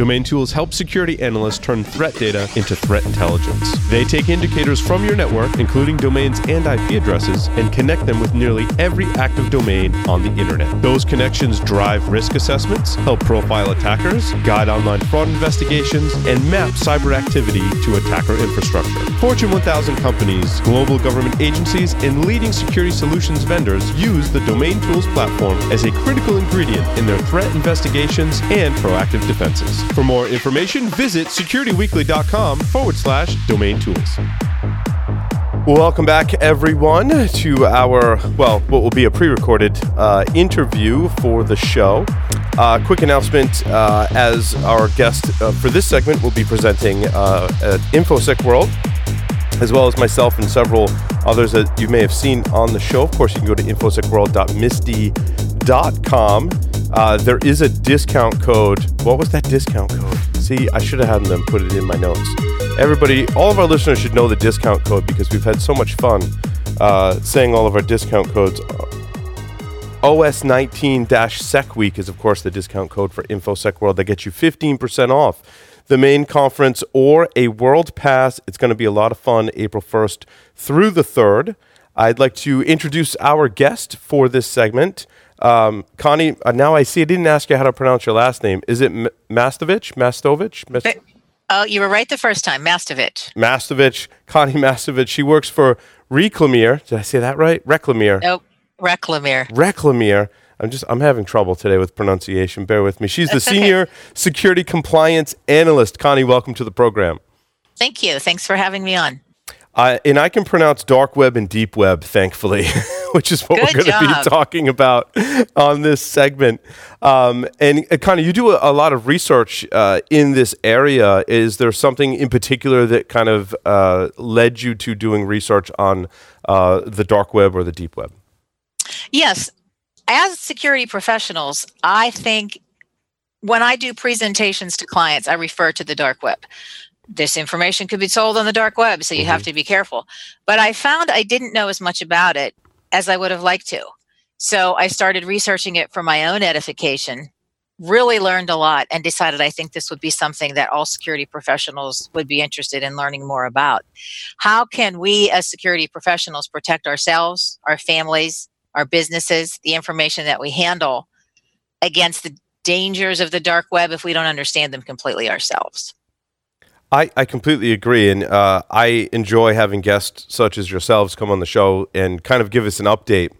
Domain tools help security analysts turn threat data into threat intelligence. They take indicators from your network, including domains and IP addresses, and connect them with nearly every active domain on the internet. Those connections drive risk assessments, help profile attackers, guide online fraud investigations, and map cyber activity to attacker infrastructure. Fortune 1000 companies, global government agencies, and leading security solutions vendors use the Domain Tools platform as a critical ingredient in their threat investigations and proactive defenses. For more information, visit securityweekly.com forward slash domain tools. Welcome back, everyone, to our, well, what will be a pre recorded uh, interview for the show. Uh, quick announcement uh, as our guest uh, for this segment will be presenting uh, at InfoSec World, as well as myself and several others that you may have seen on the show. Of course, you can go to infosecworld.misti.com. Uh, there is a discount code. What was that discount code? See, I should have had them put it in my notes. Everybody, all of our listeners should know the discount code because we've had so much fun uh, saying all of our discount codes. OS 19 Sec Week is, of course, the discount code for InfoSec World that gets you 15% off the main conference or a world pass. It's going to be a lot of fun April 1st through the 3rd. I'd like to introduce our guest for this segment. Um, Connie, uh, now I see I didn't ask you how to pronounce your last name. Is it M- Mastovich? Mastovich? Mas- But- Oh, you were right the first time, Mastovich. Mastovich, Connie Mastovich. She works for Reclamier. Did I say that right? Reclamier. Nope, Reclamere. Reclamier. I'm just I'm having trouble today with pronunciation. Bear with me. She's the That's okay. senior security compliance analyst. Connie, welcome to the program. Thank you. Thanks for having me on. Uh, and I can pronounce dark web and deep web, thankfully, [laughs] [laughs] which is what Good we're going to be talking about on this segment. Um, and uh, Connie, you do a, a lot of research uh, in this area. Is there something in particular that kind of uh, led you to doing research on uh, the dark web or the deep web? Yes, as security professionals, I think when I do presentations to clients, I refer to the dark web. This information could be sold on the dark web, so you have to be careful. But I found I didn't know as much about it as I would have liked to. So I started researching it for my own edification, really learned a lot, and decided I think this would be something that all security professionals would be interested in learning more about. How can we, as security professionals, protect ourselves, our families, our businesses, the information that we handle against the dangers of the dark web if we don't understand them completely ourselves. I, I completely agree. And uh, I enjoy having guests such as yourselves come on the show and kind of give us an update.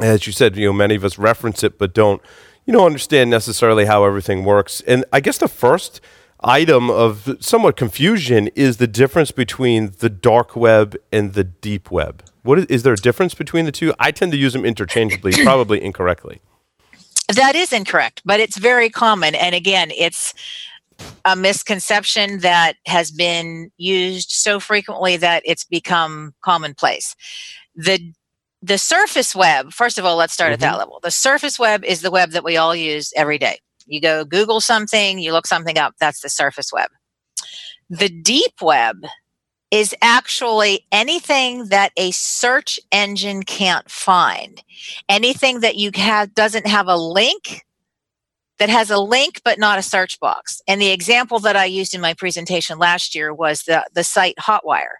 As you said, you know, many of us reference it, but don't, you know, understand necessarily how everything works. And I guess the first item of somewhat confusion is the difference between the dark web and the deep web. What is, is there a difference between the two? I tend to use them interchangeably, [clears throat] probably incorrectly. That is incorrect, but it's very common. And again, it's a misconception that has been used so frequently that it's become commonplace. The the surface web, first of all, let's start at that mm-hmm. level. The surface web is the web that we all use every day. You go Google something, you look something up, that's the surface web. The deep web is actually anything that a search engine can't find anything that you have doesn't have a link that has a link but not a search box. And the example that I used in my presentation last year was the, the site Hotwire.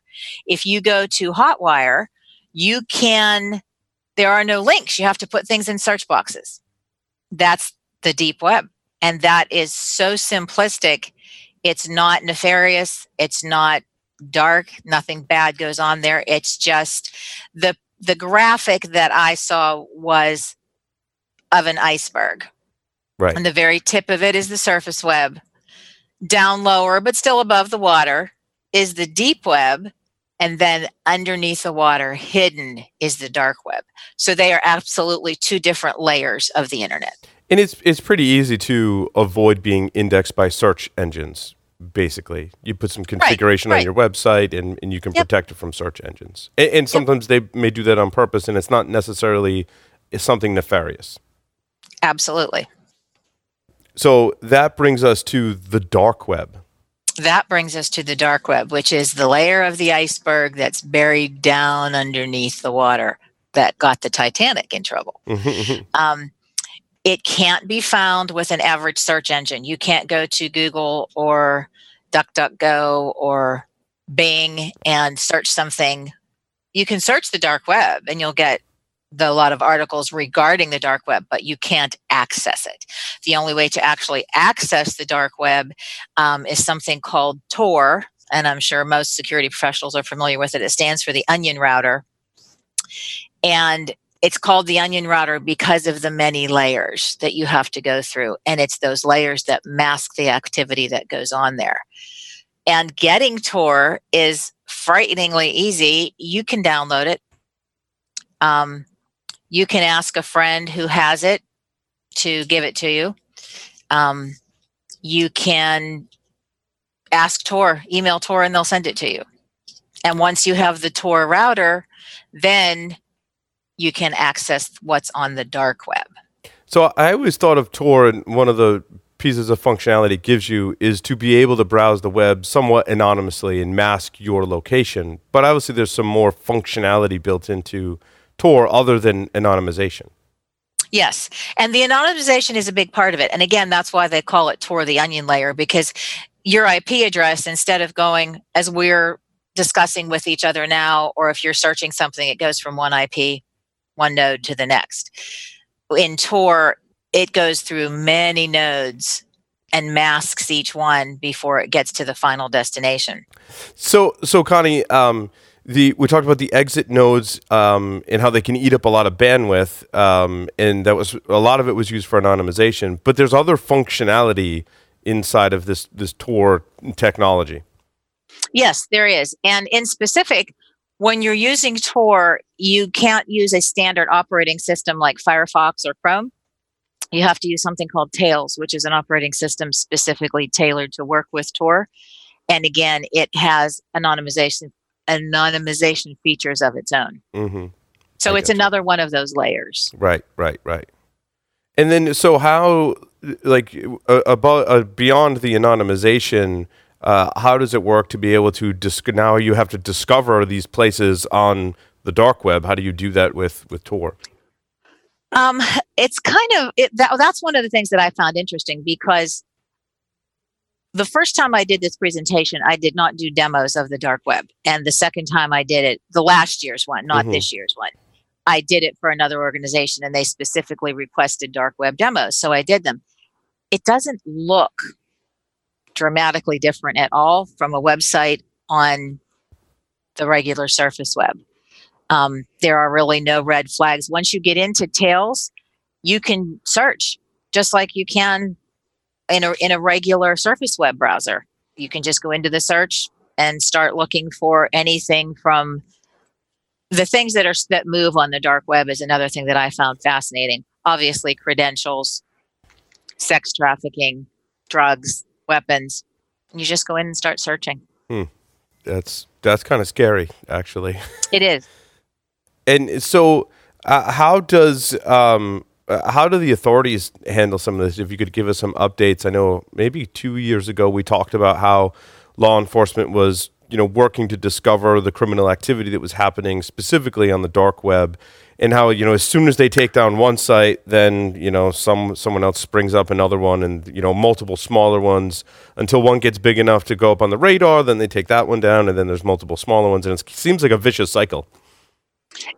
If you go to Hotwire, you can, there are no links. You have to put things in search boxes. That's the deep web. And that is so simplistic. It's not nefarious. It's not dark. Nothing bad goes on there. It's just the the graphic that I saw was of an iceberg. Right. And the very tip of it is the surface web. Down lower, but still above the water, is the deep web. And then underneath the water, hidden is the dark web. So they are absolutely two different layers of the internet. And it's it's pretty easy to avoid being indexed by search engines. Basically, you put some configuration on right. your website, and, and you can Yep. protect it from search engines. And, and sometimes they may do that on purpose, and it's not necessarily something nefarious. Absolutely. So that brings us to the dark web. That brings us to the dark web, which is the layer of the iceberg that's buried down underneath the water that got the Titanic in trouble. Um, it can't be found with an average search engine. You can't go to Google or DuckDuckGo or Bing and search something. You can search the dark web and you'll get the, a lot of articles regarding the dark web, but you can't access it. The only way to actually access the dark web um, is something called Tor, and I'm sure most security professionals are familiar with it. It stands for the Onion Router, and it's called the Onion Router because of the many layers that you have to go through, and it's those layers that mask the activity that goes on there. And getting Tor is frighteningly easy. You can download it. Um, you can ask a friend who has it to give it to you. Um, you can ask Tor, email Tor, and they'll send it to you. And once you have the Tor router, then you can access what's on the dark web. So I always thought of Tor, and one of the pieces of functionality it gives you is to be able to browse the web somewhat anonymously and mask your location. But obviously, there's some more functionality built into Tor other than anonymization. Yes. And the anonymization is a big part of it. And again, that's why they call it Tor the onion layer because your IP address, instead of going as we're discussing with each other now, or if you're searching something, it goes from one IP, one node to the next. In Tor, it goes through many nodes and masks each one before it gets to the final destination. So, so Connie, um, the we talked about the exit nodes um, and how they can eat up a lot of bandwidth, um, and that was a lot of it was used for anonymization. But there's other functionality inside of this this Tor technology. Yes, there is. And in specific, when you're using Tor, you can't use a standard operating system like Firefox or Chrome. You have to use something called Tails, which is an operating system specifically tailored to work with Tor. And again, it has anonymization anonymization features of its own. Mm-hmm. So I it's another one of those layers. Right, right, right. And then, so how, like, uh, about uh, beyond the anonymization, uh, how does it work to be able to dis- now you have to discover these places on the dark web? How do you do that with with Tor? Um, it's kind of it, that, that's one of the things that I found interesting because the first time I did this presentation, I did not do demos of the dark web, and the second time I did it, the last year's one, not Mhm. this year's one, I did it for another organization, and they specifically requested dark web demos, so I did them. It doesn't look dramatically different at all from a website on the regular surface web. Um, there are really no red flags. Once you get into Tails, you can search just like you can in a, in a regular surface web browser. You can just go into the search and start looking for anything from the things that are that move on the dark web is another thing that I found fascinating. Obviously, credentials, sex trafficking, drugs, weapons. You just go in and start searching. Hmm. That's that's kind of scary, actually. It is. [laughs] And so, uh, how does um, uh, how do the authorities handle some of this? If you could give us some updates, I know maybe two years ago we talked about how law enforcement was you know, working to discover the criminal activity that was happening specifically on the dark web, and how you know as soon as they take down one site, then you know some someone else springs up another one, and you know multiple smaller ones until one gets big enough to go up on the radar. Then they take that one down, and then there's multiple smaller ones, and it seems like a vicious cycle.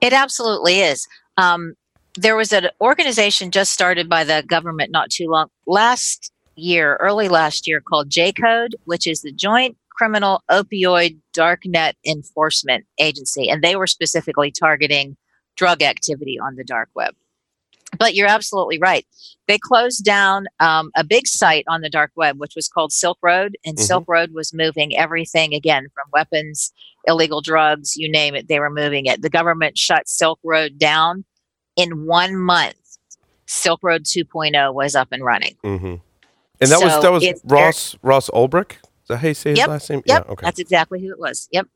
It absolutely is. Um, there was an organization just started by the government not too long last year, early last year, called J Code, which is the Joint Criminal Opioid Darknet Enforcement Agency, and they were specifically targeting drug activity on the dark web. But you're absolutely right. They closed down um, a big site on the dark web, which was called Silk Road, and Mhm. Silk Road was moving everything again from weapons, illegal drugs, you name it. They were moving it. The government shut Silk Road down in one month. Silk Road 2.0 was up and running. hmm And that was that was Ross Ross Ulbricht. Is that how you say his Yep, last name? Yep, Yeah. Okay. that's exactly who it was. Yep.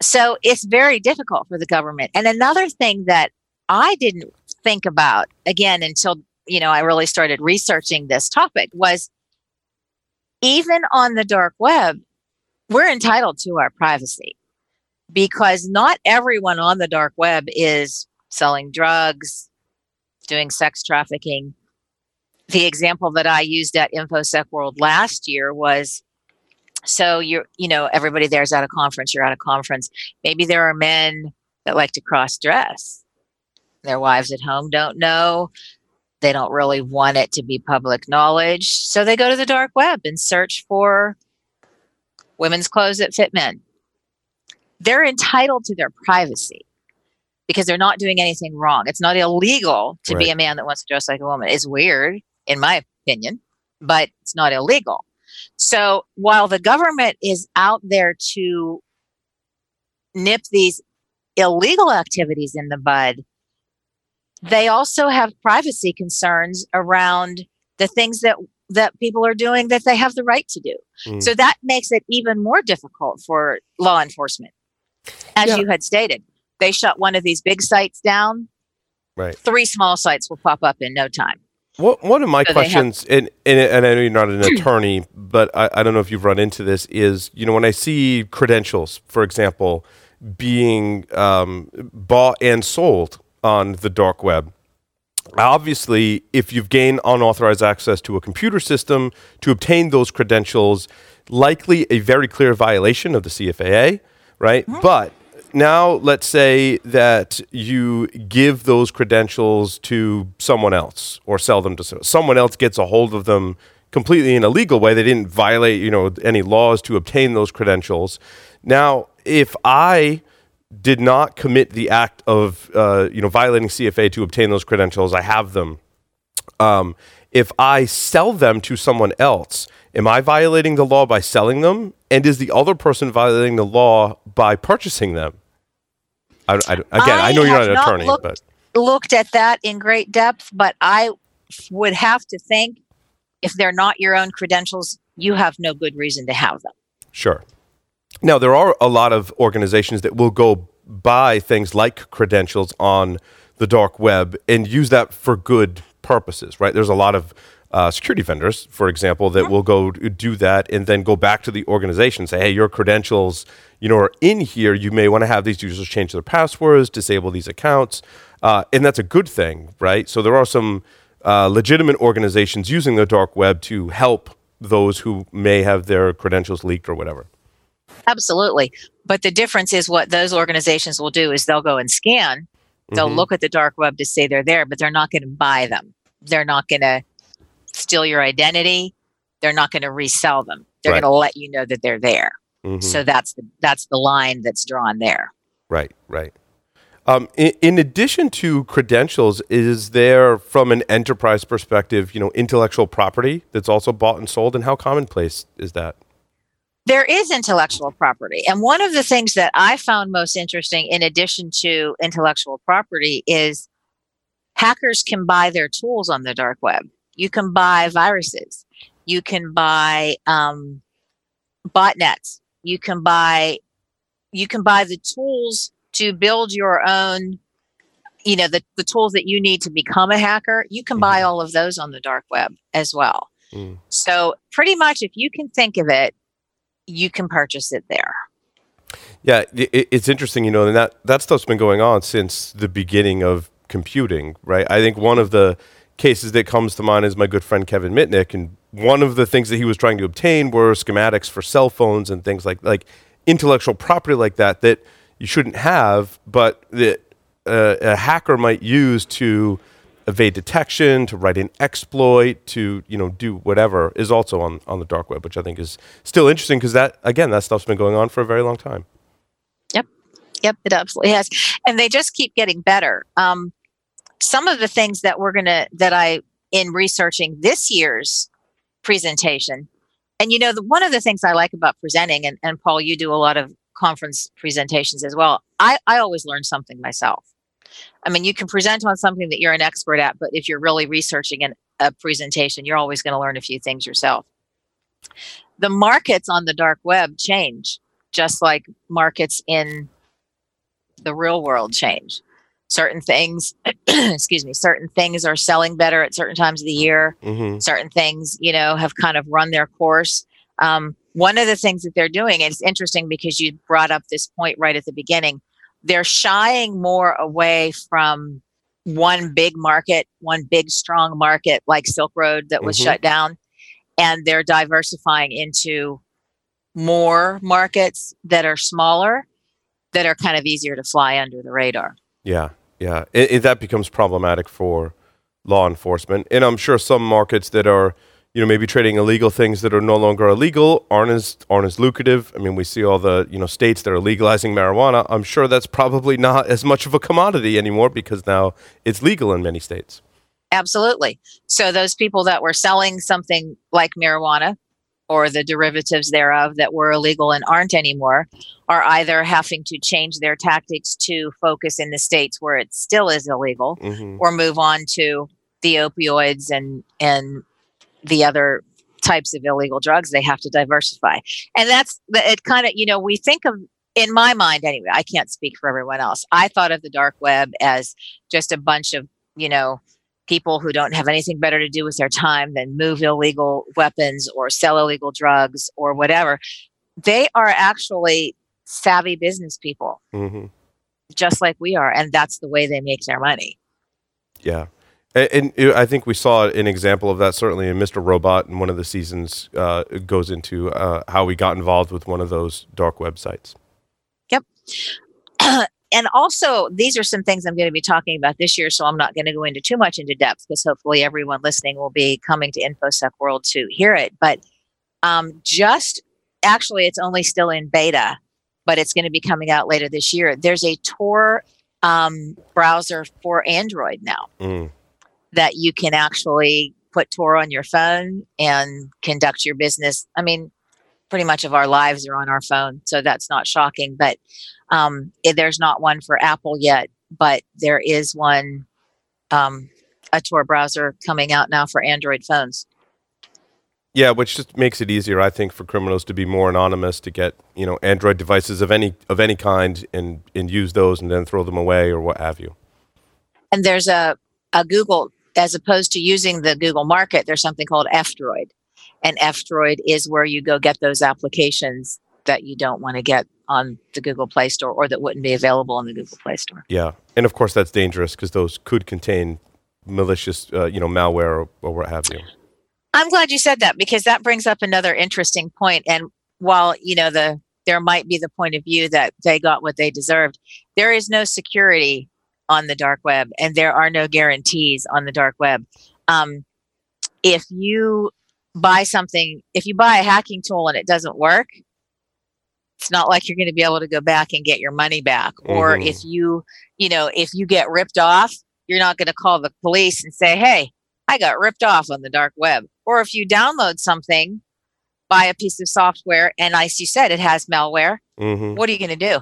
So it's very difficult for the government. And another thing that I didn't think about again until you know I really started researching this topic was even on the dark web, we're entitled to our privacy because not everyone on the dark web is selling drugs, doing sex trafficking. The example that I used at InfoSec World last year was so you're you know everybody there's at a conference you're at a conference. Maybe there are men that like to cross dress. Their wives at home don't know. They don't really want it to be public knowledge. So they go to the dark web and search for women's clothes that fit men. They're entitled to their privacy because they're not doing anything wrong it's not illegal to be a man that wants to dress like a woman it's weird in my opinion but it's not illegal so while the government is out there to nip these illegal activities in the bud, they also have privacy concerns around the things that that people are doing that they have the right to do. Mm. So that makes it even more difficult for law enforcement. As Yeah. you had stated, they shut one of these big sites down. Right. Three small sites will pop up in no time. What, one of my So they have- questions, and, and and I know you're not an [clears throat] attorney, but I, I don't know if you've run into this. Is you know when I see credentials, for example, being um, bought and sold on the dark web. Obviously, if you've gained unauthorized access to a computer system to obtain those credentials, likely a very clear violation of the CFAA, right? But now let's say that you give those credentials to someone else or sell them to so- someone else gets a hold of them completely in a legal way they didn't violate you know any laws to obtain those credentials now if i did not commit the act of uh, you know violating CFAA to obtain those credentials i have them um, if I sell them to someone else, am I violating the law by selling them? And is the other person violating the law by purchasing them? I, I- again, I, I know you're not an attorney, looked- but looked at that in great depth, but I would have to think if they're not your own credentials, you have no good reason to have them. Sure. Now, there are a lot of organizations that will go buy things like credentials on the dark web and use that for good purposes, right? There's a lot of uh, security vendors, for example, that will go do that and then go back to the organization and say, hey, your credentials, you know, are in here. You may want to have these users change their passwords, disable these accounts. Uh, and that's a good thing, right? So there are some uh, legitimate organizations using the dark web to help those who may have their credentials leaked or whatever. Absolutely. But the difference is what those organizations will do is they'll go and scan, they'll Mhm. look at the dark web to say they're there, but they're not going to buy them. They're not going to steal your identity. They're not going to resell them. They're Right. going to let you know that they're there. Mhm. So that's the that's the line that's drawn there. Right, right. Um, in, in addition to credentials, is there, from an enterprise perspective, you know, intellectual property that's also bought and sold, and how commonplace is that? there is intellectual property. And one of the things that I found most interesting, in addition to intellectual property, is hackers can buy their tools on the dark web. You can buy viruses, you can buy um, botnets, you can buy you can buy the tools to build your own you know the, the tools that you need to become a hacker you can buy all of those on the dark web as well Mm. so pretty much if you can think of it you can purchase it there. Yeah, it, it's interesting, you know, and that that stuff's been going on since the beginning of computing, right? I think one of the cases that comes to mind is my good friend Kevin Mitnick, and one of the things that he was trying to obtain were schematics for cell phones and things like like intellectual property like that that you shouldn't have, but that uh, a hacker might use to evade detection, to write an exploit, to you know do whatever is also on on the dark web, which I think is still interesting because that again that stuff's been going on for a very long time. Yep, yep, it absolutely has, and they just keep getting better. Um, some of the things that we're gonna that I in researching this year's presentation, and you know the one of the things I like about presenting, and, and Paul, you do a lot of conference presentations as well. I I always learn something myself. I mean, you can present on something that you're an expert at, but if you're really researching an, a presentation, you're always going to learn a few things yourself. The markets on the dark web change, just like markets in the real world change. Certain things, [clears throat] excuse me, certain things are selling better at certain times of the year. Mm-hmm. Certain things, you know, have kind of run their course. Um, one of the things that they're doing, and it's interesting because you brought up this point right at the beginning they're shying more away from one big market, one big strong market like Silk Road that was Mhm. shut down, and they're diversifying into more markets that are smaller, that are kind of easier to fly under the radar. Yeah, yeah. It, it- that becomes problematic for law enforcement, and I'm sure some markets that are, you know, maybe trading illegal things that are no longer illegal aren't as aren't as lucrative. I mean, we see all the you know states that are legalizing marijuana. I'm sure that's probably not as much of a commodity anymore because now it's legal in many states. Absolutely. So those people that were selling something like marijuana or the derivatives thereof that were illegal and aren't anymore are either having to change their tactics to focus in the states where it still is illegal hmm or move on to the opioids and and the other types of illegal drugs they have to diversify. And that's it kind of you know we think of in my mind anyway i can't speak for everyone else i thought of the dark web as just a bunch of you know people who don't have anything better to do with their time than move illegal weapons or sell illegal drugs or whatever they are actually savvy business people hmm just like we are and that's the way they make their money Yeah. And, and I think we saw an example of that certainly in Mr. Robot in one of the seasons. Uh, goes into uh, how we got involved with one of those dark websites. [clears throat] and also these are some things i'm going to be talking about this year so i'm not going to go into too much into depth because hopefully everyone listening will be coming to infosec world to hear it but um, just actually it's only still in beta but it's going to be coming out later this year there's a tor um, browser for android now Mm. that you can actually put tor on your phone and conduct your business i mean pretty much of our lives are on our phone so that's not shocking but um, eh, there's not one for Apple yet, but there is one, um, a Tor browser coming out now for Android phones. Yeah, which just makes it easier, I think, for criminals to be more anonymous to get you know Android devices of any of any kind and and use those and then throw them away or what have you. And there's a, a Google, as opposed to using the Google Market, there's something called F-Droid. And F-Droid is where you go get those applications that you don't want to get on the Google Play Store or that wouldn't be available on the Google Play Store. Yeah, and of course that's dangerous because those could contain malicious uh, you know malware or, or what have you. I'm glad you said that because that brings up another interesting point. And while you know the there might be the point of view that they got what they deserved, there is no security on the dark web, and there are no guarantees on the dark web. Um, if you buy something, if you buy a hacking tool and it doesn't work, it's not like you're going to be able to go back and get your money back. Or Mhm. if you, you know, if you get ripped off, you're not going to call the police and say, "Hey, I got ripped off on the dark web. Or if you download something, buy a piece of software, and as you said, it has malware, hmm what are you going to do?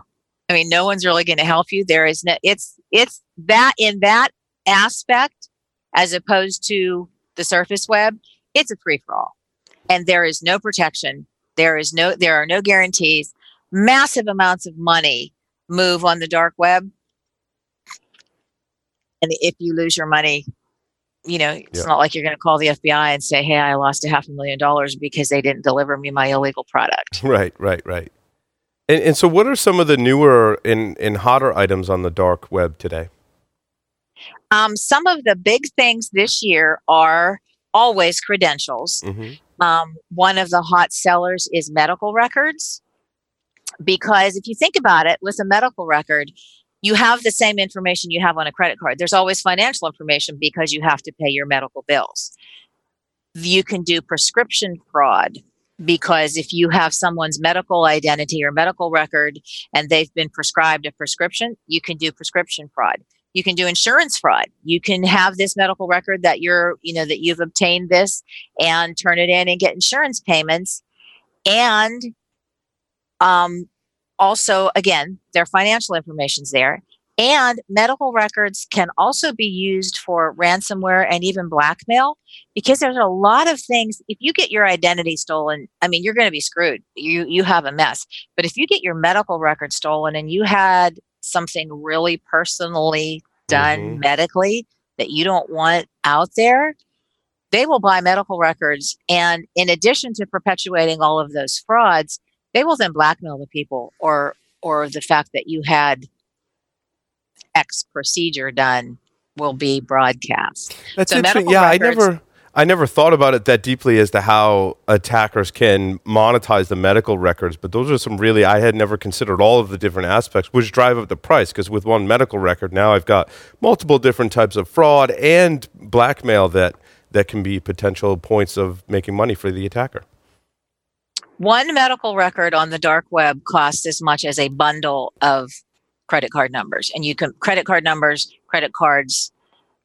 I mean, no one's really going to help you. There is no, it's, it's that in that aspect, as opposed to the surface web, it's a free for all. And there is no protection. There is no, there are no guarantees. Massive amounts of money move on the dark web. And if you lose your money, you know, it's Yeah. not like you're going to call the FBI and say, "Hey, I lost a half a million dollars because they didn't deliver me my illegal product." [laughs] Right, right, right. And, and so, what are some of the newer and, and hotter items on the dark web today? Um, some of the big things this year are always credentials. Mm-hmm. Um, one of the hot sellers is medical records. Because if you think about it, with a medical record, you have the same information you have on a credit card. There's always financial information because you have to pay your medical bills. You can do prescription fraud because if you have someone's medical identity or medical record and they've been prescribed a prescription, you can do prescription fraud. You can do insurance fraud. You can have this medical record that you're, you know, that you've obtained this and turn it in and get insurance payments. And um, also, again, their financial information's there. And medical records can also be used for ransomware and even blackmail because there's a lot of things. If you get your identity stolen, I mean, you're going to be screwed. You you have a mess. But if you get your medical record stolen and you had something really personally done Mhm. medically that you don't want out there, they will buy medical records. And in addition to perpetuating all of those frauds, they will then blackmail the people or or the fact that you had X procedure done will be broadcast. That's So interesting. Yeah, records- I never I never thought about it that deeply as to how attackers can monetize the medical records, but those are some really I had never considered all of the different aspects which drive up the price because with one medical record now I've got multiple different types of fraud and blackmail that that can be potential points of making money for the attacker. One medical record on the dark web costs as much as a bundle of credit card numbers. And you can credit card numbers, credit cards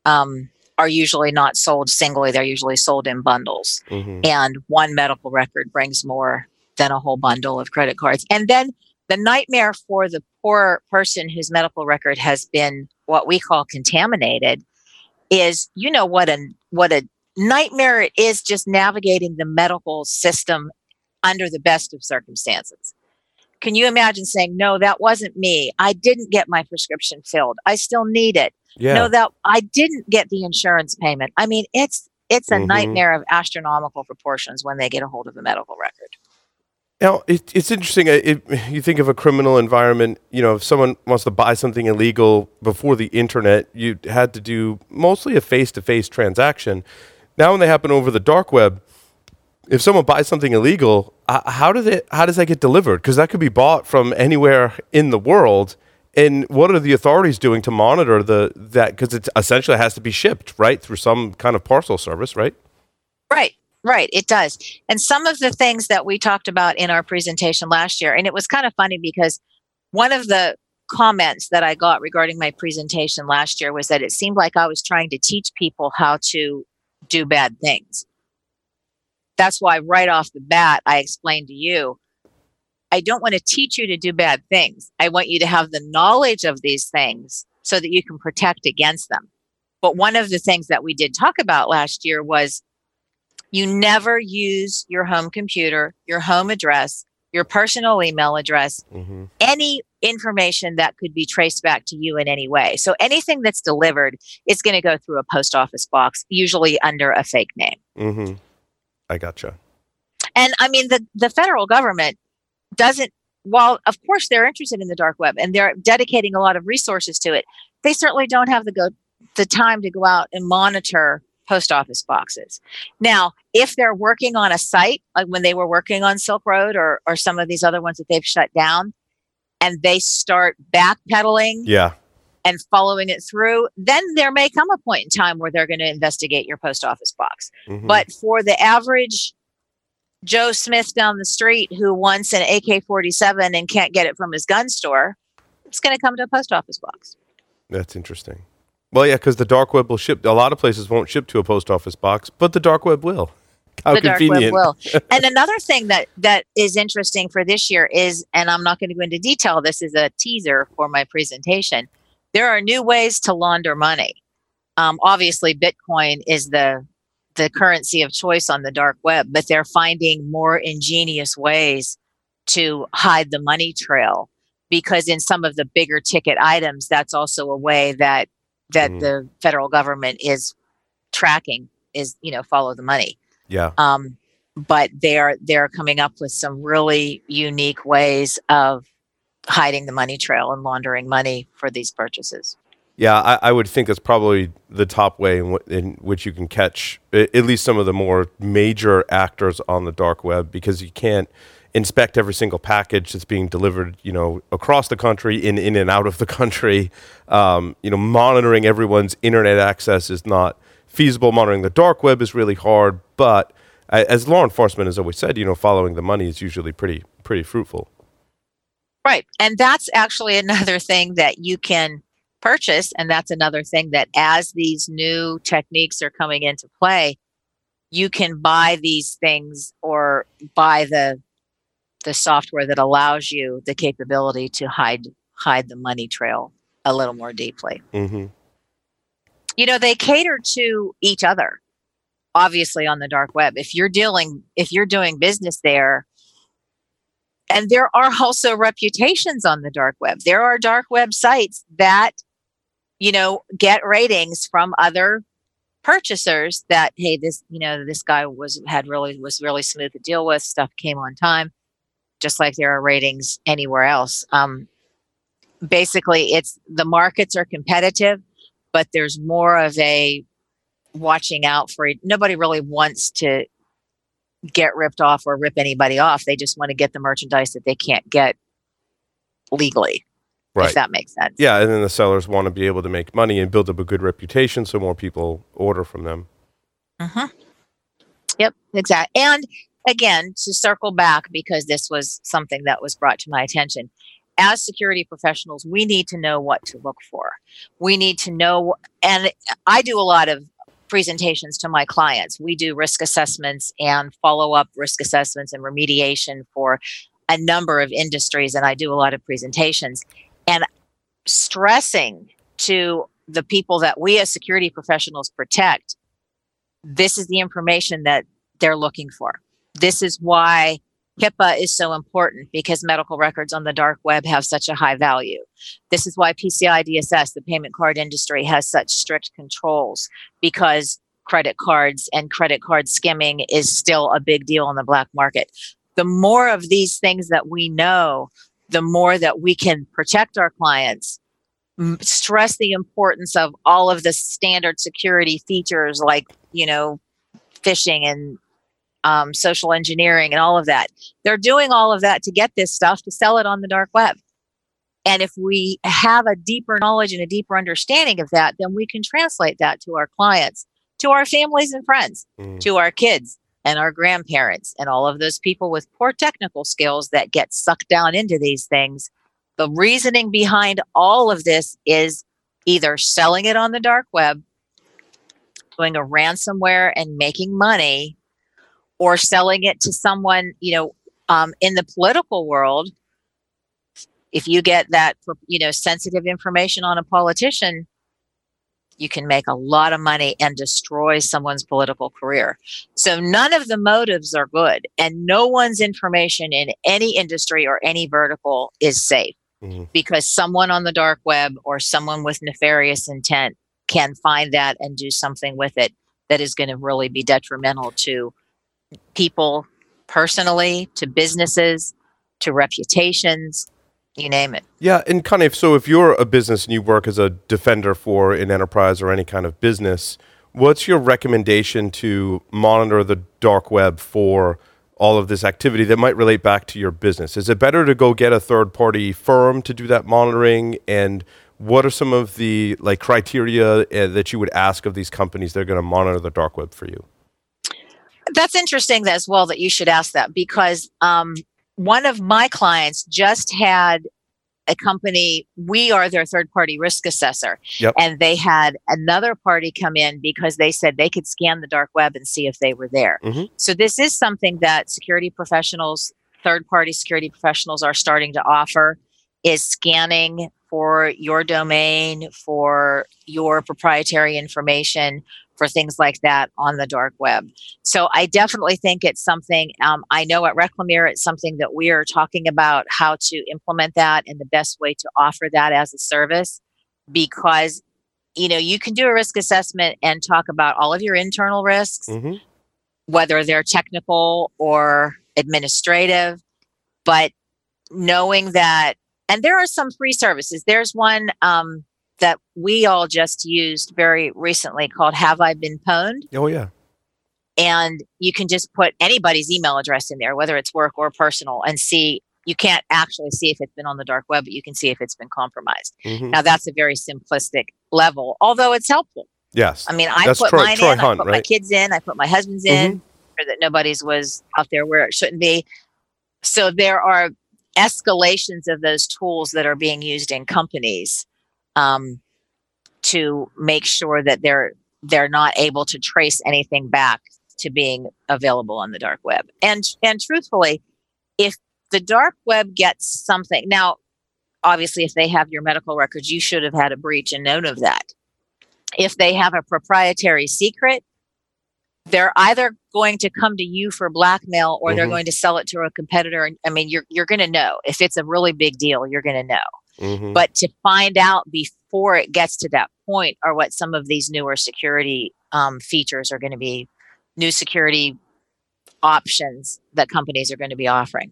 um, are usually not sold singly, they're usually sold in bundles. Mhm. and one medical record brings more than a whole bundle of credit cards. And then the nightmare for the poor person whose medical record has been what we call contaminated is you know what a what a nightmare it is just navigating the medical system under the best of circumstances. Can you imagine saying, No, that wasn't me. I didn't get my prescription filled. I still need it Yeah. no that i didn't get the insurance payment i mean it's it's a Mhm. nightmare of astronomical proportions when they get a hold of a medical record Now, it, it's interesting. uh, It, you think of a criminal environment, you know, if someone wants to buy something illegal before the internet, you had to do mostly a face to face transaction. Now, when they happen over the dark web, if someone buys something illegal, uh, how, do they, how does that get delivered? Because that could be bought from anywhere in the world. And what are the authorities doing to monitor the that? Because it essentially has to be shipped, right, through some kind of parcel service, right? right right it does and some of the things that we talked about in our presentation last year and it was kind of funny because one of the comments that i got regarding my presentation last year was that it seemed like i was trying to teach people how to do bad things that's why right off the bat i explained to you I don't want to teach you to do bad things. I want you to have the knowledge of these things so that you can protect against them. But one of the things that we did talk about last year was you never use your home computer, your home address, your personal email address, Mm-hmm. any information that could be traced back to you in any way. So anything that's delivered is going to go through a post office box, usually under a fake name. Mm-hmm. I gotcha. And I mean, the, the federal government doesn't, while of course they're interested in the dark web and they're dedicating a lot of resources to it, they certainly don't have the go the time to go out and monitor post office boxes. Now, if they're working on a site, like when they were working on Silk Road or or some of these other ones that they've shut down, and they start backpedaling Yeah. And following it through, then there may come a point in time where they're going to investigate your post office box. Mhm. But for the average Joe Smith down the street who wants an AK 47 and can't get it from his gun store, it's going to come to a post office box. That's interesting. Well, yeah, because the dark web will ship. A lot of places won't ship to a post office box, but the dark web will. How the dark web convenient. will. [laughs] and another thing that that is interesting for this year is, and I'm not going to go into detail. This is a teaser for my presentation. There are new ways to launder money. Um, obviously, Bitcoin is the the currency of choice on the dark web, but they're finding more ingenious ways to hide the money trail because in some of the bigger ticket items, that's also a way that that Mm. the federal government is tracking is you know follow the money Yeah. um, but they're they're coming up with some really unique ways of hiding the money trail and laundering money for these purchases. Yeah, I, I would think that's probably the top way in, w- in which you can catch at least some of the more major actors on the dark web because you can't inspect every single package that's being delivered, you know, across the country, in in and out of the country. Um, you know, monitoring everyone's internet access is not feasible. Monitoring the dark web is really hard, but as law enforcement has always said, you know, following the money is usually pretty pretty fruitful. Right. And that's actually [laughs] another thing that you can purchase. And that's another thing that as these new techniques are coming into play, you can buy these things or buy the the software that allows you the capability to hide hide the money trail a little more deeply. hmm You know, they cater to each other obviously on the dark web. If you're dealing if you're doing business there, and there are also reputations on the dark web. There are dark web sites that, you know, get ratings from other purchasers that, hey, this, you know, this guy was had really was really smooth to deal with. Stuff came on time, just like there are ratings anywhere else. Um, basically, it's the markets are competitive, but there's more of a watching out for. Nobody really wants to get ripped off or rip anybody off. They just want to get the merchandise that they can't get legally, Right. if that makes sense. Yeah, and then the sellers want to be able to make money and build up a good reputation, so more people order from them. hmm Yep, exactly. And again, to circle back, because this was something that was brought to my attention, as security professionals, we need to know what to look for. We need to know, and I do a lot of presentations to my clients. We do risk assessments and follow up risk assessments and remediation for a number of industries, and I do a lot of presentations. And stressing to the people that we as security professionals protect this is the information that they're looking for. This is why HIPAA is so important because medical records on the dark web have such a high value. This is why PCI DSS, the payment card industry, has such strict controls because credit cards and credit card skimming is still a big deal in the black market. The more of these things that we know, the more that we can protect our clients stress the importance of all of the standard security features like you know phishing and um, social engineering and all of that. They're doing all of that to get this stuff to sell it on the dark web. And if we have a deeper knowledge and a deeper understanding of that then we can translate that to our clients to our families and friends Mm. to our kids and our grandparents and all of those people with poor technical skills that get sucked down into these things. The reasoning behind all of this is either selling it on the dark web, doing a ransomware and making money, or selling it to someone, you know, um, in the political world. If you get that, you know, sensitive information on a politician, you can make a lot of money and destroy someone's political career. So none of the motives are good, and no one's information in any industry or any vertical is safe Mhm. because someone on the dark web or someone with nefarious intent can find that and do something with it that is going to really be detrimental to people personally, to businesses, to reputations, you name it. Yeah, and kind of so if you're a business and you work as a defender for an enterprise or any kind of business, what's your recommendation to monitor the dark web for all of this activity that might relate back to your business? Is it better to go get a third party firm to do that monitoring and what are some of the like criteria uh, that you would ask of these companies that are going to monitor the dark web for you? That's interesting as well that you should ask that because um, one of my clients just had a company, we are their third party risk assessor. Yep. And they had another party come in because they said they could scan the dark web and see if they were there. Mhm. So this is something that security professionals, third party security professionals are starting to offer is scanning for your domain, for your proprietary information, for things like that on the dark web. So I definitely think it's something. Um, I know at Reclamere, it's something that we are talking about how to implement that and the best way to offer that as a service, because you know you can do a risk assessment and talk about all of your internal risks, Mm-hmm. whether they're technical or administrative, but knowing that, and there are some free services. There's one um, that we all just used very recently called Have I Been Pwned? Oh yeah. And you can just put anybody's email address in there, whether it's work or personal, and see. You can't actually see if it's been on the dark web, but you can see if it's been compromised. Mhm. Now, that's a very simplistic level, although it's helpful. Yes. I mean, I That's put Troy- mine Troy in, I Hunt, put my kids in, I put my husband's in, sure that nobody's was out there where it shouldn't be. So there are escalations of those tools that are being used in companies um, to make sure that they're they're not able to trace anything back to being available on the dark web. And and truthfully, if the dark web gets something now, obviously, if they have your medical records, you should have had a breach and known of that if they have a proprietary secret, they're either going to come to you for blackmail or they're Mhm. going to sell it to a competitor. And I mean, you're you're going to know if it's a really big deal. You're going to know. Mhm. But to find out before it gets to that point are what some of these newer security um, features are going to be, new security options that companies are going to be offering.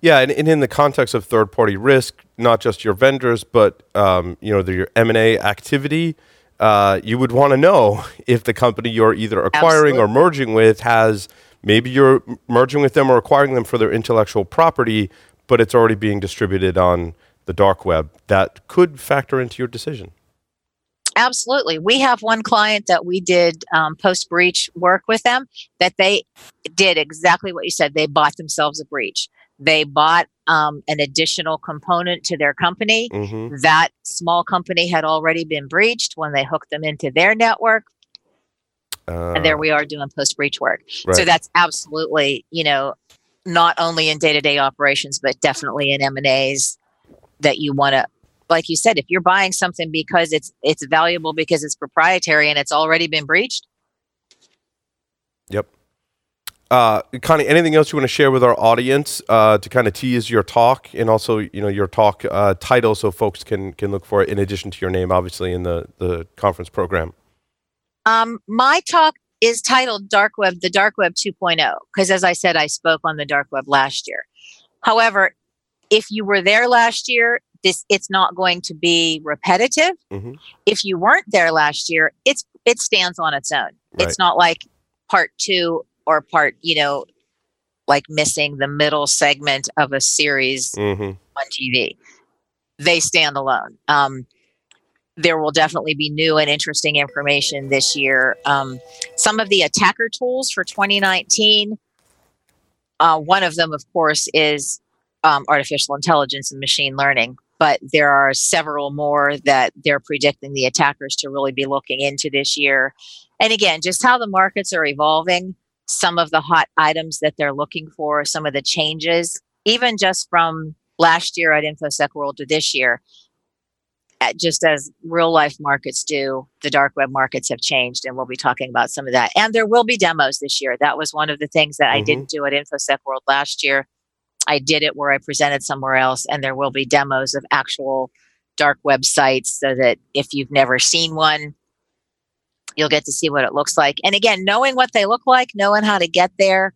Yeah, and, and in the context of third-party risk, not just your vendors, but um, you know the, your M and A activity, uh, you would want to know [laughs] if the company you're either acquiring or merging with has maybe you're merging with them or acquiring them for their intellectual property, but it's already being distributed on the dark web. That could factor into your decision. Absolutely. We have one client that we did um, post breach work with them that they did exactly what you said. They bought themselves a breach. They bought um, an additional component to their company. hmm That small company had already been breached when they hooked them into their network. Uh, and there we are doing post breach work. So that's absolutely, you know, not only in day to day operations, but definitely in M and A's that you want to, like you said, if you're buying something because it's it's valuable because it's proprietary and it's already been breached. Yep. Uh, Connie, anything else you want to share with our audience uh, to kind of tease your talk and also, you know, your talk uh, title so folks can can look for it in addition to your name, obviously, in the the conference program. Um, my talk is titled Dark Web, the Dark Web 2.0, because as I said, I spoke on the dark web last year. However, if you were there last year, this it's not going to be repetitive. Mhm. If you weren't there last year, it's it stands on its own. Right. It's not like part two or part, you know, like missing the middle segment of a series Mm-hmm. on TV. They stand alone. Um, there will definitely be new and interesting information this year. Um, some of the attacker tools for 2019, uh, one of them, of course, is um, artificial intelligence and machine learning. But there are several more that they're predicting the attackers to really be looking into this year. And again, just how the markets are evolving, some of the hot items that they're looking for, some of the changes, even just from last year at InfoSec World to this year, uh, just as real life markets do, the dark web markets have changed, and we'll be talking about some of that. And there will be demos this year. That was one of the things that I Mhm. didn't do at InfoSec World last year. I did it where I presented somewhere else, and there will be demos of actual dark websites so that if you've never seen one, you'll get to see what it looks like. And again, knowing what they look like, knowing how to get there,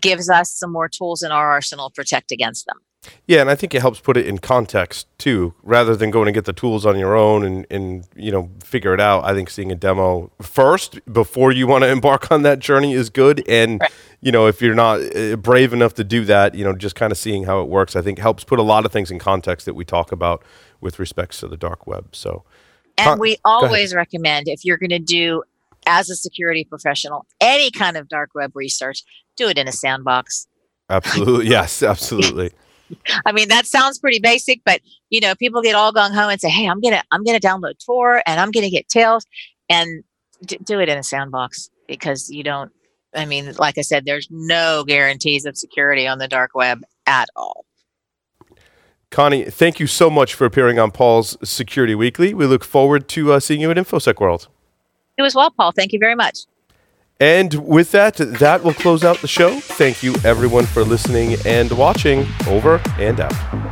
gives us some more tools in our arsenal to protect against them. Yeah, and I think it helps put it in context too, rather than going to get the tools on your own and, and you know figure it out. I think seeing a demo first before you want to embark on that journey is good. And Right. you know if you're not uh, brave enough to do that, you know just kind of seeing how it works, I think helps put a lot of things in context that we talk about with respects to the dark web. So And Con- we always recommend if you're going to do, as a security professional, any kind of dark web research, do it in a sandbox. absolutely, yes, absolutely. I mean, that sounds pretty basic, but you know, people get all gung ho and say, "Hey, I'm gonna, I'm gonna download Tor and I'm gonna get Tails," and d- do it in a sandbox because you don't. I mean, like I said, there's no guarantees of security on the dark web at all. Connie, thank you so much for appearing on Paul's Security Weekly. We look forward to uh, seeing you at InfoSec World. It was well, Paul. Thank you very much. And with that, that will close out the show. Thank you, everyone, for listening and watching. Over and out.